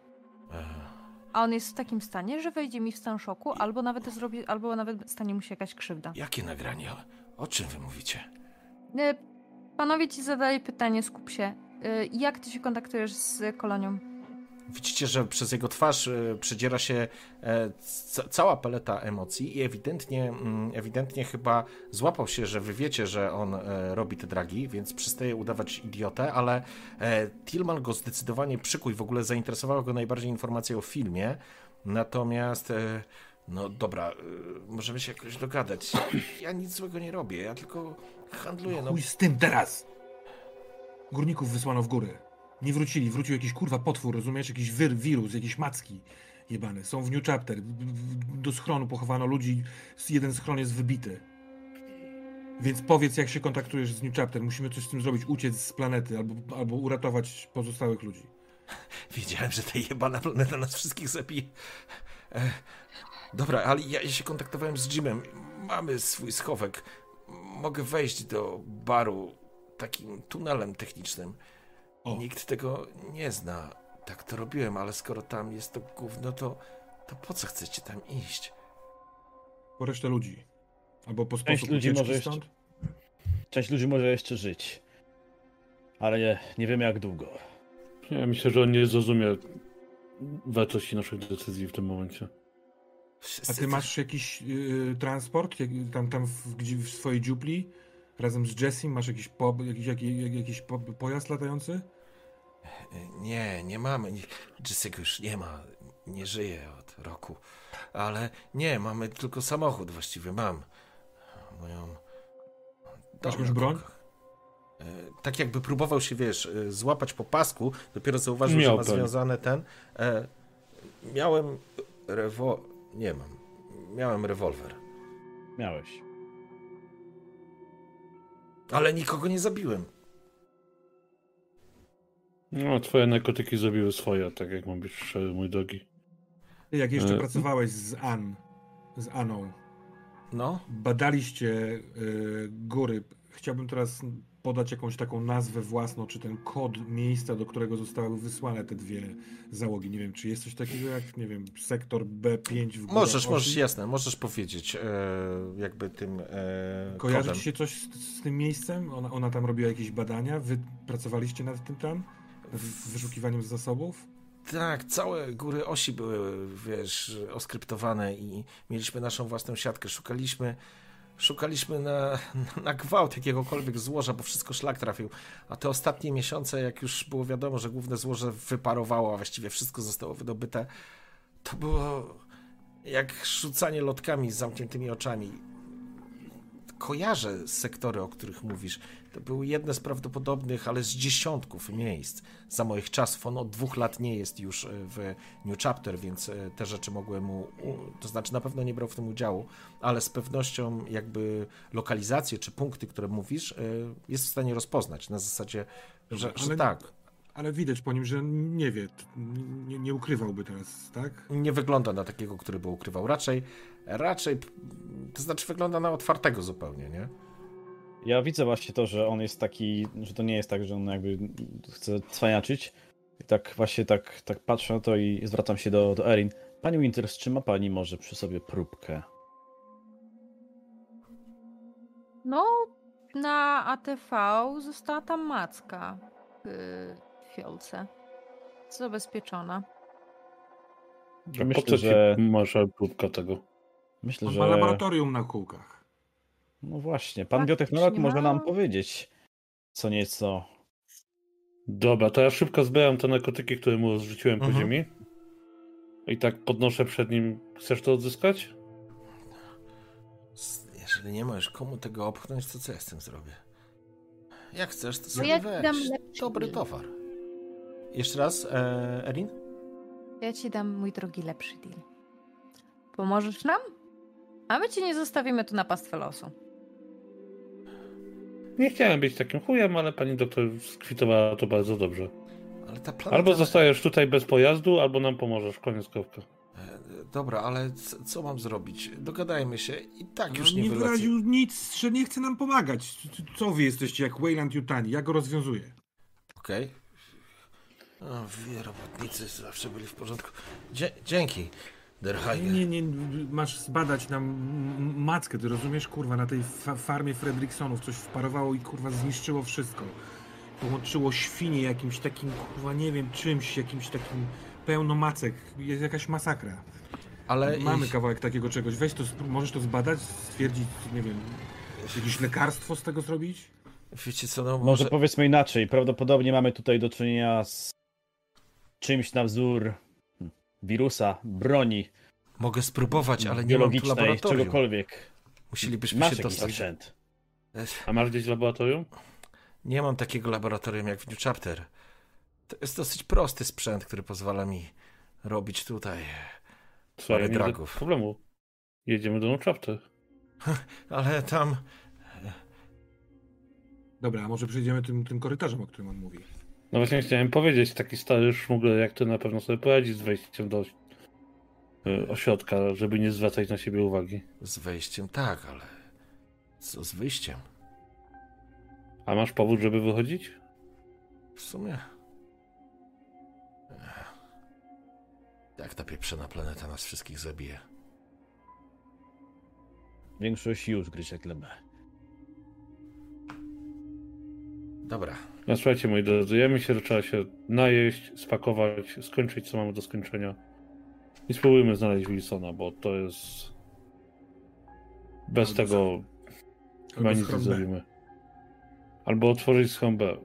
A on jest w takim stanie, że wejdzie mi w stan szoku, albo nawet zrobi, albo nawet stanie mu się jakaś krzywda. Jakie nagranie? O czym wy mówicie? E, panowie ci zadali pytanie, skup się. E, jak ty się kontaktujesz z kolonią? Widzicie, że przez jego twarz e, przedziera się e, cała paleta emocji i ewidentnie, mm, ewidentnie chyba złapał się, że wy wiecie, że on e, robi te dragi, więc przestaje udawać idiotę, ale Tillman go zdecydowanie przykuł i w ogóle zainteresowała go najbardziej informacja o filmie. Natomiast no dobra, możemy się jakoś dogadać. Ja nic złego nie robię, ja tylko handluję. No, no. z tym teraz! Górników wysłano w górę. Nie wrócili, wrócił jakiś kurwa potwór, rozumiesz? Jakiś wir, wirus, jakieś macki jebane. Są w New Chapter. Do schronu pochowano ludzi, jeden schron jest wybity. Więc powiedz, jak się kontaktujesz z New Chapter. Musimy coś z tym zrobić, uciec z planety albo, albo uratować pozostałych ludzi. Wiedziałem, że ta jebana planeta nas wszystkich zabije. E, dobra, ale ja się kontaktowałem z Jimem. Mamy swój schowek. Mogę wejść do baru takim tunelem technicznym. O. Nikt tego nie zna. Tak to robiłem, ale skoro tam jest to gówno, to, to po co chcecie tam iść? Po resztę ludzi. Albo po Część sposób ludzi może jeszcze, Część ludzi może jeszcze żyć. Ale nie, nie wiemy jak długo. Ja myślę, że on nie zrozumie wartości naszych decyzji w tym momencie. A ty masz jakiś y, transport tam, tam w, w swojej dziupli? Razem z Jessim masz jakiś, po, jakiś, jakiś, jakiś po, pojazd latający? Nie, nie mamy. Jessiego już nie ma. Nie żyje od roku. Ale nie, mamy tylko samochód właściwie. Mam moją. Masz już broń? E, tak jakby próbował się, wiesz, e, złapać po pasku, dopiero zauważył, Miał że ma związane ten. E, miałem rewo... Nie mam. Miałem rewolwer. Miałeś. Ale nikogo nie zabiłem. No, twoje narkotyki zrobiły swoje, tak jak mówisz, mój drogi. Jak jeszcze e... pracowałeś z An, z Aną, no. badaliście y, góry. Chciałbym teraz podać jakąś taką nazwę własną, czy ten kod miejsca, do którego zostały wysłane te dwie załogi. Nie wiem, czy jest coś takiego jak, nie wiem, sektor B5 w górach Możesz, możesz, jasne, możesz powiedzieć e, jakby tym e, Kojarzy ci się coś z, z, tym miejscem? Ona, ona tam robiła jakieś badania? Wy pracowaliście nad tym tam? Wyszukiwaniem zasobów? Tak, całe góry osi były, wiesz, oskryptowane i mieliśmy naszą własną siatkę. Szukaliśmy szukaliśmy na, na gwałt jakiegokolwiek złoża, bo wszystko szlak trafił. A te ostatnie miesiące, jak już było wiadomo, że główne złoże wyparowało, a właściwie wszystko zostało wydobyte, to było jak rzucanie lotkami z zamkniętymi oczami. Kojarzę sektory, o których mówisz. To były jedne z prawdopodobnych, ale z dziesiątków miejsc za moich czasów. On od dwóch lat nie jest już e, w New Chapter, więc e, te rzeczy mogłem mu, to znaczy na pewno nie brał w tym udziału, ale z pewnością jakby lokalizacje czy punkty, które mówisz, e, jest w stanie rozpoznać na zasadzie, że, że tak. Ale widać po nim, że nie wie, nie, nie, ukrywałby teraz, tak? Nie wygląda na takiego, który by ukrywał. Raczej, raczej, to znaczy wygląda na otwartego zupełnie, nie? Ja widzę właśnie to, że on jest taki, że to nie jest tak, że on jakby chce cwaniaczyć. I tak właśnie tak, tak patrzę na to i zwracam się do, do Erin. Pani Winters, czy ma pani może przy sobie próbkę? No, na ATV została tam macka w fiolce. Zabezpieczona. Myślę, po co że... może próbka tego? Myślę, On że... ma laboratorium na kółkach. No właśnie, pan biotechnolog może nam powiedzieć co nieco. Dobra, to ja szybko zbieram te narkotyki, które mu zrzuciłem mhm. po ziemi. I tak podnoszę przed nim. Chcesz to odzyskać? Jeżeli nie możesz komu tego opchnąć, to co ja z tym zrobię? Jak chcesz, to sobie ja weź. Dam Dobry towar. Jeszcze raz, e, Erin? Ja ci dam, mój drogi, lepszy deal. Pomożesz nam? A my cię nie zostawimy tu na pastwę losu. Nie chciałem być takim chujem, ale pani doktor skwitowała to bardzo dobrze. Planeta... Albo zostajesz tutaj bez pojazdu, albo nam pomożesz. Koniec kropka. E, dobra, ale co mam zrobić? Dogadajmy się i tak już nie Nie wyraził nic, że nie chce nam pomagać. Co wy jesteście jak Wayland Yutani? Ja go rozwiązuję. Okej. Okay. O, wy robotnicy zawsze byli w porządku. Dzie dzięki. Nie, nie, masz zbadać nam mackę, ty rozumiesz, kurwa, na tej fa farmie Fredriksonów coś wparowało i kurwa zniszczyło wszystko. Połączyło świnie jakimś takim, kurwa, nie wiem, czymś, jakimś takim pełno macek. Jest jakaś masakra. Ale Mamy kawałek takiego czegoś. Weź to, możesz to zbadać, stwierdzić, nie wiem, jakieś lekarstwo z tego zrobić? Wiecie co, no może... może powiedzmy inaczej. Prawdopodobnie mamy tutaj do czynienia z czymś na wzór wirusa, broni. Mogę spróbować, ale nie mam tu laboratorium. czegokolwiek. Musielibyśmy Masz się dostać. sprzęt. A masz gdzieś laboratorium? Nie mam takiego laboratorium jak w New Chapter. To jest dosyć prosty sprzęt, który pozwala mi robić tutaj Słuchaj, parę dragów. problemu. Jedziemy do New Chapter. Ale tam... Dobra, a może przejdziemy tym, tym korytarzem, o którym on mówi. No właśnie chciałem powiedzieć, taki stary szmugler jak ty na pewno sobie poradzi z wejściem do y, ośrodka, żeby nie zwracać na siebie uwagi. Z wejściem tak, ale co z wyjściem? A masz powód, żeby wychodzić? W sumie. Jak ta pieprzona planeta nas wszystkich zabije? Większość już gryzie glebę. Dobra. No słuchajcie, moi drodzy, ja myślę, że trzeba się najeść, spakować, skończyć, co mamy do skończenia. I spróbujmy znaleźć Wilsona, bo to jest... Bez Albo tego chyba nic nie zrobimy. Albo otworzyć schambę.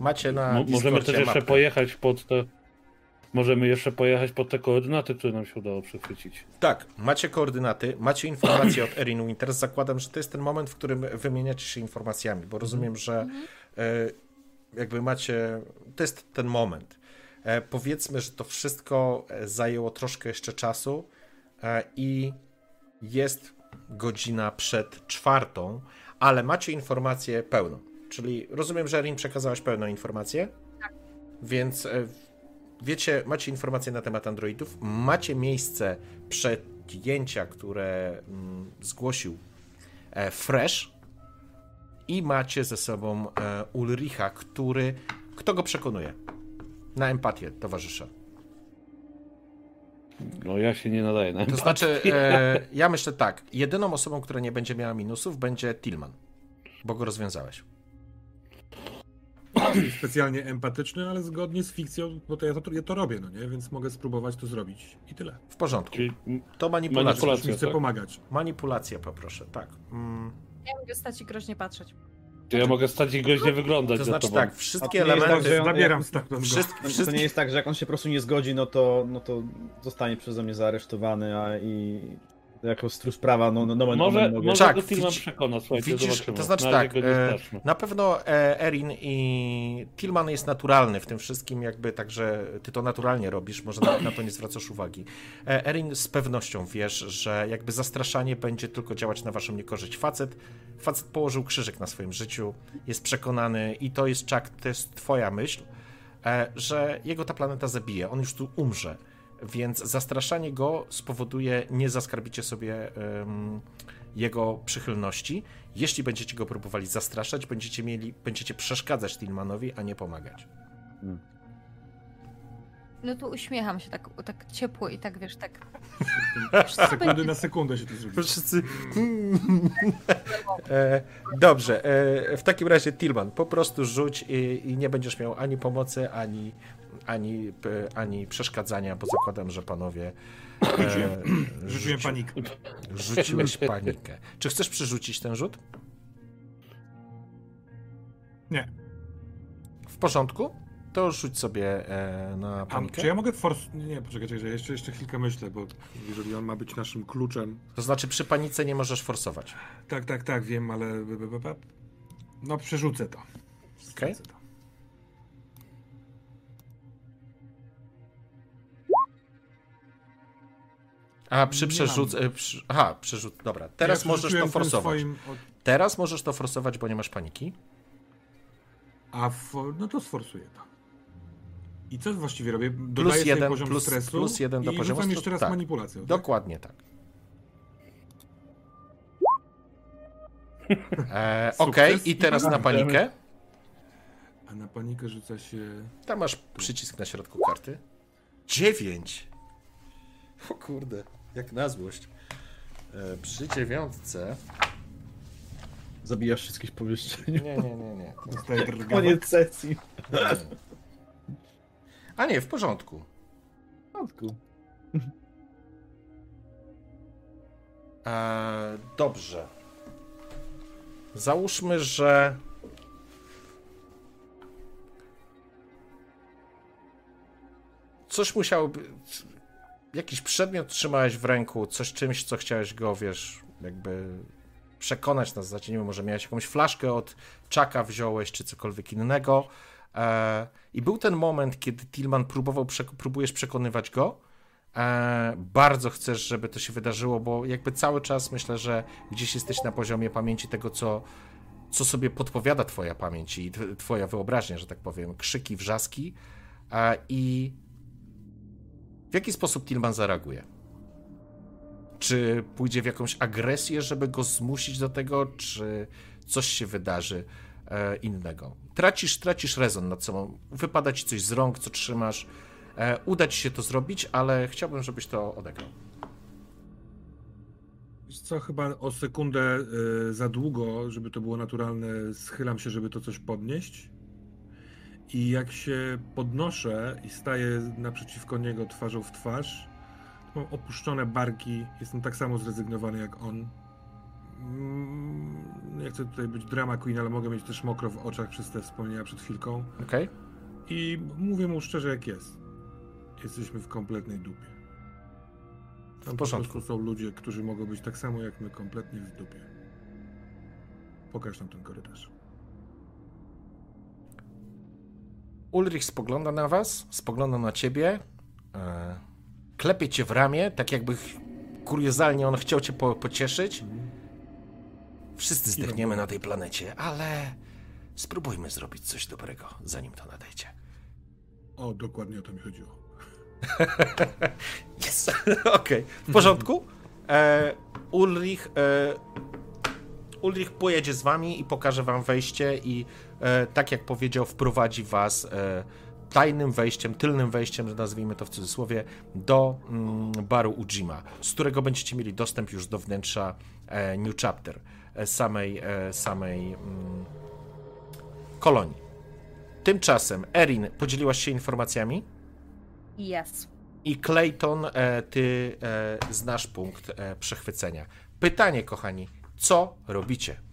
Macie na. możemy też jeszcze mapkę. pojechać pod te. Możemy jeszcze pojechać pod te koordynaty, które nam się udało przechwycić. Tak, macie koordynaty, macie informacje od Erin Winters. Zakładam, że to jest ten moment, w którym wymieniacie się informacjami, bo rozumiem, mhm. że e, jakby macie. To jest ten moment. E, powiedzmy, że to wszystko e, zajęło troszkę jeszcze czasu e, i jest godzina przed czwartą, ale macie informację pełną. Czyli rozumiem, że Erin przekazałaś pełną informację. Tak. Więc e, wiecie, macie informacje na temat Androidów, macie miejsce przejęcia, które mm, zgłosił e, Fresh i macie ze sobą e, Ulricha, który, kto go przekonuje? Na empatię, towarzysze. No ja się nie nadaję na empatię. To znaczy, e, ja myślę tak, jedyną osobą, która nie będzie miała minusów, będzie Tillman, bo go rozwiązałeś specjalnie empatyczny, ale zgodnie z fikcją, bo to ja to, ja to robię, no nie? Więc mogę spróbować to zrobić i tyle. W porządku. Czyli to manipulacja. manipulacja chcę tak? pomagać. Manipulacja poproszę, tak. Mm. Ja mogę stać i groźnie patrzeć. To ja mogę stać i groźnie wyglądać. To znaczy tak, wszystkie elementy... Tak, zabieram stamtąd wszystkie... To nie jest tak, że jak on się po prostu nie zgodzi, no to, no to zostanie przeze mnie zaaresztowany a i jako stróż prawa, no, no, no może, no, może tak, go przekona, słuchajcie, widzisz, zobaczymy. To znaczy na tak, e, na pewno e, Erin i Tillman jest naturalny w tym wszystkim, jakby także ty to naturalnie robisz, może na, na to nie zwracasz uwagi. E, Erin z pewnością wiesz, że jakby zastraszanie będzie tylko działać na waszą niekorzyść. Facet, facet położył krzyżyk na swoim życiu, jest przekonany i to jest czak, to jest twoja myśl, e, że jego ta planeta zabije, on już tu umrze więc zastraszanie go spowoduje, nie zaskarbicie sobie um, jego przychylności. Jeśli będziecie go próbowali zastraszać, będziecie mieli, będziecie przeszkadzać Tillmanowi, a nie pomagać. Hmm. No tu uśmiecham się tak, tak ciepło i tak wiesz, tak. Sekundy na sekundę się to zrobi. Wszyscy. e, dobrze. E, w takim razie, Tillman, po prostu rzuć i, i, nie będziesz miał ani pomocy, ani ani, ani przeszkadzania, bo zakładam, że panowie. E, Rzuciłem panikę. Rzuciłeś panikę. Czy chcesz przerzucić ten rzut? Nie. W porządku? To rzuć sobie e, na panikę. A, czy ja mogę force... Nie, poczekaj, czekaj, jeszcze, jeszcze chwilkę myślę, bo jeżeli on ma być naszym kluczem... To znaczy przy panice nie możesz forsować. Tak, tak, tak, wiem, ale... No przerzucę to. Okej. Okay. A przy przerzut. E, przy, aha, przerzut. Dobra. Teraz ja możesz to forsować. Od... Teraz możesz to forsować, bo nie masz paniki. A for... no to sforsuję to. I co właściwie robię? Dodaję plus jeden, poziom plus, stresu plus jeden do i poziomu stresu. jeszcze raz tak. manipulację. Tak? Dokładnie tak. E, Okej, okay. i teraz na panikę. A na panikę rzuca się. Tam masz przycisk na środku karty. Dziewięć. O kurde, jak na złość. E, przy dziewiątce... Zabijasz wszystkich pomieszczeń. Nie, nie, nie, nie. Koniec sesji. Nie. A nie, w porządku. W porządku. E, dobrze. Załóżmy, że coś musiałoby jakiś przedmiot trzymałeś w ręku, coś czymś, co chciałeś go, wiesz, jakby przekonać nas, znaczy nie wiem, może miałeś jakąś flaszkę od czaka wziąłeś, czy cokolwiek innego. E, I był ten moment, kiedy Tillman próbował, próbujesz przekonywać go, e, bardzo chcesz, żeby to się wydarzyło, bo jakby cały czas myślę, że gdzieś jesteś na poziomie pamięci tego, co, co sobie podpowiada twoja pamięć i twoja wyobraźnia, że tak powiem, krzyki, wrzaski i w jaki sposób Tillman zareaguje? Czy pójdzie w jakąś agresję, żeby go zmusić do tego, czy coś się wydarzy e, innego? Tracisz, tracisz rezon nad sobą. Wypada ci coś z rąk, co trzymasz. E, uda ci się to zrobić, ale chciałbym, żebyś to odegrał. Co chyba o sekundę y, za długo, żeby to było naturalne, schylam się, żeby to coś podnieść. I jak się podnoszę i staję naprzeciwko niego twarzą w twarz, mam opuszczone barki, jestem tak samo zrezygnowany jak on. Mm, nie chcę tutaj być drama queen, ale mogę mieć też mokro w oczach przez te wspomnienia przed chwilką. Okej. Okay. I mówię mu szczerze jak jest. Jesteśmy w kompletnej dupie. Tam w porządku. po prostu są ludzie, którzy mogą być tak samo jak my, kompletnie w dupie. Pokaż nam ten korytarz. Ulrich spogląda na was, spogląda na ciebie, e, klepie cię w ramię, tak jakby kuriozalnie on chciał cię po, pocieszyć. Wszyscy zdechniemy na tej planecie, ale spróbujmy zrobić coś dobrego, zanim to nadejdzie. O, dokładnie o to mi chodziło. yes. Okej, okay. w porządku. E, Ulrich, e, Ulrich pojedzie z wami i pokaże wam wejście i tak jak powiedział, wprowadzi was e, tajnym wejściem, tylnym wejściem, nazwijmy to w cudzysłowie, do mm, baru Ujima, z którego będziecie mieli dostęp już do wnętrza e, New Chapter, e, samej, e, samej mm, kolonii. Tymczasem, Erin, podzieliłaś się informacjami? Yes. I Clayton, e, ty e, znasz punkt e, przechwycenia. Pytanie, kochani, co robicie?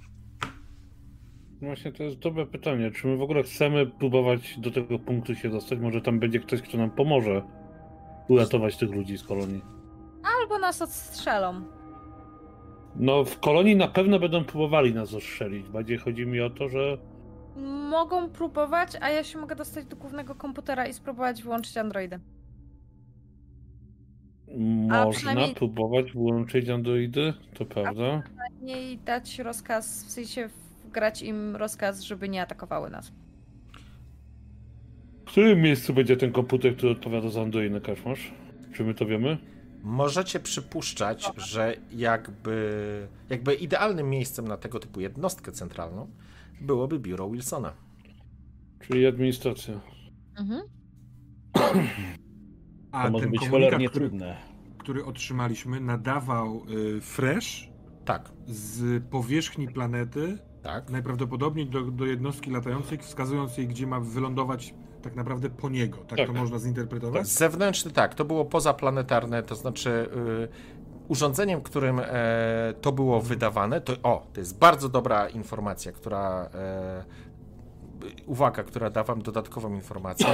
Właśnie to jest dobre pytanie. Czy my w ogóle chcemy próbować do tego punktu się dostać? Może tam będzie ktoś, kto nam pomoże uratować tych ludzi z kolonii. Albo nas odstrzelą. No, w kolonii na pewno będą próbowali nas ostrzelić. Bardziej chodzi mi o to, że. Mogą próbować, a ja się mogę dostać do głównego komputera i spróbować wyłączyć Androidy. Można przynajmniej... próbować wyłączyć Androidy, to prawda. A przynajmniej dać rozkaz, w sensie grać im rozkaz, żeby nie atakowały nas. W którym miejscu będzie ten komputer, który odpowiada za Androidy, Kaszmasz? Czy my to wiemy? Możecie przypuszczać, że jakby, jakby idealnym miejscem na tego typu jednostkę centralną byłoby biuro Wilsona. Czyli administracja. Mhm. A to może być cholernie który, trudne. Który otrzymaliśmy, nadawał y, Fresh tak. z powierzchni planety tak. najprawdopodobniej do, do jednostki latającej, wskazując jej, gdzie ma wylądować tak naprawdę po niego. Tak, tak. to można zinterpretować? Tak. Zewnętrzny tak, to było pozaplanetarne, to znaczy yy, urządzeniem, którym e, to było wydawane, to o, to jest bardzo dobra informacja, która e, uwaga, która da wam dodatkową informację.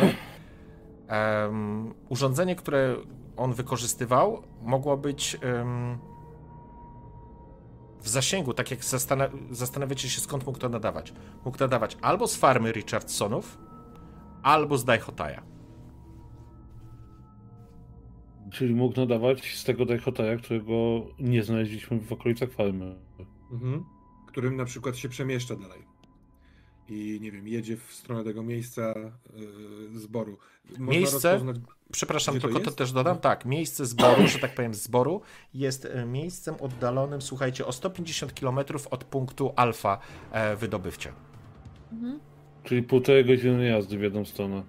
Um, urządzenie, które on wykorzystywał, mogło być um, w zasięgu, tak jak zastan zastanawiacie się, skąd mógł to nadawać. Mógł nadawać albo z farmy Richardsonów, albo z Daihotaja. Czyli mógł nadawać z tego Daihotaja, którego nie znaleźliśmy w okolicach farmy. Mhm. Którym na przykład się przemieszcza dalej i nie wiem, jedzie w stronę tego miejsca yy, zboru. Można miejsce, rozpoznać, przepraszam, tylko to, to, też dodam, tak, miejsce zboru, że tak powiem zboru, jest e, miejscem oddalonym, słuchajcie, o 150 km od punktu alfa e, wydobywcia. Mhm. Czyli półtorej godziny jazdy w jedną stronę.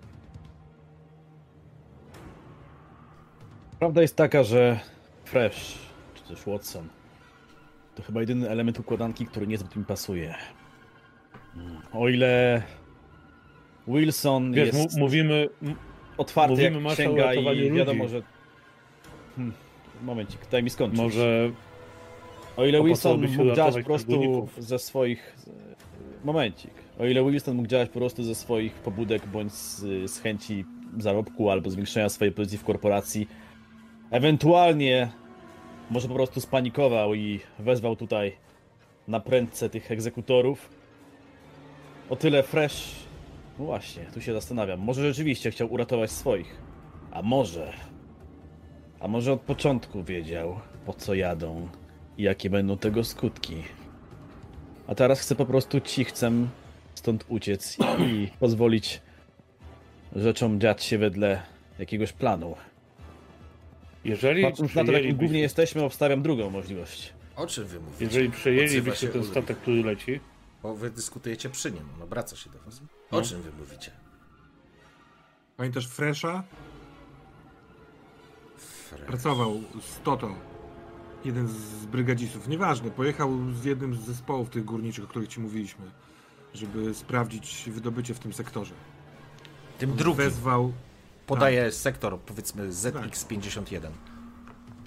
Prawda jest taka, że Fresh, czy też Watson, to chyba jedyny element układanki, który niezbyt mi pasuje. O ile Wilson Wiesz, jest mówimy, otwarty mówimy jak księga i wiadomo, ludzi. że... Hmm, momencik, daj mi skończyć. Może... O ile Wilson mógł działać po prostu ze swoich... Momencik. O ile Wilson mógł działać po prostu ze swoich pobudek bądź z, z chęci zarobku albo zwiększenia swojej pozycji w korporacji, ewentualnie może po prostu spanikował i wezwał tutaj na prędce tych egzekutorów. O tyle Fresh. No właśnie, tu się zastanawiam. Może rzeczywiście chciał uratować swoich. A może. A może od początku wiedział, po co jadą i jakie będą tego skutki. A teraz chce po prostu cichcem stąd uciec i pozwolić rzeczom dziać się wedle jakiegoś planu. Jeżeli Patrząc na to, jakim głównie jesteśmy, obstawiam drugą możliwość. O czym wy mówicie? Jeżeli przejęlibyście ten statek, który leci, Bo wy dyskutujecie przy nim, on obraca się do was. O No. czym wy mówicie? Pamiętasz Fresha? Fresh. Pracował z Toto. Jeden z brygadzistów. Nieważne, pojechał z jednym z zespołów tych górniczych, o których ci mówiliśmy, żeby sprawdzić wydobycie w tym sektorze. Tym drugim Wezwał, podaje sektor, powiedzmy ZX51.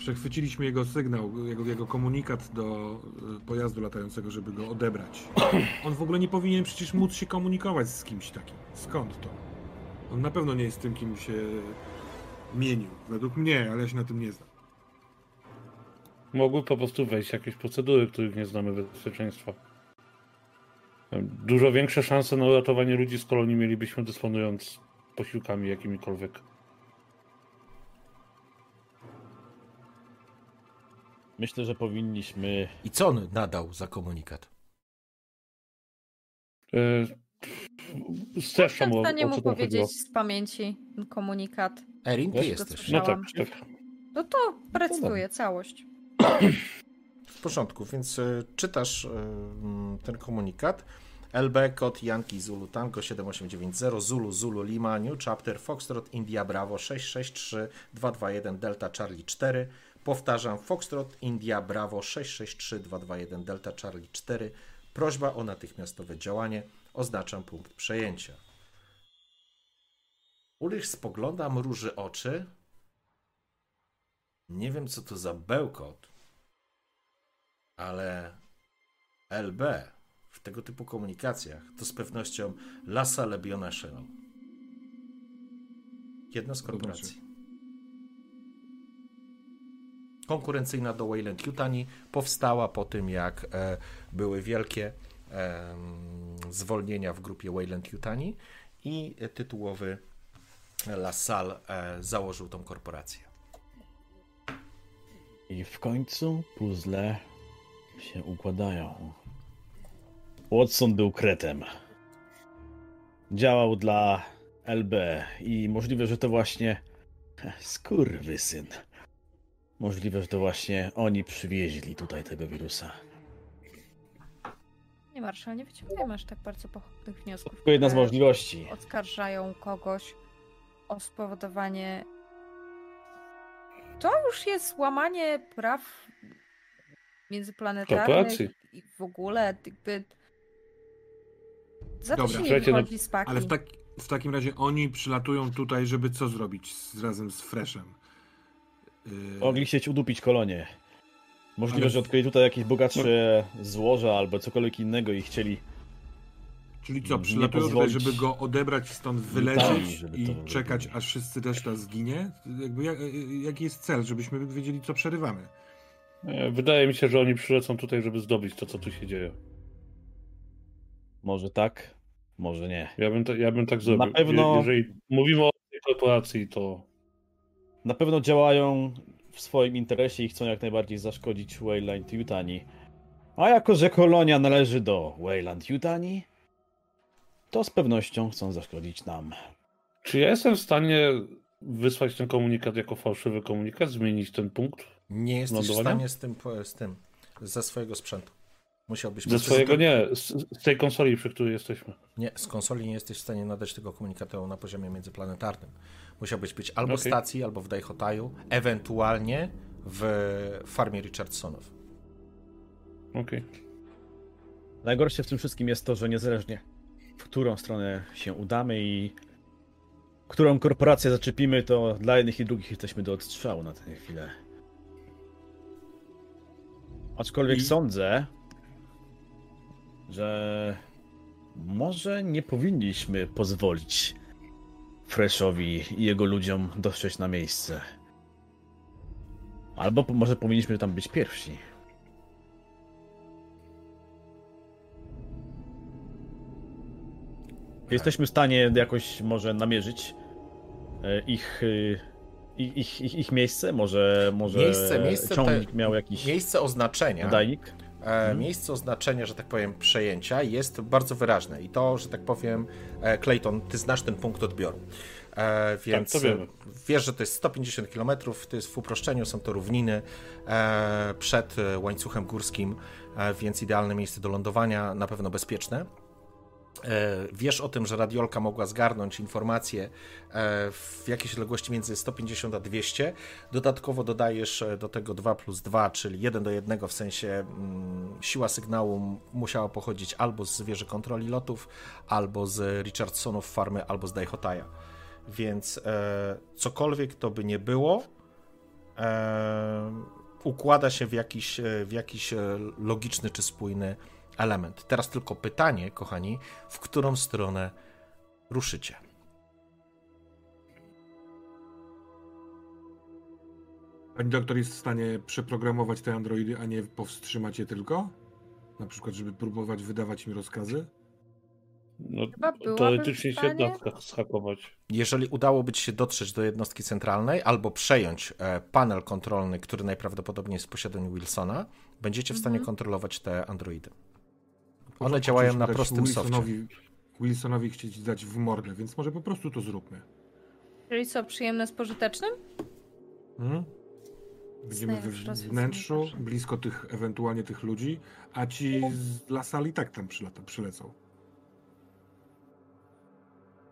Przechwyciliśmy jego sygnał, jego, jego komunikat do y, pojazdu latającego, żeby go odebrać. On w ogóle nie powinien przecież móc się komunikować z kimś takim. Skąd to? On na pewno nie jest tym, kim się mienił. Według mnie, ale ja się na tym nie znam. mogły po prostu wejść jakieś procedury, których nie znamy bezpieczeństwa. Dużo większe szanse na uratowanie ludzi z kolonii mielibyśmy dysponując posiłkami jakimikolwiek. Myślę, że powinniśmy. I co on nadał za komunikat? Yy, Streszczam Jestem o, w stanie mu tam chodziło. powiedzieć z pamięci komunikat. Erin, ty jesteś. No tak, tak. No to precytuję całość. W porządku, więc y, czytasz y, mm, ten komunikat. LB kod Yankee Zulu Tango 7890 Zulu Zulu Lima New Chapter Foxtrot India Bravo 663 221 Delta Charlie 4 Powtarzam Foxtrot India Bravo 663 221 Delta Charlie 4 Prośba o natychmiastowe działanie. Oznaczam punkt przejęcia. Ulrich spogląda, mruży oczy. Nie wiem, co to za bełkot, ale LB w tego typu komunikacjach to z pewnością La Salle Bionational. Jedna z korporacji. Konkurencyjna do Wayland Yutani powstała po tym, jak e, były wielkie zwolnienia w grupie Wayland Yutani i tytułowy La Salle e, założył tą korporację. I w końcu puzzle się układają. Watson był kretem. Działał dla LB i możliwe, że to właśnie. Skurwysyn. Możliwe, że to właśnie oni przywieźli tutaj tego wirusa. Nie, Marszal, nie wyciągajmy aż tak bardzo pochopnych wniosków. Tylko jedna z możliwości. Oskarżają kogoś o spowodowanie. To już jest łamanie praw międzyplanetarnych i w ogóle jakby. Za to Dobra, się nie słuchajcie, no, wychodzi z paki. Ale w, tak, w takim razie oni przylatują tutaj, żeby co zrobić z, razem z Freshem? Yy, Mogli chcieć udupić kolonię. Możliwe, Ale- że odkryli tutaj jakieś bogatsze złoża albo cokolwiek innego i chcieli. Czyli co, przylatują tutaj, żeby go odebrać stąd, wylecieć i czekać, aż wszyscy reszta zginie? Jakby, jak, jaki jest cel, żebyśmy wiedzieli, co przerywamy? E, Wydaje mi się, że oni przylecą tutaj, żeby zdobyć to, co tu się dzieje. Może tak, może nie. Ja bym, ta, ja bym tak zrobił. Na pewno- Je- Jeżeli mówimy o tej korporacji, to Na pewno działają w swoim interesie i chcą jak najbardziej zaszkodzić Wayland Yutani. A jako, że kolonia należy do Wayland Yutani, to z pewnością chcą zaszkodzić nam. czy ja jestem w stanie wysłać ten komunikat jako fałszywy komunikat, zmienić ten punkt? Nie jesteś w stanie z tym, z tym, ze swojego sprzętu. Musiałbyś... Ze swojego nie, z, z tej konsoli, przy której jesteśmy. Nie, z konsoli nie jesteś w stanie nadać tego komunikatu na poziomie międzyplanetarnym. Musiałbyś być albo w Okej. stacji, albo w Dajhotaju, ewentualnie w farmie Richardsonów. Okej. Najgorsze w tym wszystkim jest to, że niezależnie w którą stronę się udamy i którą korporację zaczepimy, to dla jednych i drugich jesteśmy do odstrzału na tę chwilę. Aczkolwiek I- sądzę, że może nie powinniśmy pozwolić Freshowi i jego ludziom dotrzeć na miejsce. Albo może powinniśmy tam być pierwsi. Tak. Jesteśmy w stanie jakoś może namierzyć e, ich, e, ich, ich, ich, miejsce, może, może miejsce, miejsce ciągnik te, miał jakiś... Miejsce oznaczenia. Nadajnik Hmm. Miejsce oznaczenia, że tak powiem, przejęcia jest bardzo wyraźne i to, że tak powiem, Clayton, ty znasz ten punkt odbioru. E, więc tak, wiesz, że to jest 150 km, to jest w uproszczeniu, są to równiny e, przed łańcuchem górskim, e, więc idealne miejsce do lądowania, na pewno bezpieczne. E, wiesz o tym, że radiolka mogła zgarnąć informacje e, w jakiejś odległości między 150 a 200. Dodatkowo dodajesz e, do tego 2 plus 2, czyli 1 do 1, w sensie mm, siła sygnału musiała pochodzić albo z wieży kontroli lotów, albo z Richardsonów farmy, albo z Daihotaja. Więc cokolwiek to by nie było, układa się w jakiś, w jakiś logiczny czy spójny element. Teraz tylko pytanie, kochani, w którą stronę ruszycie? Pani doktor jest w stanie przeprogramować te androidy, a nie powstrzymać je tylko? Na przykład, żeby próbować wydawać im rozkazy? No, teoretycznie się da schakować. Jeżeli udałoby ci się dotrzeć do jednostki centralnej albo przejąć e, panel kontrolny, który najprawdopodobniej jest w posiadaniu Wilsona, będziecie w stanie mhm. kontrolować te androidy. One działają na prostym Wilsonowi, softie. Wilsonowi chcieć dać w mordę, więc może po prostu to zróbmy. Czyli co, przyjemne z pożytecznym? Hmm? Będziemy we wnętrzu, blisko tych, ewentualnie tych ludzi, a ci z La Salle i tak tam przylata, przylecą.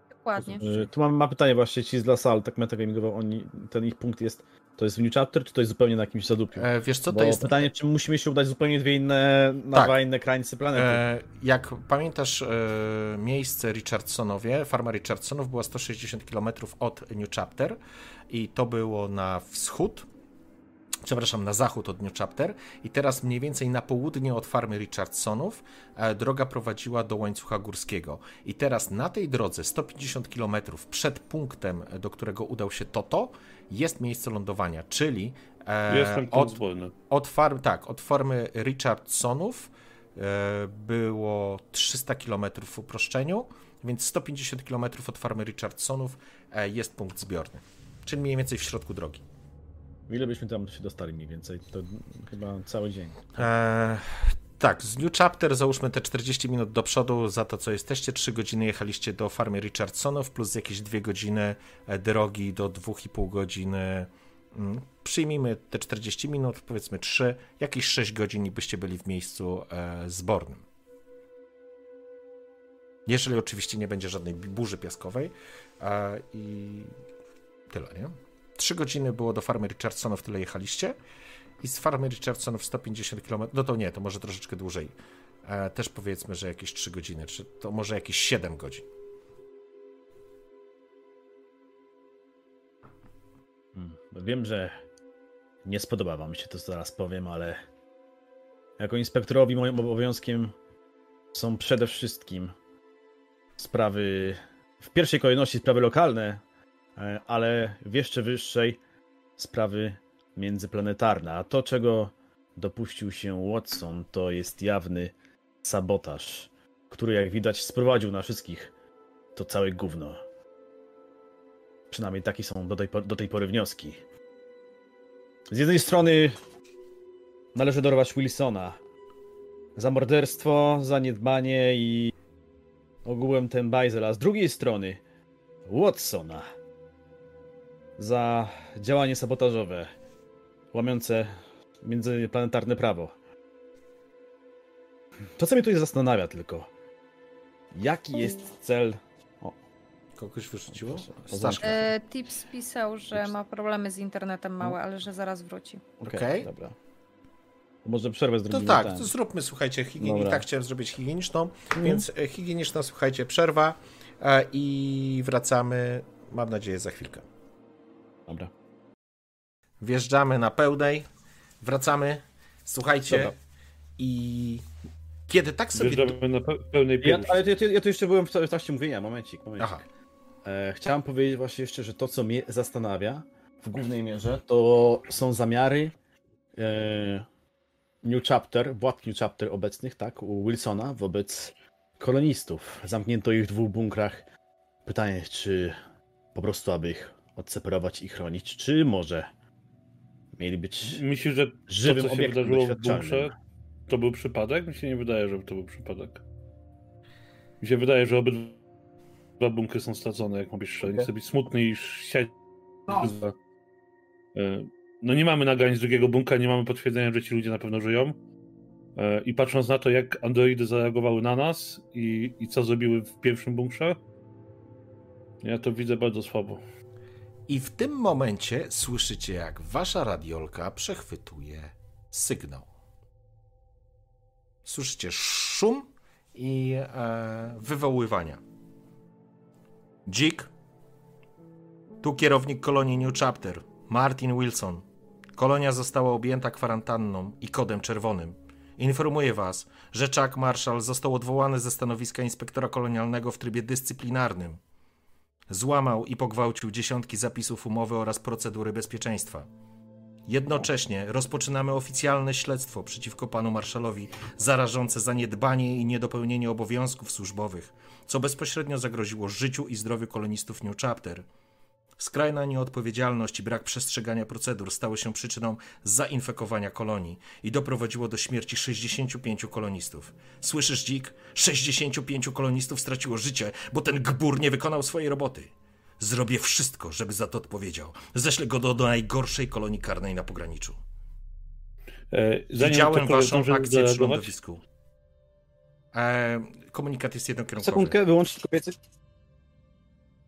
Dokładnie. E, tu mam, ma pytanie właśnie ci z La Salle, tak metagamingowo, oni, ten ich punkt jest to jest w New Chapter, czy to jest zupełnie na jakimś zadupiu? E, wiesz co, to Bo jest... pytanie, czy musimy się udać zupełnie dwie inne, na tak. dwa inne krańce planety? E, jak pamiętasz e, miejsce Richardsonowie, farma Richardsonów była 160 km od New Chapter i to było na wschód, przepraszam, na zachód od New Chapter i teraz mniej więcej na południe od farmy Richardsonów e, droga prowadziła do łańcucha górskiego. I teraz na tej drodze 150 km przed punktem, do którego udał się Toto, jest miejsce lądowania, czyli e, od, od farm, tak, od farmy Richardsonów e, było 300 km w uproszczeniu, więc 150 km od farmy Richardsonów e, jest punkt zbiorny, czyli mniej więcej w środku drogi. Ile byśmy tam się dostali mniej więcej? To chyba cały dzień. E, tak, z New Chapter załóżmy te 40 minut do przodu za to, co jesteście. 3 godziny jechaliście do farmy Richardsonów, plus jakieś 2 godziny e, drogi do 2,5 godziny. Mm, przyjmijmy te 40 minut, powiedzmy 3, jakieś 6 godzin i byście byli w miejscu e, zbornym. Jeżeli oczywiście nie będzie żadnej burzy piaskowej i tyle, nie? 3 godziny było do farmy Richardsonów, tyle jechaliście i z farmy Richardsonów 150 km, no to nie, to może troszeczkę dłużej. E, też powiedzmy, że jakieś 3 godziny, czy to może jakieś 7 godzin. Hmm, wiem, że nie spodoba wam się to, co zaraz powiem, ale jako inspektorowi moim obowiązkiem są przede wszystkim sprawy, w pierwszej kolejności sprawy lokalne, e, ale w jeszcze wyższej sprawy międzyplanetarna, a to, czego dopuścił się Watson, to jest jawny sabotaż, który, jak widać, sprowadził na wszystkich to całe gówno. Przynajmniej takie są do tej, do tej pory wnioski. Z jednej strony należy dorwać Wilsona za morderstwo, zaniedbanie i ogółem ten bajzel, a z drugiej strony Watsona za działanie sabotażowe łamiące międzyplanetarne prawo. To, co mnie tutaj zastanawia tylko, jaki jest cel... O. Kogoś wyrzuciło? E, Tips pisał, że ma problemy z internetem małe, no. ale że zaraz wróci. Okej, okay, okay. dobra. Może przerwę zrobimy. To tak, to zróbmy, słuchajcie, higieni... tak chciałem zrobić higieniczną, mm. więc e, higieniczna, słuchajcie, przerwa e, i wracamy, mam nadzieję, za chwilkę. Dobra. Wjeżdżamy na pełnej, wracamy, słuchajcie Dobra. i kiedy tak sobie... Wjeżdżamy na pełnej ja, Ale ja, ja, tu jeszcze byłem w trakcie mówienia, momencik, momencik. Aha. E, chciałem powiedzieć właśnie jeszcze, że to, co mnie zastanawia w głównej mierze, to są zamiary e, New Chapter, władz New Chapter obecnych, tak, u Wilsona wobec kolonistów. Zamknięto ich w dwóch bunkrach. Pytanie, czy po prostu, aby ich odseparować i chronić, czy może mieli być Myślisz, że żywym to, co się wydarzyło w bunkrze, to był przypadek? Mi się nie wydaje, że to był przypadek. Mi się wydaje, że obydwa bunkry są stracone, jak mówisz szczerze. Nie chcę być smutny i siać. E, No nie mamy nagrań z drugiego bunkra, nie mamy potwierdzenia, że ci ludzie na pewno żyją. E, I patrząc na to, jak androidy zareagowały na nas i, i co zrobiły w pierwszym bunkrze, ja to widzę bardzo słabo. I w tym momencie słyszycie, jak wasza radiolka przechwytuje sygnał. Słyszycie szum i e, wywoływania. Dzik, tu kierownik kolonii New Chapter, Martin Wilson. Kolonia została objęta kwarantanną i kodem czerwonym. Informuję was, że Chuck Marshall został odwołany ze stanowiska inspektora kolonialnego w trybie dyscyplinarnym. Złamał i pogwałcił dziesiątki zapisów umowy oraz procedury bezpieczeństwa. Jednocześnie rozpoczynamy oficjalne śledztwo przeciwko panu Marshallowi za rażące zaniedbanie i niedopełnienie obowiązków służbowych, co bezpośrednio zagroziło życiu i zdrowiu kolonistów New Chapter. Skrajna nieodpowiedzialność i brak przestrzegania procedur stały się przyczyną zainfekowania kolonii i doprowadziło do śmierci 65 kolonistów. Słyszysz, Dzik? 65 kolonistów straciło życie, bo ten gbur nie wykonał swojej roboty. Zrobię wszystko, żeby za to odpowiedział. Ześlę go do, do najgorszej kolonii karnej na pograniczu. E, Widziałem waszą akcję przy lądowisku. E, komunikat jest jednokierunkowy. Sekundkę, wyłączyć kobiecy.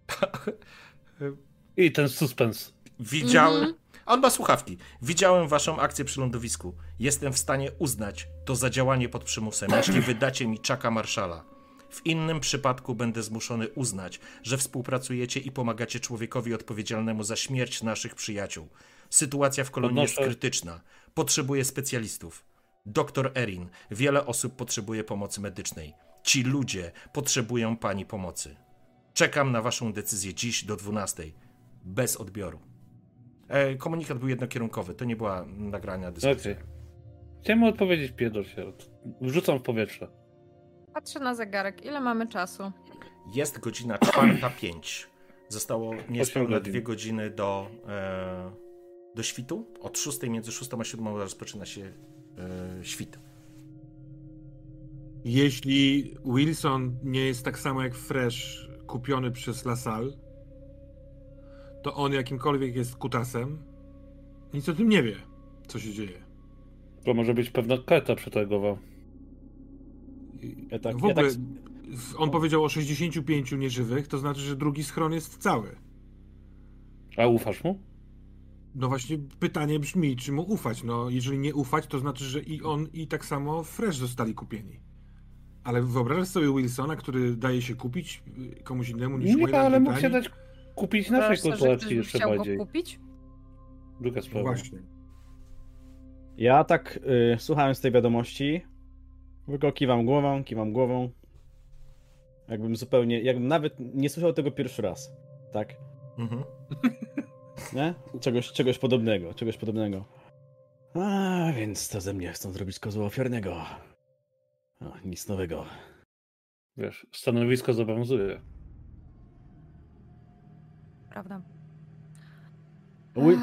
I ten suspens. Widziałem. Mhm. A On ma słuchawki. Widziałem waszą akcję przy lądowisku. Jestem w stanie uznać to za działanie pod przymusem, jeśli wydacie mi czaka marszala. W innym przypadku będę zmuszony uznać, że współpracujecie i pomagacie człowiekowi odpowiedzialnemu za śmierć naszych przyjaciół. Sytuacja w kolonii jest Podnoszę- krytyczna. Potrzebuję specjalistów. Doktor Erin, wiele osób potrzebuje pomocy medycznej. Ci ludzie potrzebują pani pomocy. Czekam na waszą decyzję dziś do 12. Bez odbioru. E, komunikat był jednokierunkowy, to nie była nagrania dyskusja. Okej. Chciałem odpowiedzieć pierdol się. Wrzucam w powietrze. Patrzę na zegarek. Ile mamy czasu? Jest godzina 4.05. Zostało niespełna dwie godziny do, e, do świtu. Od 6 między 6 a 7 rozpoczyna się e, świt. Jeśli Wilson nie jest tak samo jak Fresh kupiony przez LaSalle, to on jakimkolwiek jest kutasem, nic o tym nie wie, co się dzieje. To może być pewna karta przetargowa. Ja tak, w ogóle ja tak, on powiedział o 65 nieżywych, to znaczy, że drugi schron jest cały. A ufasz mu? No właśnie pytanie brzmi, czy mu ufać? No jeżeli nie ufać, to znaczy, że i on i tak samo Fresh zostali kupieni. Ale wyobrażasz sobie Wilsona, który daje się kupić komuś innemu niż Nie, Wayland ale mógł się dać kupić naszej korporacji jeszcze bardziej. kupić? Druga sprawa. właśnie. ja tak y, słuchałem z tej wiadomości, tylko kiwam głową, kiwam głową. Jakbym zupełnie, jakbym nawet nie słyszał tego pierwszy raz. Tak? Mhm. Nie? Czegoś, czegoś podobnego, czegoś podobnego. A, więc to ze mnie chcą zrobić kozła ofiarnego. O, nic nowego. Wiesz, stanowisko zobowiązuje. Prawda.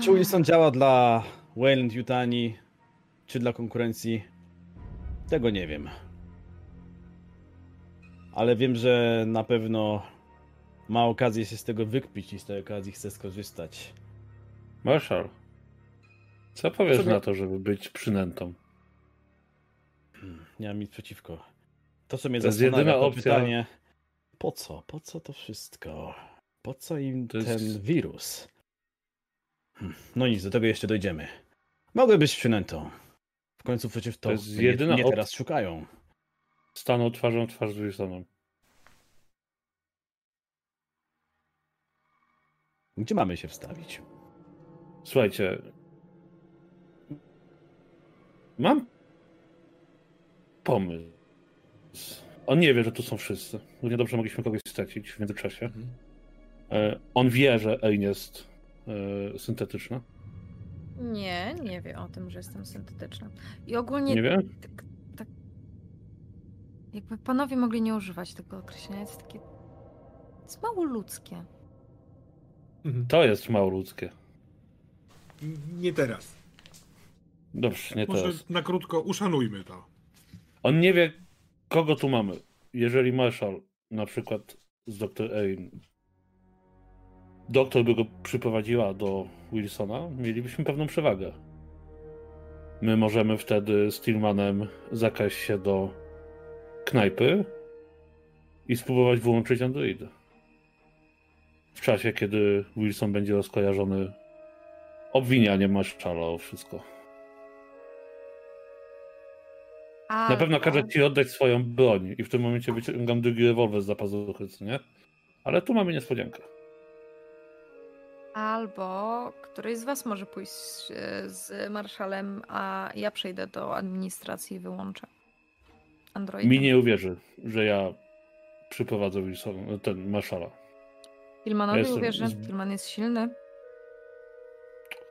Czy Wilson działa dla Wayland Yutani, czy dla konkurencji? Tego nie wiem. Ale wiem, że na pewno ma okazję się z tego wykpić i z tej okazji chce skorzystać. Marshall, co powiesz na to, żeby być przynętą? Nie mam nic przeciwko. To, co mnie To jest zastanawia, jedyna to opcja. pytanie, po co? Po co to wszystko? Po co im To jest- ten wirus? Hmm, No nic, do tego jeszcze dojdziemy. Mogę być przynętą. W końcu przecież to, To jest jedyna mnie op- teraz szukają. Stanął twarzą twarz z Wilsonem. Gdzie mamy się wstawić? Słuchajcie. Mam pomysł. On nie wie, że tu są wszyscy. Równie dobrze mogliśmy kogoś stracić w międzyczasie. E, On wie, że Ein jest e, syntetyczna. Nie, nie wie o tym, że jestem syntetyczna. I ogólnie Nie wie? tak, tak Jakby panowie mogli nie używać tego określenia, jest takie... jest mało ludzkie. Mhm. To jest mało ludzkie. Nie teraz. Dobrze, nie Może teraz. na krótko uszanujmy to. On nie wie, kogo tu mamy. Jeżeli Marshall, na przykład z dr Erin, doktor by go przyprowadziła do Wilsona, mielibyśmy pewną przewagę. My możemy wtedy z Tillmanem zakraść się do knajpy i spróbować wyłączyć androidy. W czasie, kiedy Wilson będzie rozkojarzony obwinianiem Marshalla o wszystko. Na pewno każe ci oddać swoją broń i w tym momencie wyciągam drugi rewolwer z co nie? Ale tu mamy niespodziankę. Albo któryś z was może pójść e, z marszalem, a ja przejdę do administracji i wyłączę Androida. Mi nie uwierzy, że ja przyprowadzę ten Marszala. Filmanowi Jestem uwierzę, z- Filman jest silny.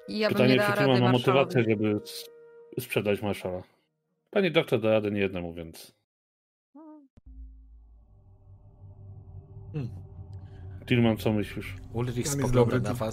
I ja bym Pytanie, nie czy rady ma motywację, żeby sprzedać Marszala. Pani doktor da rady nie jednemu, więc Hmm. Tillman, co myślisz? Ulrich Plan jest spogląda dobry, na to- was